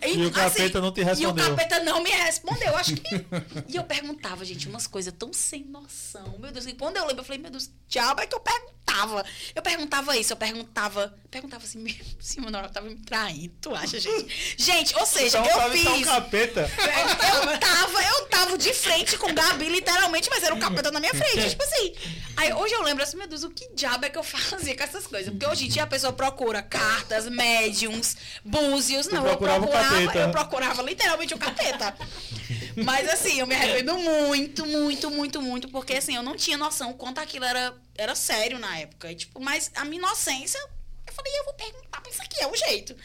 E, e o capeta assim, não te respondeu. E o capeta não me respondeu. Acho que. [laughs] e eu perguntava, gente, umas coisas tão sem noção. Meu Deus, e quando eu lembro, eu falei, meu Deus, diabo é que eu perguntava. Eu perguntava isso, eu perguntava. Perguntava assim, se meu namorado tava me traindo, tu acha, gente? Gente, ou seja, então, eu fiz. Um capeta. Eu tava, eu tava de frente com o Gabi, literalmente, mas era o capeta na minha frente. tipo assim. Aí hoje eu lembro assim, meu Deus, o que diabo é que eu fazia com essas coisas? Porque hoje em dia a pessoa procura cartas, médiums, búzios. Não, eu procurava, eu procurava literalmente o capeta. Mas assim, eu me arrependo muito, muito, muito, muito, porque assim, eu não tinha noção quanto aquilo era, era sério na época. E, tipo, mas a minha inocência, eu falei, eu vou perguntar pra isso aqui, é o jeito.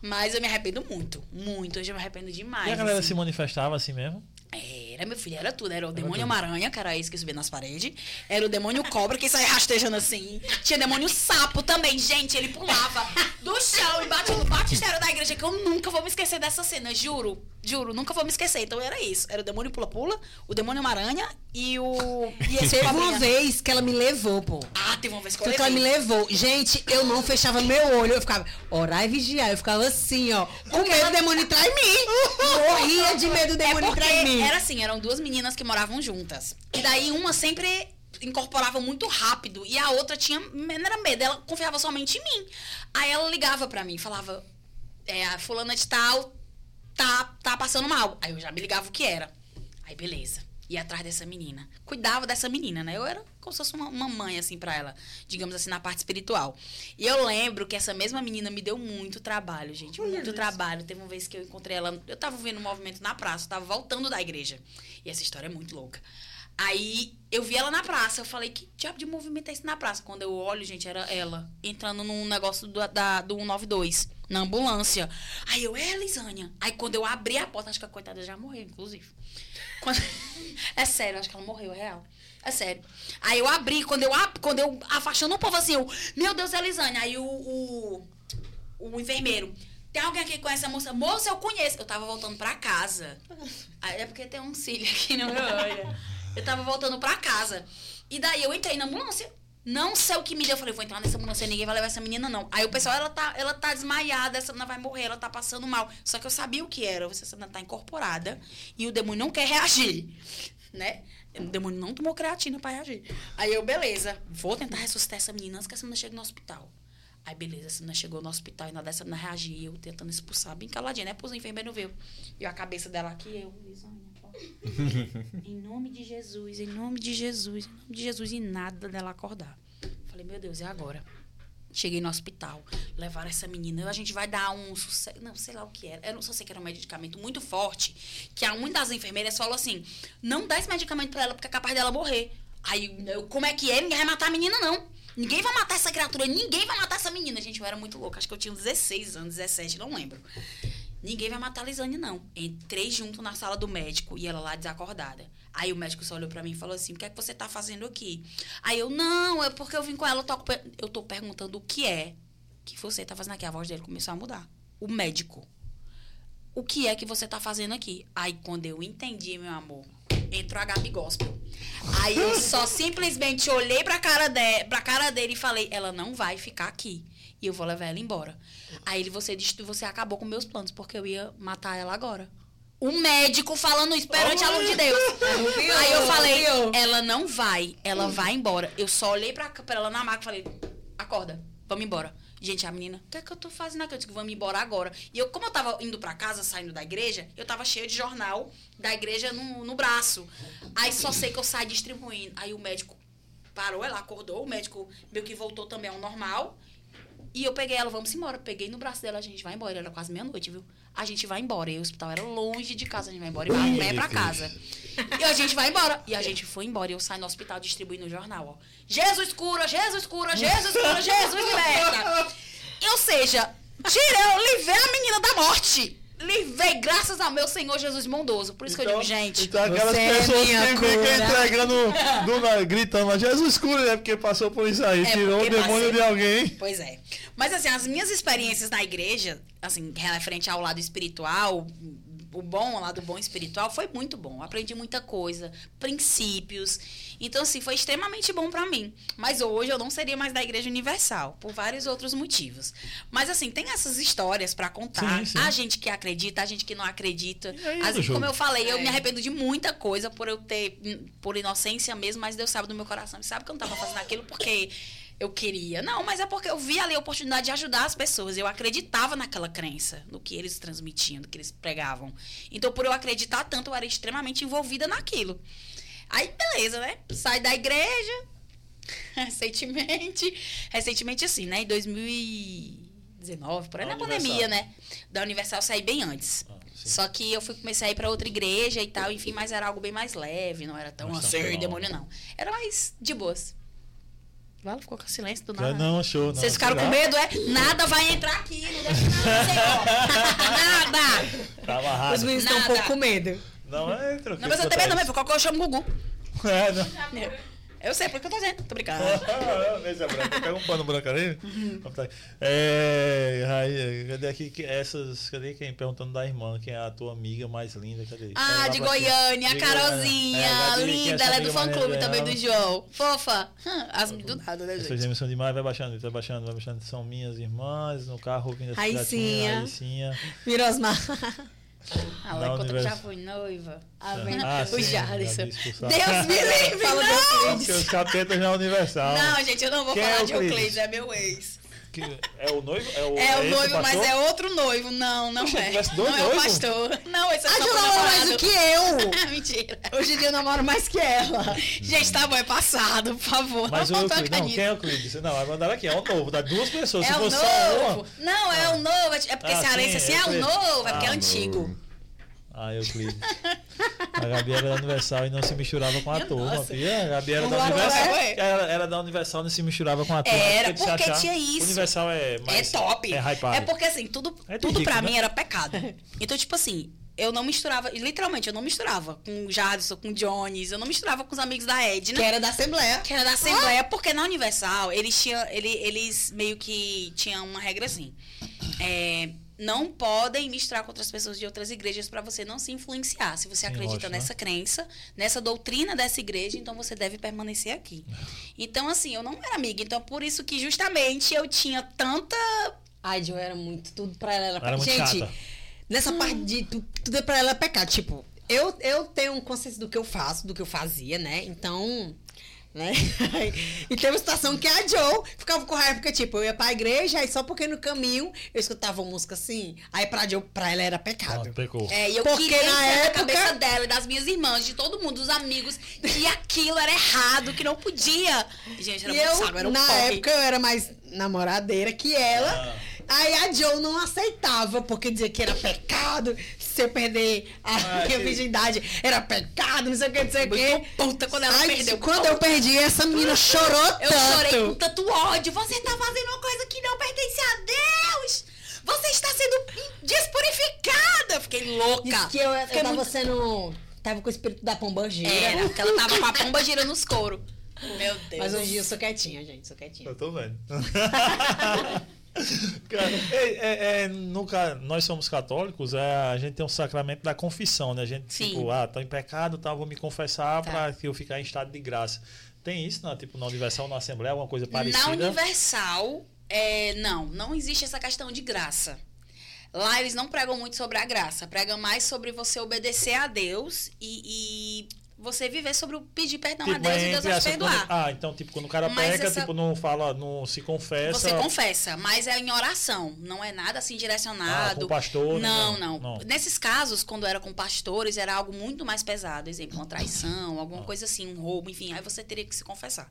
Mas eu me arrependo muito, muito. Hoje eu me arrependo demais. E a galera assim. se manifestava assim mesmo? Era, meu filho, era tudo. Era o demônio Maranha, que era esse que subia nas paredes. Era o demônio cobra, que saia rastejando assim. Tinha demônio sapo também, gente. Ele pulava do chão e batia no batistério da igreja, que eu nunca vou me esquecer dessa cena, juro. Juro, nunca vou me esquecer. Então era isso. Era o demônio pula-pula, o demônio maranha e o. E esse teve uma vez que ela me levou, pô. Ah, teve uma vez que que ela me levou. Gente, eu não fechava meu olho. Eu ficava, orar e vigiar. Eu ficava assim, ó. Com medo ela... do demônio entrar em mim. [laughs] Morria de medo do é demônio é entrar em mim. Era assim, eram duas meninas que moravam juntas. E daí uma sempre incorporava muito rápido e a outra tinha não era medo, ela confiava somente em mim. Aí ela ligava para mim, falava: é, a fulana de tal tá, tá passando mal. Aí eu já me ligava o que era. Aí, beleza. Ia atrás dessa menina. Cuidava dessa menina, né? Eu era como se fosse uma, uma mãe, assim, pra ela. Digamos assim, na parte espiritual. E eu lembro que essa mesma menina me deu muito trabalho, gente. Muito trabalho. Teve uma vez que eu encontrei ela. Eu tava vendo um movimento na praça. Eu tava voltando da igreja. E essa história é muito louca. Aí eu vi ela na praça. Eu falei, que diabo de movimento é esse na praça? Quando eu olho, gente, era ela entrando num negócio do, da, do 192 na ambulância. Aí eu, é, Lisânia. Aí quando eu abri a porta, acho que a coitada já morreu, inclusive. [laughs] Quando... É sério, acho que ela morreu, é real. É sério. Aí eu abri, quando eu, quando eu afastando o povo assim, eu, meu Deus, é Lisânia. Aí o, o, o enfermeiro, tem alguém aqui que conhece a moça? Moça, eu conheço. Eu tava voltando pra casa. [laughs] Aí é porque tem um cílio aqui no meu olho. [laughs] Eu tava voltando pra casa. E daí eu entrei na ambulância. Não sei o que me deu. Eu falei, vou entrar nessa ambulância, ninguém vai levar essa menina, não. Aí o pessoal, ela tá, ela tá desmaiada, essa menina vai morrer, ela tá passando mal. Só que eu sabia o que era. Essa menina tá incorporada e o demônio não quer reagir, [laughs] né? O demônio não tomou creatina pra reagir. Aí eu, beleza, vou tentar ressuscitar essa menina antes que essa menina chegue no hospital. Aí, beleza, essa menina chegou no hospital e nada dessa menina reagia, eu tentando expulsar, bem caladinha, né? Pros enfermeiros ver. E a cabeça dela aqui, eu, Lisânia, [laughs] em nome de Jesus, em nome de Jesus, em nome de Jesus, e nada dela acordar. Falei, meu Deus, e agora? Cheguei no hospital, levaram essa menina, a gente vai dar um sucesso. Não, sei lá o que era. Eu não só sei que era um medicamento muito forte. Que a uma das enfermeiras falou assim: não dá esse medicamento pra ela, porque é capaz dela morrer. Aí, eu, como é que é? Ninguém vai matar a menina, não. Ninguém vai matar essa criatura, ninguém vai matar essa menina. Gente, eu era muito louca. Acho que eu tinha 16 anos, 17, não lembro. Ninguém vai matar a Lisane, não. Entrei junto na sala do médico e ela lá desacordada. Aí o médico só olhou pra mim e falou assim: O que é que você tá fazendo aqui? Aí eu, não, é porque eu vim com ela, eu tô, eu tô perguntando o que é que você tá fazendo aqui. A voz dele começou a mudar. O médico. O que é que você tá fazendo aqui? Aí quando eu entendi, meu amor, entrou a Gabi Gospel. Aí eu só [laughs] simplesmente olhei pra cara, de, pra cara dele e falei: Ela não vai ficar aqui e eu vou levar ela embora. Aí ele, você disse, você acabou com meus planos, porque eu ia matar ela agora. O médico falando isso perante a luz de Deus. Viu? Aí eu falei, Viu? ela não vai, ela vai embora. Eu só olhei pra, pra ela na maca e falei, acorda, vamos embora. Gente, a menina, o que é que eu tô fazendo aqui? Eu digo, vamos embora agora. E eu, como eu tava indo pra casa, saindo da igreja, eu tava cheia de jornal da igreja no, no braço. Aí só sei que eu saí distribuindo. Aí o médico parou, ela acordou, o médico meio que voltou também ao normal. E eu peguei ela, vamos embora. Peguei no braço dela, a gente vai embora. Era quase meia-noite, viu? A gente vai embora. E o hospital era longe de casa, a gente vai embora. E vai pé pra casa. E a gente vai embora. E a gente foi embora. E eu saí no hospital distribuindo o jornal, ó. Jesus cura, Jesus cura, Jesus cura, Jesus liberta. Ou seja, tirei, livrei a menina da morte. Livrei, graças ao meu Senhor Jesus bondoso. Por isso que eu digo, gente. Então aquelas você é pessoas minha que ficam entregando, do gritando, Jesus cura, né? Porque passou por isso aí, É, tirou o demônio passei- de alguém. Pois é. Mas assim, as minhas experiências na igreja, assim, referente ao lado espiritual, o bom, o lado bom espiritual, foi muito bom. Aprendi muita coisa, princípios. Então, assim, foi extremamente bom pra mim. Mas hoje eu não seria mais da Igreja Universal, por vários outros motivos. Mas, assim, tem essas histórias pra contar. Sim, sim. A gente que acredita, a gente que não acredita. Do vezes, jogo? como eu falei, eu É. me arrependo de muita coisa por eu ter, por inocência mesmo, mas Deus sabe do meu coração e sabe que eu não tava fazendo aquilo porque eu queria. Não, mas é porque eu vi ali a oportunidade de ajudar as pessoas. Eu acreditava naquela crença, no que eles transmitiam, no que eles pregavam. Então, por eu acreditar tanto, eu era extremamente envolvida naquilo. Aí, beleza, né? Sai da igreja. [laughs] Recentemente. Recentemente, assim, né? Em 2019, por aí na pandemia, né? Da Universal saí bem antes. Ah. Só que eu fui comecei a ir pra outra igreja e tal, enfim, mas era algo bem mais leve, não era tão assim, demônio, não. Era mais de boas. Vala ficou com silêncio do nada. Não, achou. Não, Vocês ficaram com será? medo, é? Nada vai entrar aqui, não deixa nada. [laughs] Nada! Tá. Os meninos estão um pouco com medo. Não, é tranquilo. Não, mas eu também não, mas qualquer eu chamo o Gugu. É, não. Eu sei, porque eu tô dizendo. Tô brincando. Mesa branca. Pega um pano branco ali. É, Raí, cadê aqui essas. Cadê quem perguntando da irmã, quem é a tua amiga mais linda? Cadê? Ah, de Goiânia, a Carolzinha. É, linda, essa ela é do fã clube também do João. Fofa. Hum, As do nada, né, Essas gente? gêmeas são demais, vai baixando, vai baixando, vai baixando. São minhas irmãs, no carro ouvindo essa Raicinha. Raicinha. Mirosmar. [laughs] Ah, Da lá enquanto eu já fui noiva. Ah, vem. Ah, [laughs] o sim, Jarlis. já vi expulsar. Deus me livre, Fala não! Os capetas na Universal. Não, gente, eu não vou Quem é falar o de? Euclides, é meu ex. Que- é o noivo? É o, É o esse noivo, mas é outro noivo. Não, não Poxa, é. dois não é o pastor. Não, esse é A só Ju pro namora mais namorado. do que eu. [laughs] Mentira. Hoje em dia eu namoro mais que ela. Gente, tá bom, é passado, por favor. Mas o não Euclides, não, acredito. quem é o Euclides? Não, vai mandar aqui, é o novo, dá duas pessoas. Se É o fosse só uma. novo. Não, é o novo. É porque Ah, cearense sim, assim é o Euclides. novo, é porque é Ah, antigo. Ah, Euclides. A Gabi era da Universal e não se misturava com a turma, filha. A Gabi era da Universal. Era, era da Universal e não se misturava com a turma. Era, se porque achavam- tinha isso. Universal é mais. é top. É hypado. É porque assim, tudo, É tudo rico, pra né? mim era pecado. Então, tipo assim, eu não misturava, literalmente, eu não misturava com o Jadson, com o Jones, eu não misturava com os amigos da Edna. Que era da Assembleia. Que era da Assembleia, porque na Universal eles tinham. Ele, eles meio que tinham uma regra assim. É, não podem misturar com outras pessoas de outras igrejas para você não se influenciar. Se você Sim, acredita lógico, né? nessa crença, nessa doutrina dessa igreja, então você deve permanecer aqui. Então, assim, eu não era amiga. Então, por isso que justamente eu tinha tanta. Ai, Jo era muito. Tudo pra ela era, Era muito Gente, chata. nessa parte de. tu- Tudo é pra ela é pecado. Tipo, eu, eu tenho um consciência do que eu faço, do que eu fazia, né? Então. Né? [laughs] e teve uma situação que a Joe ficava com raiva, porque, tipo, eu ia pra igreja, aí só porque no caminho eu escutava uma música assim, aí pra Joe, pra ela era pecado. Ah, pecou. É, e eu Porque queria na época- cabeça dela e das minhas irmãs, de todo mundo, dos amigos, que aquilo era errado, que não podia. Gente, era e muito eu, sábio, era um na época, eu era mais namoradeira que ela. Ah. Aí a Joe não aceitava, porque dizia que era pecado. Se eu perder a Ah, [laughs] minha virgindade, era pecado, não sei o que, não sei o que. puta quando ela Ai, perdeu. Quando eu perdi, essa menina chorou Eu tanto. chorei com tanto ódio. Você tá fazendo uma coisa que não pertence a Deus. Você está sendo despurificada. Eu Fiquei louca. Disse que eu, eu Fiquei tava muito- sendo... Tava com o espírito da pomba gira. Era, porque ela tava com a pomba [laughs] girando nos couro. Meu Deus. Mas hoje eu sou quietinha, gente, sou quietinha. Eu tô vendo. [laughs] Cara, é, é, é, no ca- nós somos católicos, é, a gente tem um sacramento da confissão, né? A gente, Sim. tipo, ah, tô em pecado, tá, vou me confessar Tá. pra que eu ficar em estado de graça. Tem isso, né? Tipo, na Universal, na Assembleia, alguma coisa parecida? Na Universal, é, não, não existe essa questão de graça. Lá eles não pregam muito sobre a graça, pregam mais sobre você obedecer a Deus e, e você viver sobre o pedir perdão a Tipo, Deus é e Deus vai te perdoar. quando- ah, então, tipo, quando o cara Mas peca, essa- tipo, não fala, não se confessa. Você confessa, mas é em oração, não é nada assim ah, direcionado. com o pastor. né? Não, não, Nesses casos, quando era com pastores, era algo muito mais pesado. Exemplo, uma traição, alguma Ah. coisa assim, um roubo, enfim. Aí você teria que se confessar.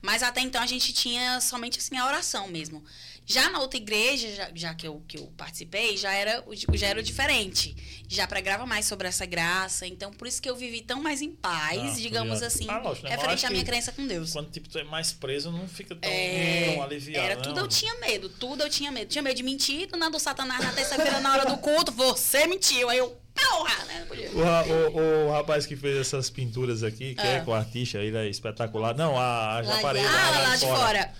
Mas até então a gente tinha somente assim a oração mesmo. Já na outra igreja, já, já que, eu, que eu participei, já era, já era diferente. Já pregava mais sobre essa graça. Então, por isso que eu vivi tão mais em paz, Ah, digamos assim, Ah, lógico, né? Mas referente à minha crença com Deus. Quando, tipo, tu é mais preso, não fica tão, É, tão aliviado. Era né, tudo, eu tinha medo, tudo eu tinha medo. Tinha medo de mentir, do nada do Satanás na terça-feira, na hora do culto, você mentiu. Aí eu, porra, né? Não. O, o- o rapaz que fez essas pinturas aqui, que é Ah. com o artista, ele é espetacular. Não, a, a de- Japareda. Ah, lá de fora.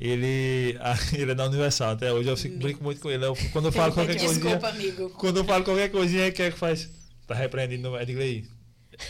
Ele, [laughs] ele é da Universal. Até hoje eu fico, brinco muito com ele. Eu- quando eu falo qualquer coisinha. Desculpa, amigo. Quando eu falo qualquer coisinha, ele quer que faz. Tá repreendendo. Digo aí.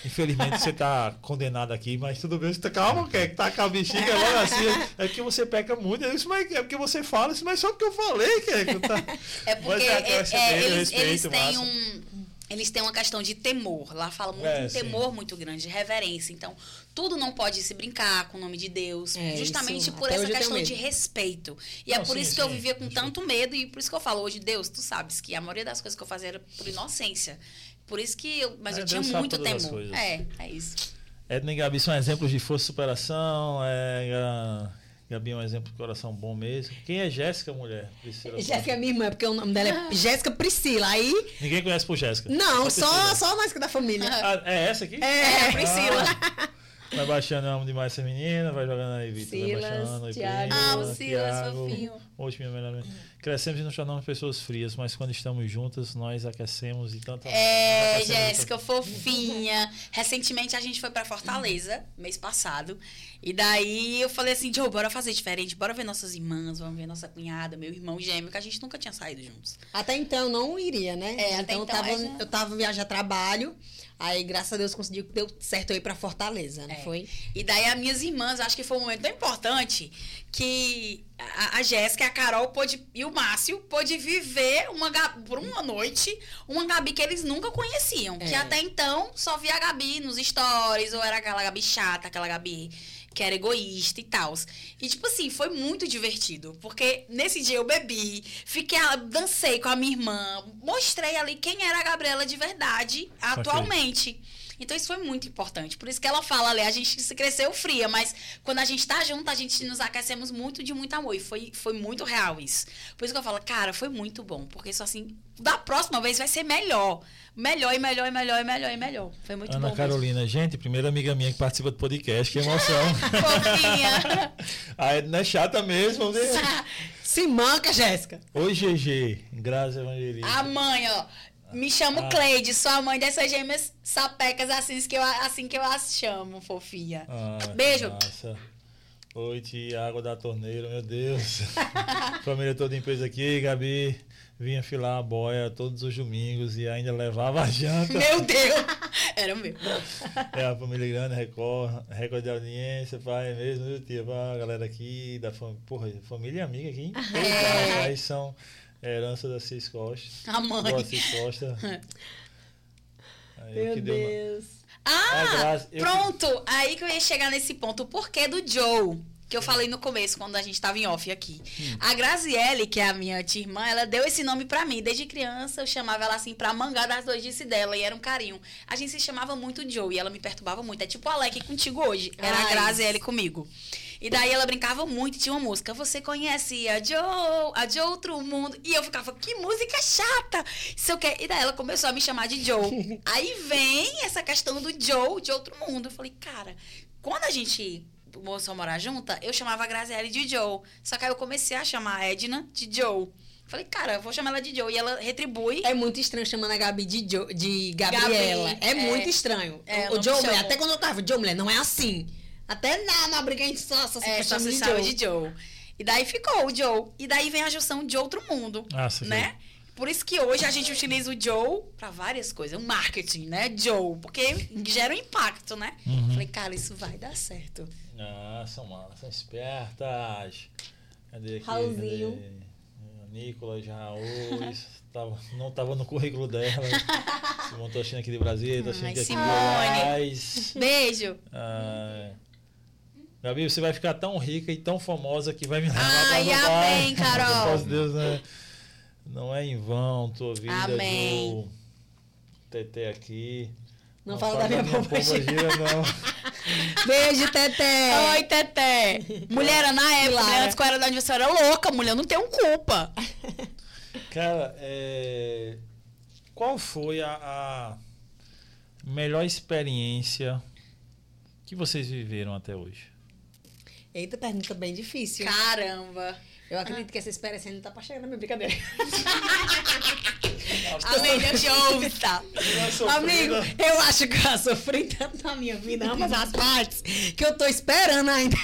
Infelizmente você tá condenado aqui, mas tudo bem. Você tá, calma, quer que tá com a bexiga logo assim. É porque você peca muito. Disse, mas é porque você fala, isso, mas só porque eu falei, que é que tá. [laughs] É Mas porque é aquela é, é, eles, respeito, eles têm massa. um. Eles têm uma questão de temor. Lá fala muito É, sim. temor muito grande, de reverência. Então, tudo não pode se brincar com o nome de Deus. É, justamente isso, por até essa eu questão de respeito. E é Não, por sim, isso que eu sim. vivia com Acho tanto medo. E por isso que eu falo hoje, Deus, tu sabes que a maioria das coisas que eu fazia era por inocência. Por isso que eu. Mas É, eu tinha Deus muito temor. coisas. É, é isso. Edna e Gabi são exemplos de força e superação. É, Ga- Gabi é um exemplo de coração bom mesmo. Quem é Jéssica, mulher? Priscila Jéssica é minha irmã, porque o nome dela é Jéssica Priscila. Aí, Ninguém conhece por Jéssica. não, só, Priscila. só nós que da família. Ah, é essa aqui? É, a Priscila. [laughs] Vai baixando, eu amo demais essa menina. Vai jogando aí, Vitor. Vai baixando. Thiago. Priscila, Amo Silas, Thiago. fofinho. Hoje, minha melhor amiga. Crescemos e nos tornamos pessoas frias, mas quando estamos juntas, nós aquecemos e tanto. É, Jéssica, fofinha. Recentemente a gente foi pra Fortaleza, mês passado. E daí eu falei assim, Joe, bora fazer diferente, bora ver nossas irmãs, vamos ver nossa cunhada, meu irmão gêmeo, que a gente nunca tinha saído juntos. Até então eu não iria, né? É, até então, eu então, tava, já- eu tava viajando a trabalho. Aí, graças a Deus, conseguiu deu certo eu ir pra Fortaleza, não É. foi? E daí as minhas irmãs, acho que foi um momento tão importante que a, a Jéssica, a Carol pôde, e o Márcio pôde viver uma, por uma noite uma Gabi que eles nunca conheciam. Que É. até então só via a Gabi nos stories, ou era aquela Gabi chata, aquela Gabi que era egoísta e tal. E, tipo assim, foi muito divertido. Porque nesse dia eu bebi, fiquei, dancei com a minha irmã, mostrei ali quem era a Gabriela de verdade atualmente. Então isso foi muito importante. Por isso que ela fala ali, a gente se cresceu fria, mas quando a gente tá junto, a gente nos aquecemos muito de muito amor. E foi, foi muito real isso. Por isso que eu falo, cara, foi muito bom. Porque isso assim, da próxima vez vai ser melhor. Melhor e melhor e melhor e melhor e melhor. Foi muito Ana bom. Carolina, gente, primeira amiga minha que participa do podcast, que emoção. mesmo. [laughs] Fofinha. [laughs] a Edna é chata mesmo. Né? [laughs] Se manca, Jéssica. Oi, GG, Graça Evangelista. A mãe, ó. Me chamo Ah. Cleide, sou a mãe dessas gêmeas sapecas assim que eu, assim que eu as chamo, fofinha. Ah, Beijo. Nossa. Oi, Tiago da Torneira, meu Deus. [laughs] Família toda em peso aqui, Gabi. Vinha filar a boia todos os domingos e ainda levava a janta. Meu Deus! Era meu. [laughs] É a família grande, Record, recorde de audiência, pai, mesmo, viu, tia? A galera aqui, da fam... Porra, família e amiga aqui, hein? É. Aí são herança da Cis Costa. A mãe. Boa Cis Costa. [laughs] Aí, Meu uma- Deus. Ah, Ah, eu- pronto! Aí que eu ia chegar nesse ponto. O porquê do Joe? Que eu falei no começo, quando a gente tava em off aqui. Hum. A Graziele, que é a minha tia irmã, ela deu esse nome pra mim. Desde criança, eu chamava ela assim pra mangar das doidices dela. E era um carinho. A gente se chamava muito Joe e ela me perturbava muito. É tipo a Alec contigo hoje. Era a Ai. Graziele comigo. E daí ela brincava muito, tinha uma música. Você conhece a Joe, a de outro mundo. E eu ficava, que música chata! Isso eu quero. E daí ela começou a me chamar de Joe. [laughs] Aí vem essa questão do Joe de outro mundo. Eu falei, cara, quando a gente começou a morar junta, eu chamava a Graziele de Joe. Só que aí eu comecei a chamar a Edna de Joe. Falei, cara, vou chamar ela de Joe. E ela retribui. É muito estranho chamando a Gabi de, jo, de Gabriela. Gabi, é, é. muito estranho. É, o não Joe, mulher, até quando eu tava, Joe, mulher, não é assim. Até na, na briga a gente só, só se É, só se de chama Joe. de Joe. E daí ficou o Joe. E daí vem a junção de outro mundo. Nossa, né? Por isso que hoje a gente utiliza o Joe pra várias coisas. O marketing, né? Joe. Porque gera um impacto, né? Uhum. Falei, cara, isso vai dar certo. Ah, são malas, são espertas. Cadê aqui? Raulzinho. Cadê? Nicolas, Raul. [laughs] tava, não tava no currículo dela. [laughs] Simone, tô achando aqui de Brasília, tô achando Ai, que aqui de. Goiás. Beijo. Ah, Gabi, você vai ficar tão rica e tão famosa que vai me levar Ai, pra Dubai. amém, Carol. De Deus, né? Não é em vão tua vida, Amém. Tetê aqui. Não fala da minha gira, não. [laughs] Beijo, Teté. Oi, Teté. Mulher, na época, mulher, antes que eu era da aniversário, era louca. Mulher, não tenho culpa. Cara, é, qual foi a, a melhor experiência que vocês viveram até hoje? Eita, pergunta bem difícil. Caramba. Eu acredito que essa experiência ainda tá pra chegar na minha brincadeira. Amém, Deus te ouça. Amigo, eu acho que eu sofri tanto na minha vida, ambas as partes, que eu tô esperando ainda.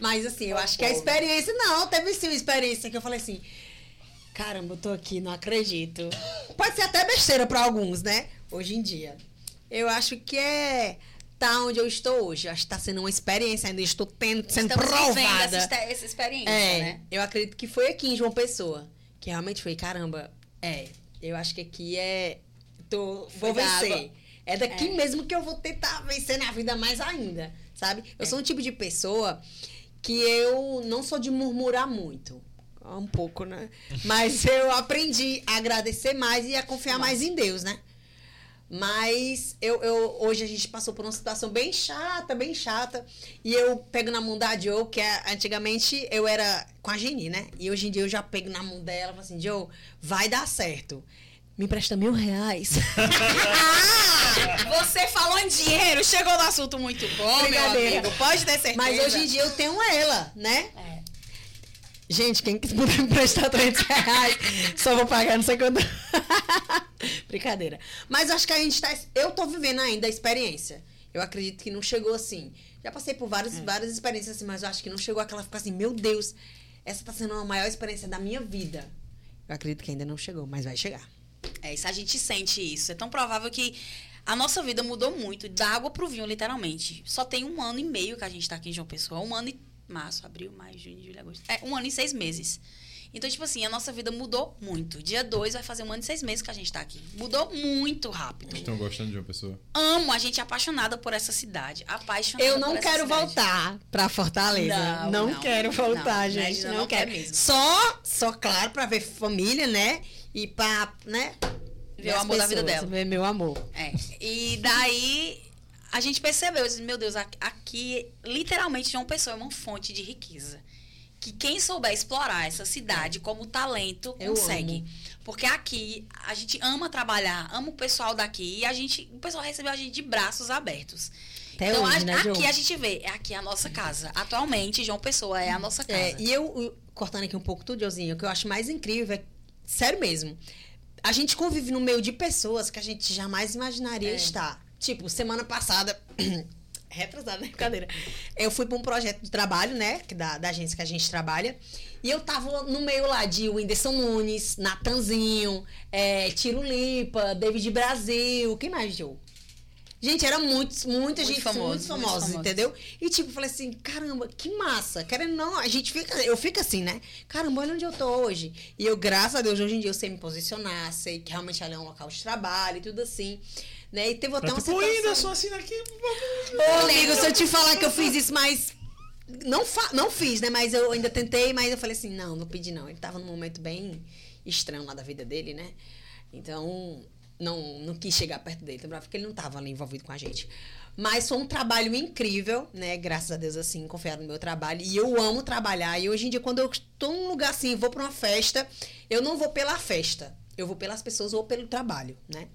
Mas assim, eu acho que a experiência, não, teve sim uma experiência que eu falei assim, caramba, eu tô aqui, não acredito. Pode ser até besteira pra alguns, né? Hoje em dia. Eu acho que é tá onde eu estou hoje. Acho que tá sendo uma experiência, ainda estou tendo, sendo Estamos provada. essa, essa experiência, É, né? eu acredito que foi aqui em João Pessoa. Que realmente foi, caramba, é. Eu acho que aqui é. Tô, vou vencer. É daqui É. mesmo que eu vou tentar vencer na vida mais ainda, sabe? Eu sou um tipo de pessoa que eu não sou de murmurar muito. Um pouco, né? [laughs] Mas eu aprendi a agradecer mais e a confiar mais em Deus, né? Mas eu, eu, hoje a gente passou por uma situação bem chata, bem chata. E eu pego na mão da Joe, que é- antigamente eu era com a Geni, né? E hoje em dia eu já pego na mão dela e falo assim, Joe, vai dar certo. Me empresta mil reais. [laughs] Ah, você falou em dinheiro, chegou no assunto muito bom, meu amigo. Pode ter certeza. Mas hoje em dia eu tenho ela, né? É. Gente, quem que [laughs] puder me emprestar 300 reais, só vou pagar não sei quando. [laughs] Brincadeira. Mas acho que a gente tá. Eu tô vivendo ainda a experiência. Eu acredito que não chegou assim. Já passei por várias, várias experiências assim, mas eu acho que não chegou aquela ficar assim, meu Deus, essa tá sendo a maior experiência da minha vida. Eu acredito que ainda não chegou, mas vai chegar. É, isso a gente sente isso. É tão provável que a nossa vida mudou muito, da água pro vinho, literalmente. Só tem um ano e meio que a gente tá aqui em João Pessoa. Um ano e. Março, abril, maio, junho, julho, agosto. É, um ano e seis meses. Então, tipo assim, a nossa vida mudou muito. Dia 2 vai fazer um ano e seis meses que a gente tá aqui. Mudou muito rápido. Estão gostando de uma pessoa? Amo, a gente é apaixonada por essa cidade. Apaixonada Eu não quero cidade. voltar pra Fortaleza. Não, Não, não, quero voltar, não, gente. Não, não quer quero. mesmo. Só, só claro, pra ver família, né? E pra, né? Ver o amor da vida pessoas, dela. Ver meu amor. É. E daí a gente percebeu, eu disse, meu Deus, aqui- literalmente João Pessoa é uma fonte de riqueza. Que quem souber explorar essa cidade como talento Eu consegue. amo. Porque aqui a gente ama trabalhar, ama o pessoal daqui e a gente, o pessoal recebeu a gente de braços abertos. Até então hoje, a- né, aqui a gente vê, é aqui a nossa casa. Atualmente João Pessoa é a nossa casa. É, e eu, eu- cortando aqui um pouco tudo, Josinho, o que eu acho mais incrível é, sério mesmo, a gente convive no meio de pessoas que a gente jamais imaginaria É. estar. Tipo, semana passada, [clears throat] retrasada, né? Brincadeira. Eu fui para um projeto de trabalho, né? Da, da agência que a gente trabalha. E eu tava no meio lá de Whindersson Nunes, Natanzinho, é, Tiro Lipa, David Brasil, quem mais, Joe? Gente, era muito, muita Muito gente famoso, muito muito famosa, famoso. entendeu? E tipo, falei assim, caramba, que massa. Querendo não, a gente fica, eu fico assim, né? Caramba, olha onde eu tô hoje. E eu, graças a Deus, hoje em dia eu sei me posicionar, sei que realmente ali é um local de trabalho e tudo assim. Né? E teve até uma tipo, situação... só assim aqui. Ô, amigo, se eu te falar que eu fiz isso, mas. Não, fa... não fiz, né? Mas eu ainda tentei, mas eu falei assim: não, não pedi não. Ele tava num momento bem estranho lá da vida dele, né? Então, não, não quis chegar perto dele, lembrava que ele não tava ali envolvido com a gente. Mas foi um trabalho incrível, né? Graças a Deus, assim, confiar no meu trabalho. E eu amo trabalhar. E hoje em dia, quando eu estou num lugar assim, vou pra uma festa, eu não vou pela festa. Eu vou pelas pessoas ou pelo trabalho, né?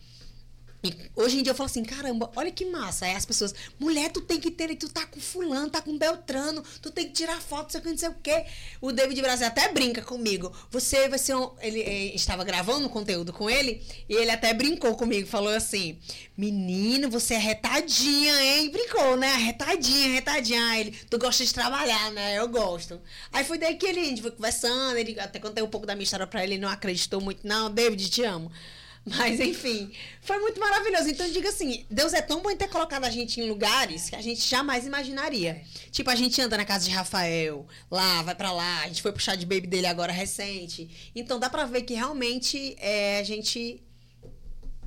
E hoje em dia eu falo assim, caramba, olha que massa. Aí as pessoas, mulher, tu tem que ter, tu tá com fulano, tá com Beltrano, tu tem que tirar foto, sei o que, não sei o quê. O David Brasil até brinca comigo. Você vai ser um. Ele eh, estava gravando um conteúdo com ele e ele até brincou comigo, falou assim: Menino, você é retadinha, hein? Brincou, né? Retadinha, retadinha. Aí ele, tu gosta de trabalhar, né? Eu gosto. Aí foi daí que ele, a gente foi conversando, ele até contei um pouco da minha história pra ele, ele não acreditou muito, não. David, te amo. Mas, enfim, foi muito maravilhoso. Então, diga assim, Deus é tão bom em ter colocado a gente em lugares que a gente jamais imaginaria. Tipo, a gente anda na casa de Rafael, lá, vai pra lá. A gente foi chá de baby dele agora recente. Então, dá pra ver que realmente é, a gente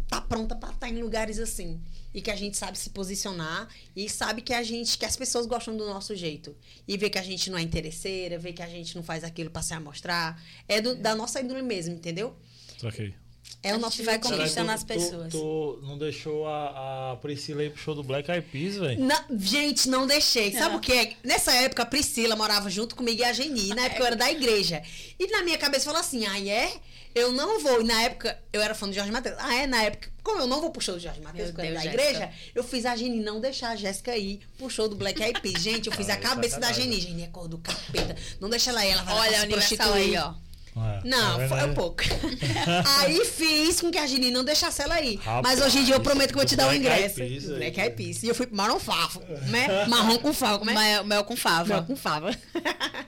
tá pronta pra estar em lugares assim. E que a gente sabe se posicionar e sabe que a gente, que as pessoas gostam do nosso jeito. E vê que a gente não é interesseira, vê que a gente não faz aquilo pra se amostrar. É do- da nossa índole mesmo, entendeu? Troquei. É o nosso vai Conquistando as que pessoas. Tu, tu não deixou a, a Priscila ir pro show do Black Eyed Peas, velho? Gente, não deixei. Sabe Não. o que? Nessa época, a Priscila morava junto comigo e a Geni. Na época, eu era da igreja. E na minha cabeça, falou assim: ah, é? Eu não vou. E na época, eu era fã do Jorge Matheus. Ah, é? Na época, como eu não vou pro show do Jorge Matheus, porque eu era da igreja, eu fiz a Geni não deixar a Jéssica ir pro show do Black Eyed Peas. Gente, eu fiz a cabeça da. Geni. Geni é cor do capeta. Não deixa ela ir, ela vai lá Olha pra a se Universal aí, ó. É, Não, vendo foi um pouco. [laughs] Aí fiz com que a Gini não deixasse ela ir. Rapaz, Mas hoje em dia eu prometo que eu vou te dar o Eyed ingresso. Black Eyed Peas. E eu fui pro marrom favo, né? [laughs] Marrom com favo, como é? Mel, mel com fava. Mel com fava.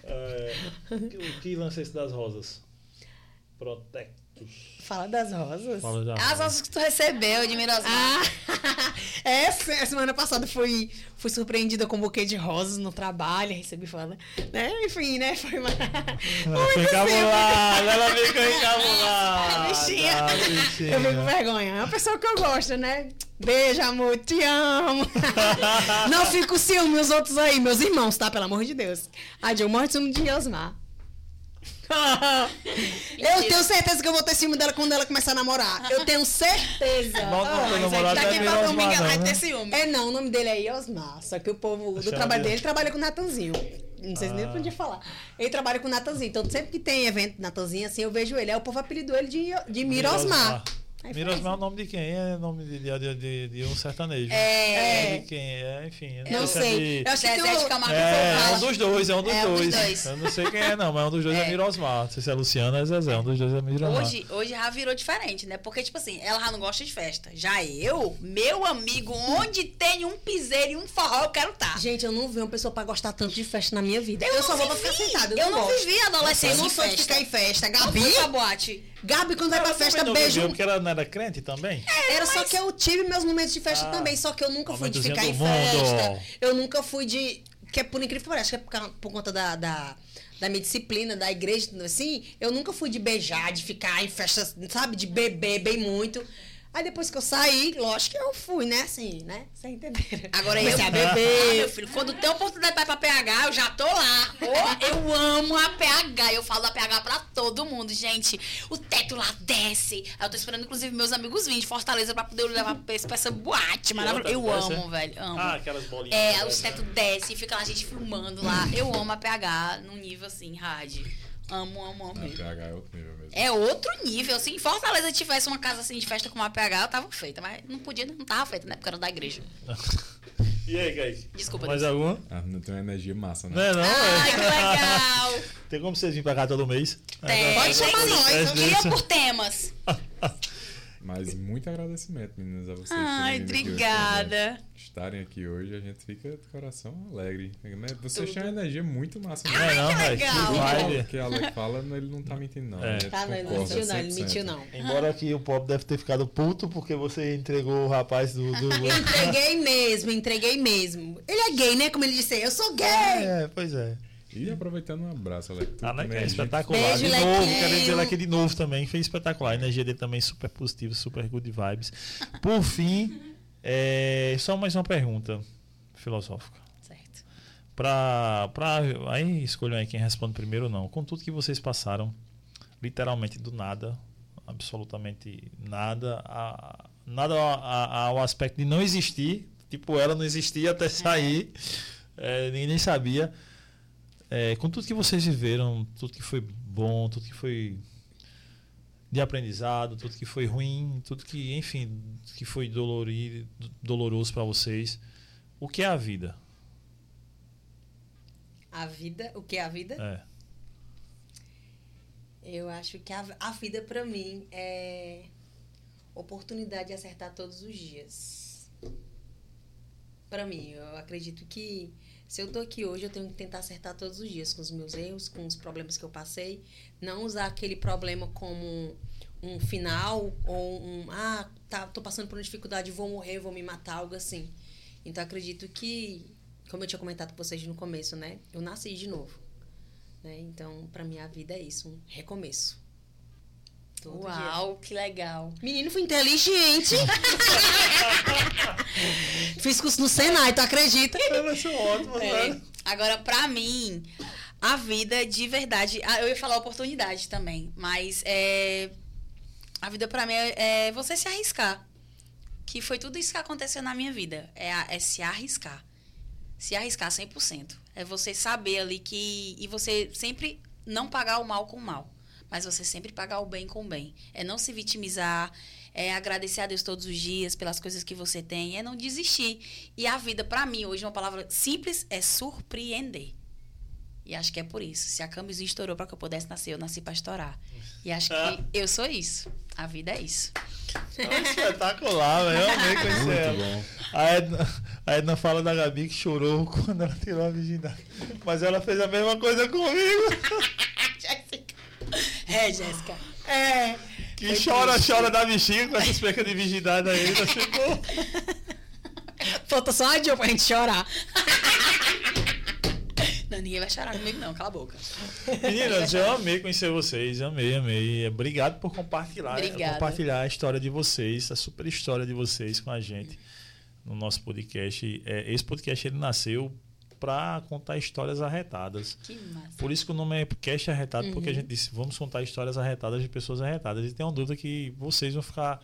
É, o que lance esse das rosas? Protectus. Fala das rosas. Fala já. As rosas que tu recebeu de Mirosmar. Ah, [laughs] essa, essa semana passada fui, fui surpreendida com um buquê de rosas no trabalho, recebi fala, né? Enfim, né? Foi uma... Ela fica encabulada, ela fica [laughs] encabulada. Bichinha. Ah, Eu bichinha. fico com vergonha. É uma pessoa que eu gosto, né? Beijo, amor, te amo. [laughs] Não fico ciúme os outros aí, meus irmãos, tá? Pelo amor de Deus. A Jill morre de ciúme de Osmar. [laughs] eu tenho certeza que eu vou ter ciúme dela quando ela começar a namorar. Eu tenho certeza. Não, não, Ah, daqui é pra domingo ela não, vai né? ter ciúme. É não, o nome dele é Osmar. Só que o povo do trabalho de- dele trabalha com o Natanzinho. Não sei se nem Ah. podia falar. Ele trabalha com o Natanzinho. Então, sempre que tem evento Natanzinho, assim, eu vejo ele. Aí o povo apelidou ele de, de Mirosmar. Foi Mirosmar é o nome de quem? É nome de, de, de, de um sertanejo. É. De quem? É, enfim. eu Não é sei. de- Eu acho que tem Zezé de Camargo É, é um dos dois, é um dos, É um dos dois. dois. Eu não sei quem é, não, mas um dos dois é, É. Mirosmar. Não sei se é Luciana ou é Zezé, um dos dois é Mirosmar. Hoje, hoje já virou diferente, né? Porque, tipo assim, ela já não gosta de festa. Já eu, meu amigo, onde tem um piseiro e um forró, eu quero estar. Gente, eu não vi uma pessoa pra gostar tanto de festa na minha vida. Eu, só vou pra ficar sentada. Eu, Eu não, não vivi adolescência Eu não sou de ficar em festa. Não Gabi, fui pra boate. Gabi quando vai pra festa, não beijo. viveu, porque ela não era crente também? Era só que eu tive meus momentos de festa Ah, também, só que eu nunca fui de ficar em mundo. festa. Eu nunca fui de. Que é por incrível que pareça, que é por, por conta da, da, da minha disciplina, da igreja, assim, eu nunca fui de beijar, de ficar em festas, sabe, de beber bem muito. Aí depois que eu saí, lógico que eu fui, né? Assim, né? Vocês entenderam. Agora eu a Ah, meu beber. filho, quando tem oportunidade pra ir pra PH, eu já tô lá. Ô, eu amo a PH. Eu falo da PH pra todo mundo, gente. O teto lá desce. Aí eu tô esperando, inclusive, meus amigos virem de Fortaleza pra poder levar pra essa boate maravilhosa. Eu teto desce, amo, velho. Amo. Ah, aquelas bolinhas. É, né? os tetos descem, fica lá a gente filmando lá. Eu amo a PH num nível assim, hard. Amo, amo, amo. A mesmo. PH é outro nível mesmo. É outro nível. Se em Fortaleza tivesse uma casa assim de festa com uma PH, eu tava feita. Mas não podia, não tava feita, né? Porque era da igreja. [laughs] E aí, Kaique? Desculpa, Mais Deus. alguma? A menina tem uma energia massa, né? Não é não, Ai, é. que legal! [laughs] Tem como vocês virem pra cá todo mês? Tem, Pode chamar nós, É Eu queria por temas. [laughs] Mas muito agradecimento, meninas, a vocês. Ai, aqui hoje obrigada. Estarem aqui hoje, a gente fica de coração alegre. Né? Vocês têm uma energia muito massa. Não é não, legal. Que vibe. O que a Alec fala, ele não tá mentindo, não. É. Gente Tá, não, ele não mentiu, não. Ele 100%. mentiu, não. Embora que o Pop deve ter ficado puto porque você entregou o rapaz do. do... [laughs] Entreguei mesmo, entreguei mesmo. Ele é gay, né? Como ele disse, eu sou gay. É, pois é. E aproveitando um abraço, Alec. Ah, né, também que é é espetacular. Beijo, de novo, quero dizer aqui de novo também. Foi espetacular. A energia dele também super positiva, super good vibes. Por fim, é, só mais uma pergunta filosófica. Certo. Pra, pra, aí escolham aí quem responde primeiro ou não. Com tudo que vocês passaram, literalmente do nada, absolutamente nada, a, nada a- a- ao aspecto de não existir, tipo ela não existia até sair, é, ninguém nem sabia. É, com tudo que vocês viveram, tudo que foi bom, tudo que foi de aprendizado, tudo que foi ruim, tudo que, enfim, que foi dolorido, doloroso para vocês, o que é a vida? A vida, o que é a vida? É. Eu acho que a, a vida pra mim é oportunidade de acertar todos os dias. Pra mim, eu acredito que se eu tô aqui hoje, eu tenho que tentar acertar todos os dias com os meus erros, com os problemas que eu passei, não usar aquele problema como um final ou um ah, tá, tô passando por uma dificuldade, vou morrer, vou me matar, algo assim. Então acredito que, como eu tinha comentado com vocês no começo, né? Eu nasci de novo. Né? Então, pra mim a vida é isso, um recomeço. Todo dia. Uau, que legal. Menino foi inteligente. [laughs] Fiz curso no Senai, tu acredita? Elas são ótimas, É. né? Agora, pra mim, a vida de verdade. ah, Eu ia falar oportunidade também, mas é, a vida pra mim é, é você se arriscar. Que foi tudo isso que aconteceu na minha vida. É, é se arriscar. Se arriscar 100%. É você saber ali que. E você sempre não pagar o mal com o mal. Mas você sempre pagar o bem com o bem. É não se vitimizar. É agradecer a Deus todos os dias pelas coisas que você tem. É não desistir. E a vida, pra mim, hoje, uma palavra simples é surpreender. E acho que é por isso. Se a camisinha estourou pra que eu pudesse nascer, eu nasci pra estourar. E acho que [laughs] eu sou isso. A vida é isso. É espetacular, velho. Eu amei [laughs] conhecer Muito ela. bom. A Edna, a Edna fala da Gabi que chorou [laughs] quando ela tirou a virgindade. Mas ela fez a mesma coisa comigo. É, Jéssica. É. Que chora, chora da bexiga com essas pecas de virgindade aí. Tá ficou. [laughs] Falta só a Joe pra gente chorar. [laughs] Não, ninguém vai chorar comigo, não. Cala a boca. Meninas, eu amei conhecer vocês. Amei, amei. Obrigado por compartilhar, Obrigada. compartilhar a história de vocês, a super história de vocês com a gente no nosso podcast. É, esse podcast ele nasceu para contar histórias arretadas. Que massa. Por isso que o nome é Cast Arretado, porque a gente disse, vamos contar histórias arretadas de pessoas arretadas. E tem uma dúvida que vocês vão ficar.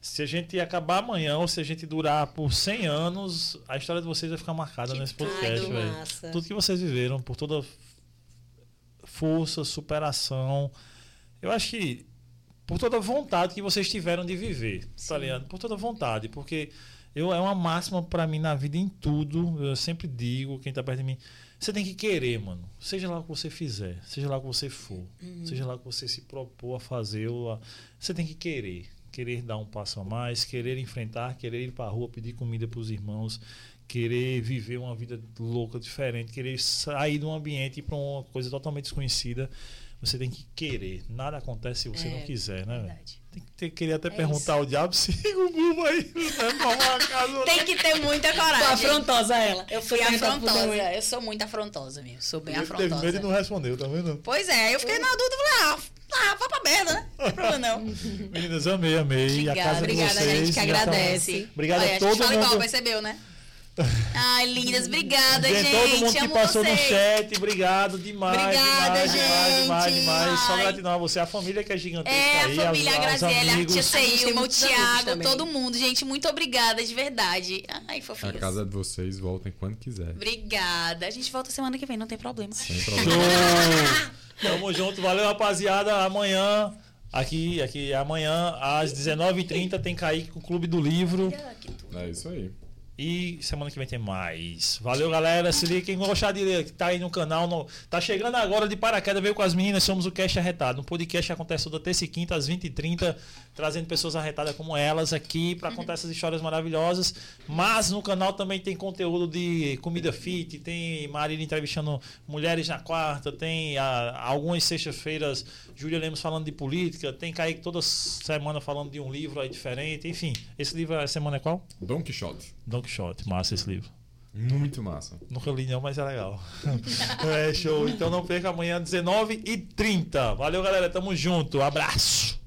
Se a gente acabar amanhã ou se a gente durar por 100 anos, a história de vocês vai ficar marcada Que nesse podcast, velho. Tudo que vocês viveram, por toda força, superação. Eu acho que por toda vontade que vocês tiveram de viver, tá ligado? Por toda vontade, porque eu, é uma máxima pra mim na vida em tudo. Eu sempre digo, quem tá perto de mim, você tem que querer, mano. Seja lá o que você fizer, seja lá o que você for, seja lá o que você se propor a fazer, a- você tem que querer. Querer dar um passo a mais, querer enfrentar, querer ir pra rua pedir comida pros irmãos, querer viver uma vida louca, diferente, querer sair de um ambiente e ir pra uma coisa totalmente desconhecida. Você tem que querer. Nada acontece se você É, não quiser, né? Verdade. Tem que ter, queria até É perguntar ao diabo se o Google aí não vai formar uma casa. Tem que ter muita Tô coragem. afrontosa ela. Eu fui afrontosa. Eu sou muito afrontosa mesmo. Sou bem Ele teve medo e afrontosa. não respondeu, tá vendo? Pois é, eu fiquei na dúvida e falei, ah, ah, vá pra merda, né? Não tem problema não. [laughs] Meninas, amei, amei. Obrigada, a casa obrigada, de a vocês. gente que já tá- agradece. Obrigado Olha, a a todo gente fala mundo. igual, percebeu, né? Ai, lindas, obrigada, gente. todo mundo que Amo passou vocês. no chat, obrigado demais. Obrigada, demais, demais, demais, gente. demais. Só gratidão a você, a família que é gigantesca É, aí, a família, a Graziella, a amigos. tia A gente tem Seilma, o Thiago, todo mundo. Gente, muito obrigada, de verdade. Ai, A fofinhos. casa de vocês voltem quando quiser. Obrigada. A gente volta semana que vem, não tem problema. Sem [laughs] problema. Tamo junto, valeu rapaziada. Amanhã, aqui, aqui amanhã, às 19h30, tem Kaique com o Clube do Livro. É isso aí. E semana que vem tem mais. Valeu, galera. Se liga, quem gostar de que tá aí no canal, no- tá chegando agora de paraquedas, veio com as meninas, somos o Cast Arretado. Um podcast que acontece toda terça e quinta, às 20h30, trazendo pessoas arretadas como elas aqui para contar essas histórias maravilhosas. Mas no canal também tem conteúdo de comida fit, tem Marília entrevistando mulheres na quarta, tem ah, algumas sextas-feiras Júlia Lemos falando de política, tem Kaique toda semana falando de um livro aí diferente. Enfim, esse livro a semana é qual? Don Quixote. Don Quixote, massa esse livro. Muito massa. Nunca li não, mas é legal. [laughs] é show. Então não perca amanhã, 19h30. Valeu, galera. Tamo junto. Abraço.